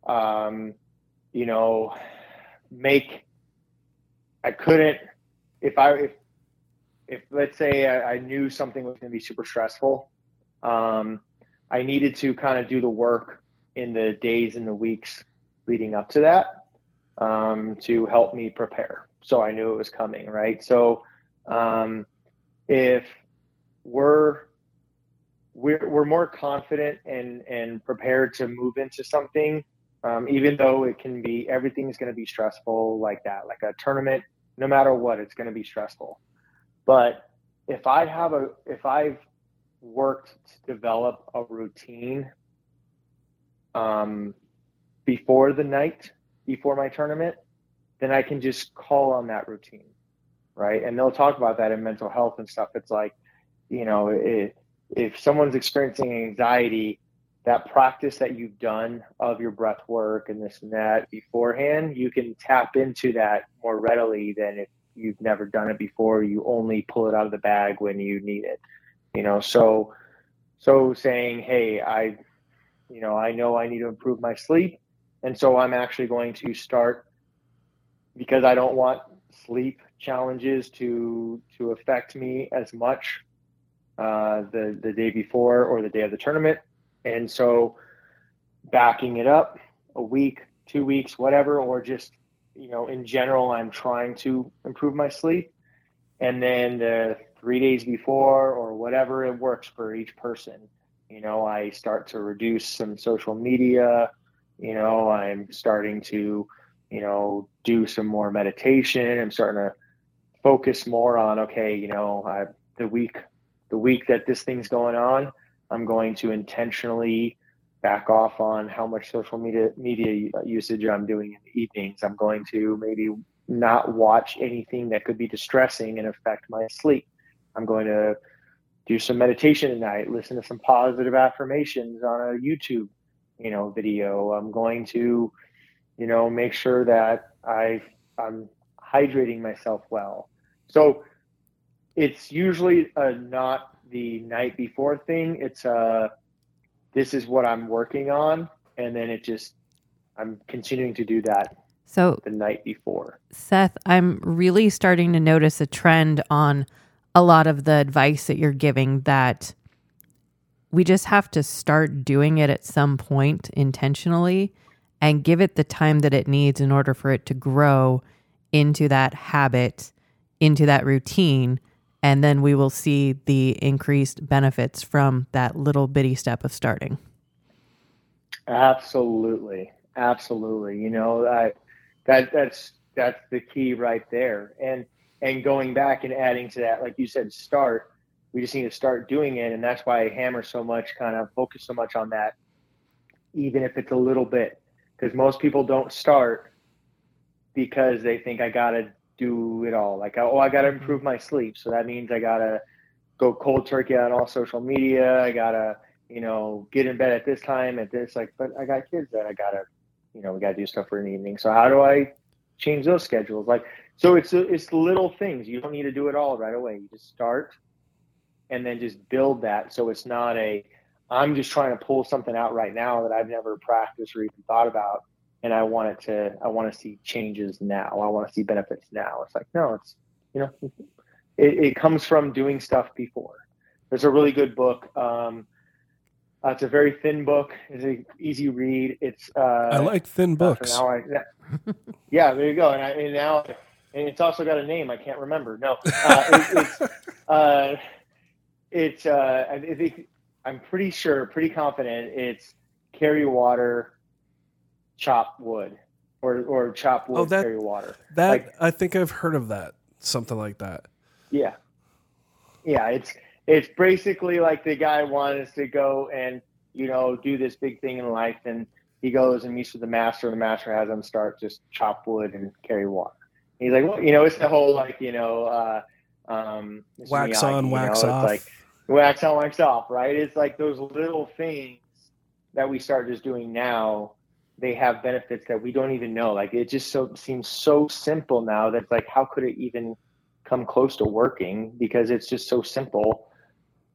um, you know, make. I couldn't if I if if let's say I, I knew something was going to be super stressful, um, I needed to kind of do the work in the days and the weeks leading up to that um, to help me prepare. So I knew it was coming, right? So Um, if we're we're we're more confident and and prepared to move into something, um, even though it can be everything's going to be stressful like that, like a tournament. No matter what, it's going to be stressful. But if I have a if I've worked to develop a routine um, before the night, before my tournament, then I can just call on that routine, right? And they'll talk about that in mental health and stuff. It's like, you know, it, if someone's experiencing anxiety, that practice that you've done of your breath work and this and that beforehand, you can tap into that more readily than if you've never done it before. You only pull it out of the bag when you need it, you know. So, so saying, "Hey, I, you know, I know I need to improve my sleep, and so I'm actually going to start because I don't want sleep challenges to to affect me as much uh, the the day before or the day of the tournament, and so backing it up a week, two weeks, whatever, or just you know in general, I'm trying to improve my sleep, and then the three days before or whatever it works for each person. You know, I start to reduce some social media. You know, I'm starting to you know do some more meditation. I'm starting to focus more on okay, you know, I, the week the week that this thing's going on, I'm going to intentionally back off on how much social media media usage I'm doing in the evenings. I'm going to maybe not watch anything that could be distressing and affect my sleep. I'm going to do some meditation tonight, listen to some positive affirmations on a YouTube, you know, video. I'm going to, you know, make sure that I I'm hydrating myself well. So it's usually a, not the night before thing. It's a this is what I'm working on, and then it just I'm continuing to do that So, the night before. Seth, I'm really starting to notice a trend on a lot of the advice that you're giving that we just have to start doing it at some point intentionally and give it the time that it needs in order for it to grow into that habit, into that routine. And then we will see the increased benefits from that little bitty step of starting. Absolutely, absolutely. You know, I, that that's that's the key right there. And and going back and adding to that, like you said, start. We just need to start doing it, and that's why I hammer so much, kind of focus so much on that, even if it's a little bit, because most people don't start because they think I gotta do it all. Like, oh, I gotta mm-hmm. improve my sleep, so that means I gotta go cold turkey on all social media. I gotta, you know, get in bed at this time at this. Like, but I got kids that I gotta, you know, we gotta do stuff for an evening. So how do I change those schedules? Like, so it's it's little things. You don't need to do it all right away. You just start, and then just build that. So it's not a I'm just trying to pull something out right now that I've never practiced or even thought about, and I want it to I want to see changes now. I want to see benefits now. It's like no, it's you know, it, it comes from doing stuff before. There's a really good book. Um, uh, it's a very thin book. It's an easy read. It's uh, I like thin uh, books. now I- yeah. (laughs) yeah, there you go. And, I, and now, and it's also got a name I can't remember. No, uh, it, it's (laughs) uh, it's uh, I think I'm pretty sure, pretty confident it's carry water, chop wood, or or chop wood, Oh, that- carry water. That Like- I think I've heard of that. Something like that. Yeah. Yeah, it's it's basically like the guy wants to go and, you know, do this big thing in life and he goes and meets with the master and the master has him start just chop wood and carry water. He's like, well, you know, it's the whole like, you know, uh um Wax on, wax know, off. It's like wax on, wax off, right? It's like those little things that we start just doing now, they have benefits that we don't even know. Like it just so seems so simple now that like how could it even come close to working because it's just so simple,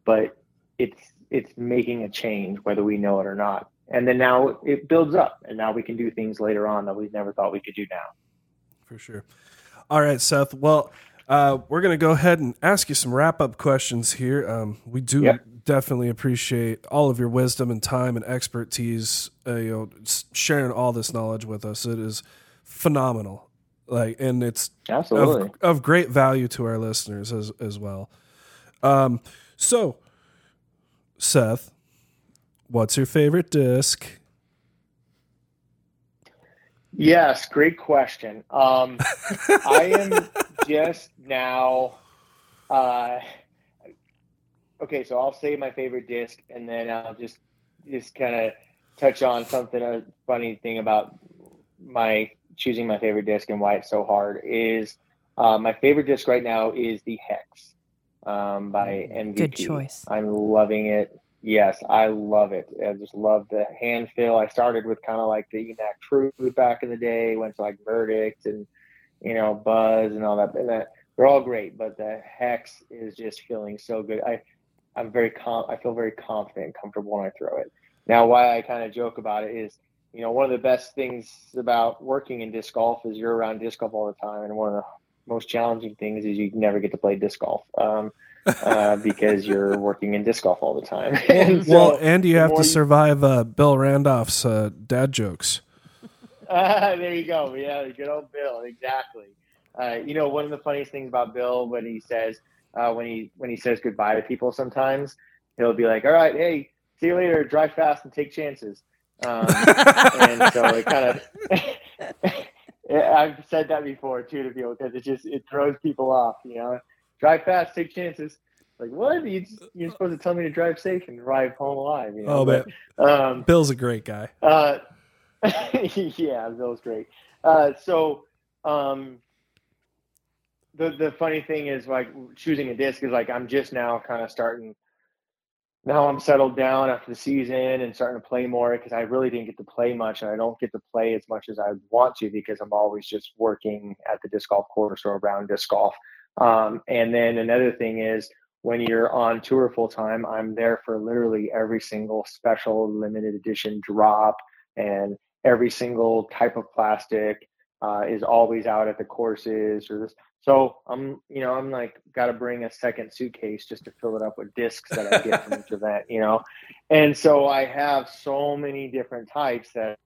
but it's it's making a change whether we know it or not. And then now it builds up and now we can do things later on that we never thought we could do now. for sure. All right, Seth. Well, uh, we're going to go ahead and ask you some wrap up questions here. Um, we do definitely appreciate all of your wisdom and time and expertise. Uh, you know, sharing all this knowledge with us. It is phenomenal. Like, and it's Absolutely. of, of great value to our listeners as as well. Um, so, Seth, what's your favorite disc? Yes, great question. Um, I am (laughs) just now. Uh, okay, so I'll say my favorite disc, and then I'll just just kind of touch on something a funny thing about my choosing my favorite disc and why it's so hard is uh, my favorite disc right now is the Hex um, by MVP. Good choice. I'm loving it. Yes, I love it. I just love the hand feel. I started with kind of like the EMAC Truth back in the day, went to like Verdict and you know Buzz and all that. And that they're all great, but the Hex is just feeling so good. I I'm very com- I feel very confident and comfortable when I throw it. Now, why I kind of joke about it is, you know, one of the best things about working in disc golf is you're around disc golf all the time, and one of the most challenging things is you never get to play disc golf. Um, uh, because you're working in disc golf all the time. and (laughs) well, (laughs) and you have to survive uh, Bill Randolph's uh, dad jokes. (laughs) There you go. Yeah, good old Bill. Exactly. Uh, you know, one of the funniest things about Bill when he says uh, when he when he says goodbye to people, sometimes he'll be like, "All right, hey, see you later. Drive fast and take chances." Um, and so it kind of. I've said that before too to people because it just it throws people off. You know, drive fast, take chances. Like what? You just, you're supposed to tell me to drive safe and drive home alive. You know? Oh man, But, um, Bill's a great guy. uh, (laughs) yeah, Bill's great. Uh, so, um, the the funny thing is, like choosing a disc is like I'm just now kind of starting. Now I'm settled down after the season and starting to play more because I really didn't get to play much, and I don't get to play as much as I want to because I'm always just working at the disc golf course or around disc golf. Um, and then another thing is when you're on tour full time, I'm there for literally every single special limited edition drop and every single type of plastic uh, is always out at the courses or this. So I'm, you know, I'm like got to bring a second suitcase just to fill it up with discs that I get from each (laughs) event, you know, and so I have so many different types that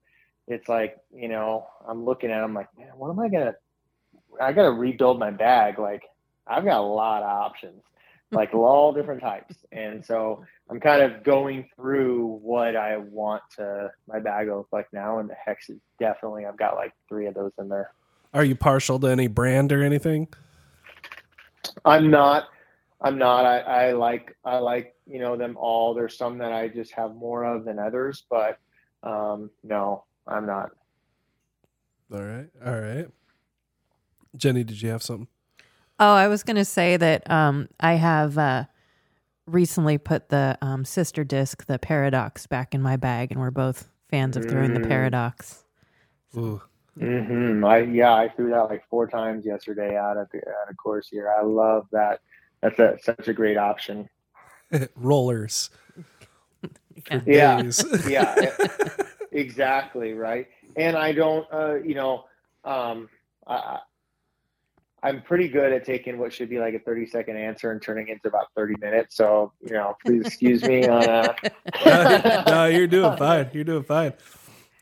it's like, you know, I'm looking at, them like, man, what am I gonna? I gotta rebuild my bag. Like I've got a lot of options, (laughs) like all different types, and so I'm kind of going through what I want to my bag to look like now, and the hex is definitely I've got like three of those in there. Are you partial to any brand or anything? I'm not. I'm not. I, I like I like you know them all. There's some that I just have more of than others, but um, no, I'm not. All right, all right. Jenny, did you have something? Oh, I was going to say that um, I have uh, recently put the um, sister disc, the Paradox, back in my bag, and we're both fans of throwing the Mm. Paradox. Ooh, hmm I yeah, I threw that like four times yesterday out at the at a course here. I love that. That's a, such a great option. (laughs) rollers. (laughs) Yeah. (laughs) Yeah, exactly right. And I don't, uh, you know, um, I, I- I'm pretty good at taking what should be like a 30 second answer and turning it into about 30 minutes. So you know, please excuse me on. Uh, (laughs) (laughs) no, you're doing fine. You're doing fine.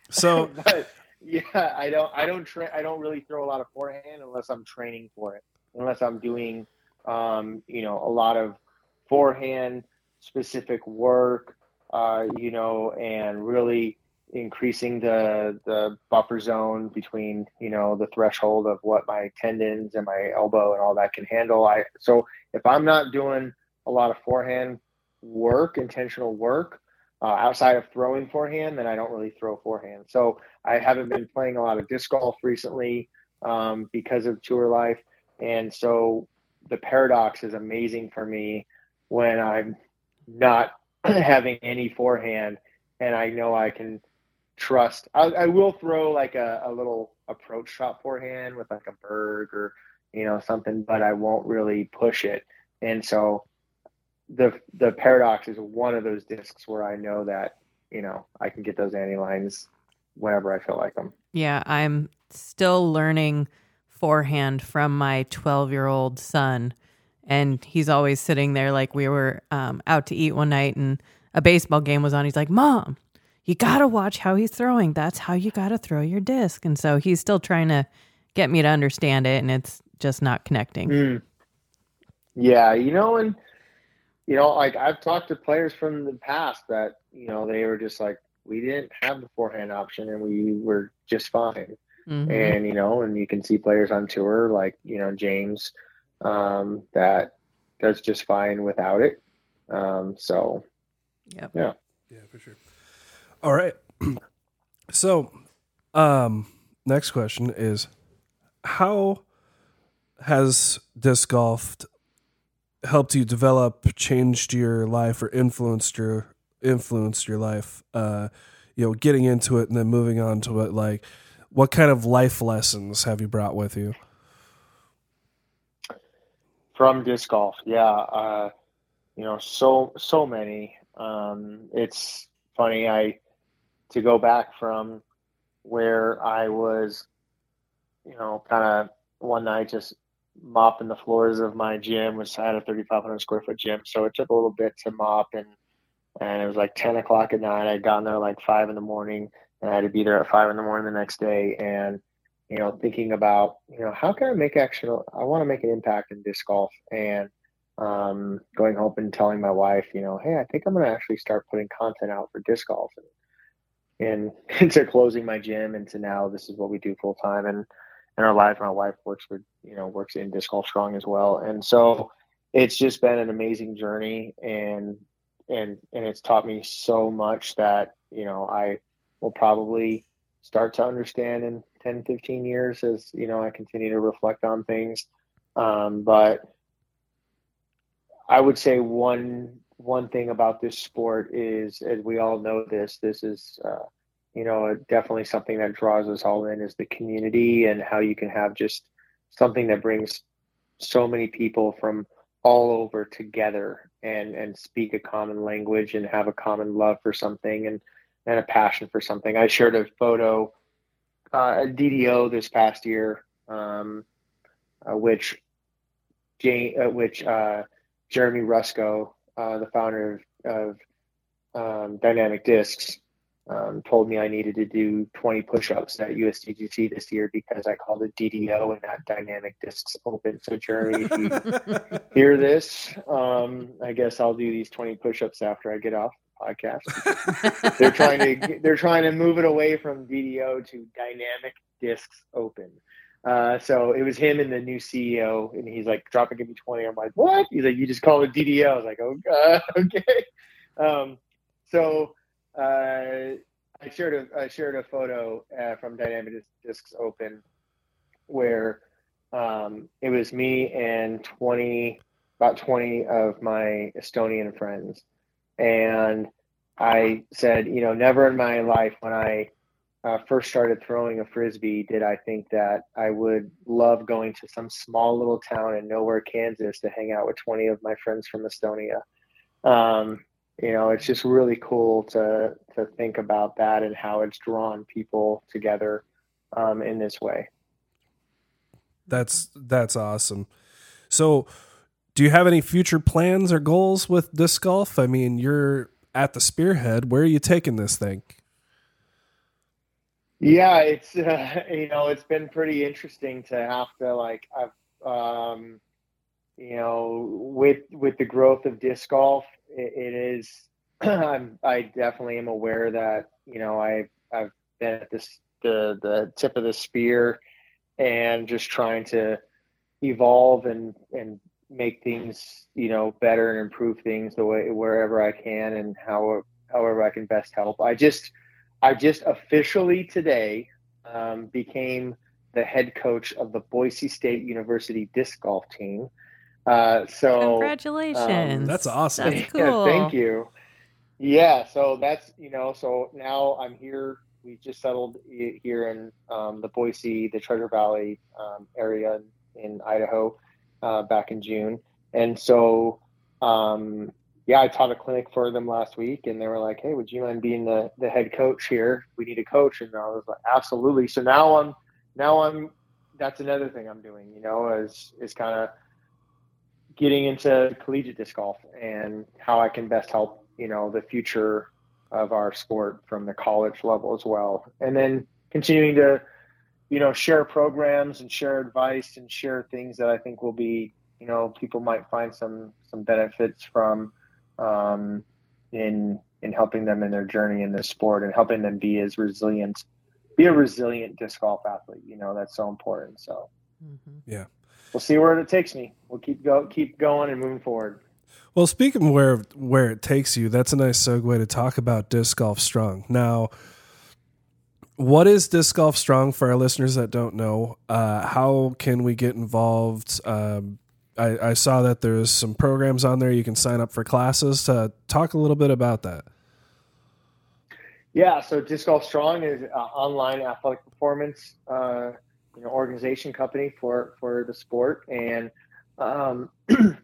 So, (laughs) but yeah, I don't, I don't, tra- I don't really throw a lot of forehand unless I'm training for it. Unless I'm doing, um, you know, a lot of forehand specific work, uh, you know, and really increasing the the buffer zone between, you know, the threshold of what my tendons and my elbow and all that can handle. I so if I'm not doing a lot of forehand work, intentional work, uh, outside of throwing forehand, then I don't really throw forehand. So I haven't been playing a lot of disc golf recently um, because of tour life, and so the paradox is amazing for me when I'm not (clears throat) having any forehand, and I know I can trust. I, I will throw like a, a little approach shot forehand with like a berg or you know something, but I won't really push it, and so the the paradox is one of those discs where I know that you know I can get those anti lines whenever I feel like them. Yeah, I'm still learning forehand from my 12 year old son. And he's always sitting there like we were um, out to eat one night and a baseball game was on. He's like, Mom, you got to watch how he's throwing. That's how you got to throw your disc. And so he's still trying to get me to understand it, and it's just not connecting. Mm. Yeah, you know, and you know, like I've talked to players from the past that you know they were just like, we didn't have the forehand option, and we were just fine. Mhm. And you know, and you can see players on tour like you know James um, that does just fine without it. Um, so Yep. yeah. Yeah, for sure. All right. (clears throat) So, um, next question is how has disc golf helped you develop, changed your life or influenced your influenced your life? Uh, you know, getting into it and then moving on to it like what kind of life lessons have you brought with you? from disc golf yeah uh, you know so so many um, it's funny i to go back from where i was you know kind of one night just mopping the floors of my gym which i had a 3500 square foot gym. So it took a little bit to mop and and it was like 10 o'clock at night. I'd gotten there like 5 in the morning and i had to be there at 5 in the morning the next day. And you know, thinking about, you know, how can I make actual, I want to make an impact in disc golf. And um, going home and telling my wife, you know, hey, I think I'm going to actually start putting content out for disc golf. And, and (laughs) into closing my gym and to now this is what we do full time and in our life. My wife works with, you know, works in disc golf strong as well. And so it's just been an amazing journey and, and, and it's taught me so much that, you know, I will probably start to understand in 10 15 years as you know i continue to reflect on things um, but i would say one one thing about this sport is as we all know this this is uh, you know definitely something that draws us all in is the community and how you can have just something that brings so many people from all over together and and speak a common language and have a common love for something and and a passion for something. I shared a photo uh, at DDO this past year, um, uh, which Jane, uh, which uh, Jeremy Rusco, uh, the founder of, of um, Dynamic Discs, um, told me I needed to do 20 push-ups at USDGC this year because I called it DDO and not Dynamic Discs Open. So Jeremy, if you (laughs) hear this, um, I guess I'll do these 20 push-ups after I get off the podcast. they're trying to (laughs) they're trying to move it away from DDO to Dynamic Discs Open. Uh, so it was him and the new CEO, and he's like, "Drop it, give me 20. I'm like, "What?" He's like, "You just call it DDO." I was like, "Oh God, (laughs) okay." Um, so uh, I shared a I shared a photo uh, from Dynamic Discs Open where um, it was me and 20 about 20 of my Estonian friends and I said, you know, never in my life when I uh, first started throwing a frisbee did I think that I would love going to some small little town in nowhere, Kansas, to hang out with 20 of my friends from Estonia. Um, you know, it's just really cool to to think about that and how it's drawn people together um, in this way. That's that's awesome. So, do you have any future plans or goals with disc golf? I mean, you're at the spearhead. Where are you taking this thing? Yeah, it's uh, (laughs) you know it's been pretty interesting to have to like I've um, you know with with the growth of disc golf, it, it is (clears throat) I'm I definitely am aware that you know I've I've been at this the the tip of the spear and just trying to evolve and and make things you know better and improve things the way wherever I can and how however I can best help. I just I just officially today um, became the head coach of the Boise State University disc golf team. Uh, so Congratulations. That's awesome. That's cool. (laughs) yeah, thank you. Yeah, so that's you know, so now I'm here. We just settled here in um, the Boise, the Treasure Valley um, area in Idaho uh, back in June, and so um, yeah, I taught a clinic for them last week, and they were like, "Hey, would you mind being the the head coach here? We need a coach." And I was like, "Absolutely." So now I'm now I'm that's another thing I'm doing. You know, is is kind of getting into collegiate disc golf and how I can best help, you know, the future of our sport from the college level as well. And then continuing to you know, share programs and share advice and share things that I think will be, you know, people might find some some benefits from um, in in helping them in their journey in this sport and helping them be as resilient, be a resilient disc golf athlete. You know, that's so important. So, Mhm. Yeah. we'll see where it takes me. We'll keep go keep going and moving forward. Well, speaking of where where it takes you, that's a nice segue to talk about disc golf strong. Now, what is disc golf strong for our listeners that don't know? Uh, how can we get involved? Um, I, I saw that there's some programs on there you can sign up for classes. To talk a little bit about that. Yeah, so Disc Golf Strong is an online athletic performance, uh, you know, organization company for for the sport, and um, (clears throat)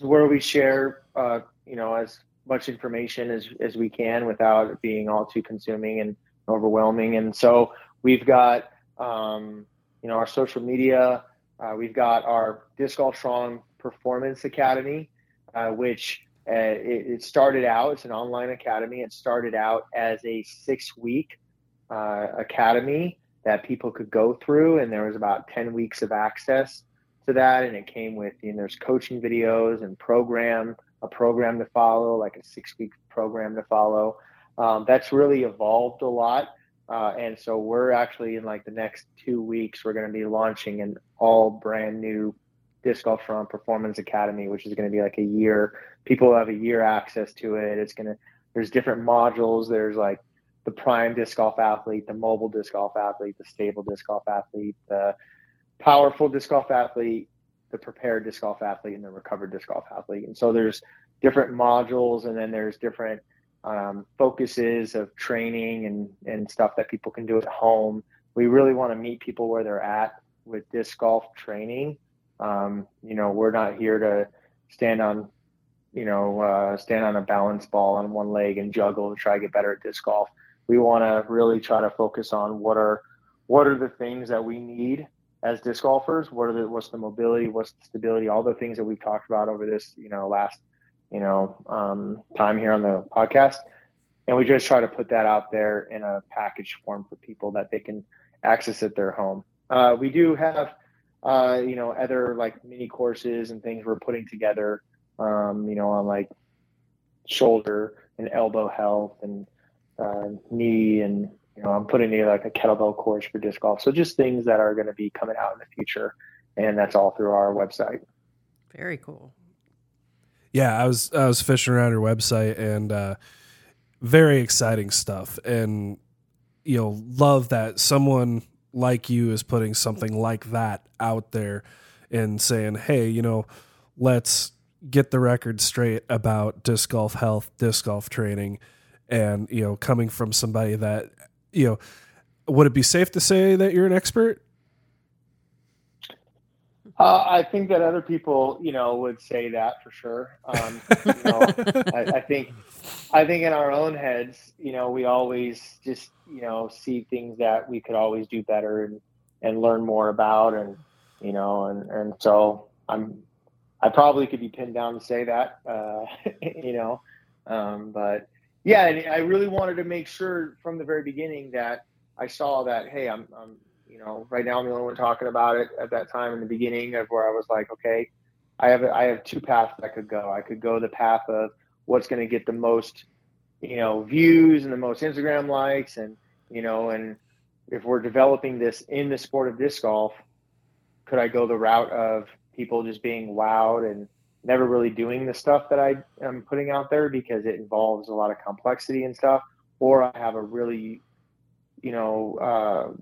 where we share, uh, you know, as much information as as we can without being all too consuming and overwhelming. And so we've got, um, you know, our social media. Uh, we've got our Disc Golf Strong Performance Academy, uh, which uh, it, it started out, it's an online academy. It started out as a six week uh, academy that people could go through, and there was about 10 weeks of access to that. And it came with, you know, there's coaching videos and program, a program to follow, like a six week program to follow. Um, that's really evolved a lot. Uh, and so we're actually in like the next two weeks, we're going to be launching an all brand new Disc Golf Strong Performance Academy, which is going to be like a year. People have a year access to it. It's going to, there's different modules. There's like the prime disc golf athlete, the mobile disc golf athlete, the stable disc golf athlete, the powerful disc golf athlete, the prepared disc golf athlete, and the recovered disc golf athlete. And so there's different modules, and then there's different um, focuses of training and, and stuff that people can do at home. We really want to meet people where they're at with disc golf training. Um, you know, we're not here to stand on, you know, uh, stand on a balance ball on one leg and juggle and try to get better at disc golf. We want to really try to focus on what are what are the things that we need as disc golfers. What are the what's the mobility, what's the stability, all the things that we've talked about over this, you know, last you know um, time here on the podcast, and we just try to put that out there in a package form for people that they can access at their home. Uh, we do have uh, you know, other like mini courses and things we're putting together, um, you know, on like shoulder and elbow health and uh, knee and you know, I'm putting together like a kettlebell course for disc golf. So just things that are going to be coming out in the future, and that's all through our website. Very cool. Yeah, I was I was fishing around your website and uh, very exciting stuff, and you know, love that someone like you is putting something like that out there and saying, hey, you know, let's get the record straight about disc golf health, disc golf training, and you know, coming from somebody that you know, would it be safe to say that you're an expert? Uh, I think that other people, you know, would say that for sure. Um, you know, (laughs) I, I think, I think in our own heads, you know, we always just, you know, see things that we could always do better and and learn more about, and you know, and and so I'm, I probably could be pinned down to say that, uh, (laughs) you know, um, but yeah, and I really wanted to make sure from the very beginning that I saw that, hey, I'm, I'm you know, right now I'm the only one talking about it at that time in the beginning of where I was like, okay, I have I have two paths I could go. I could go the path of what's going to get the most, you know, views and the most Instagram likes, and you know, and if we're developing this in the sport of disc golf, could I go the route of people just being wowed and never really doing the stuff that I am putting out there because it involves a lot of complexity and stuff, or I have a really, you know, uh,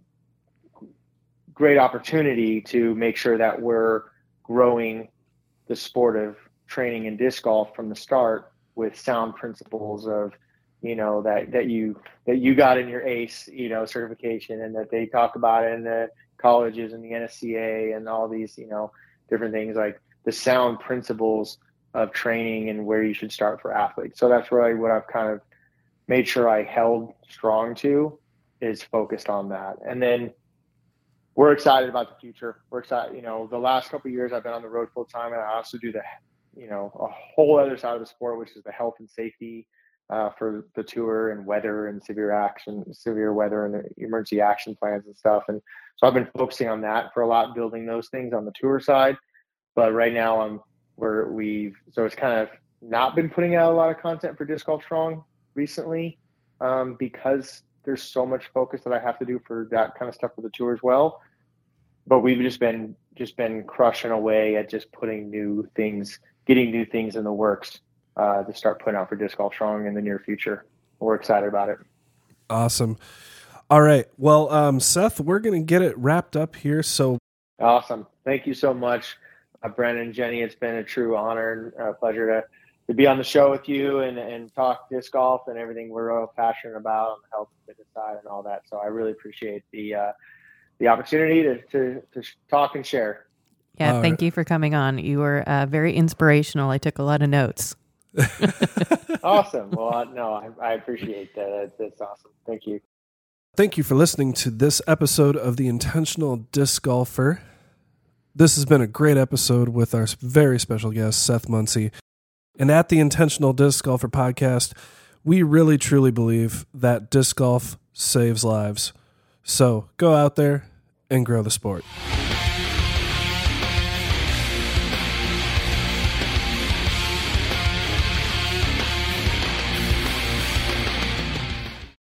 great opportunity to make sure that we're growing the sport of training in disc golf from the start with sound principles of you know that that you that you got in your ace you know certification and that they talk about in the colleges and the NSCA and all these you know different things like the sound principles of training and where you should start for athletes. So that's really what I've kind of made sure I held strong to is focused on that. And then we're excited about the future. We're excited. You know, the last couple years I've been on the road full time, and I also do the, you know, a whole other side of the sport, which is the health and safety uh, for the tour and weather and severe action, severe weather and emergency action plans and stuff. And so I've been focusing on that for a lot, building those things on the tour side. But right now I'm where we've so it's kind of not been putting out a lot of content for Disc Golf Strong recently um, because there's so much focus that I have to do for that kind of stuff for the tour as well. But we've just been just been crushing away at just putting new things, getting new things in the works uh, to start putting out for Disc Golf Strong in the near future. We're excited about it. Awesome. All right. Well, um, Seth, we're going to get it wrapped up here. So awesome. Thank you so much, uh, Brandon Jenny. It's been a true honor and uh, pleasure to, to be on the show with you and, and talk disc golf and everything we're all passionate about on the health and fitness side and all that. So I really appreciate the uh, the opportunity to, to, to talk and share. Yeah, All thank right. you for coming on. You were uh, very inspirational. I took a lot of notes. (laughs) awesome. Well, uh, no, I, I appreciate that. That's awesome. Thank you. Thank you for listening to this episode of The Intentional Disc Golfer. This has been a great episode with our very special guest, Seth Munsey. And at the Intentional Disc Golfer podcast, we really truly believe that disc golf saves lives. So go out there and grow the sport.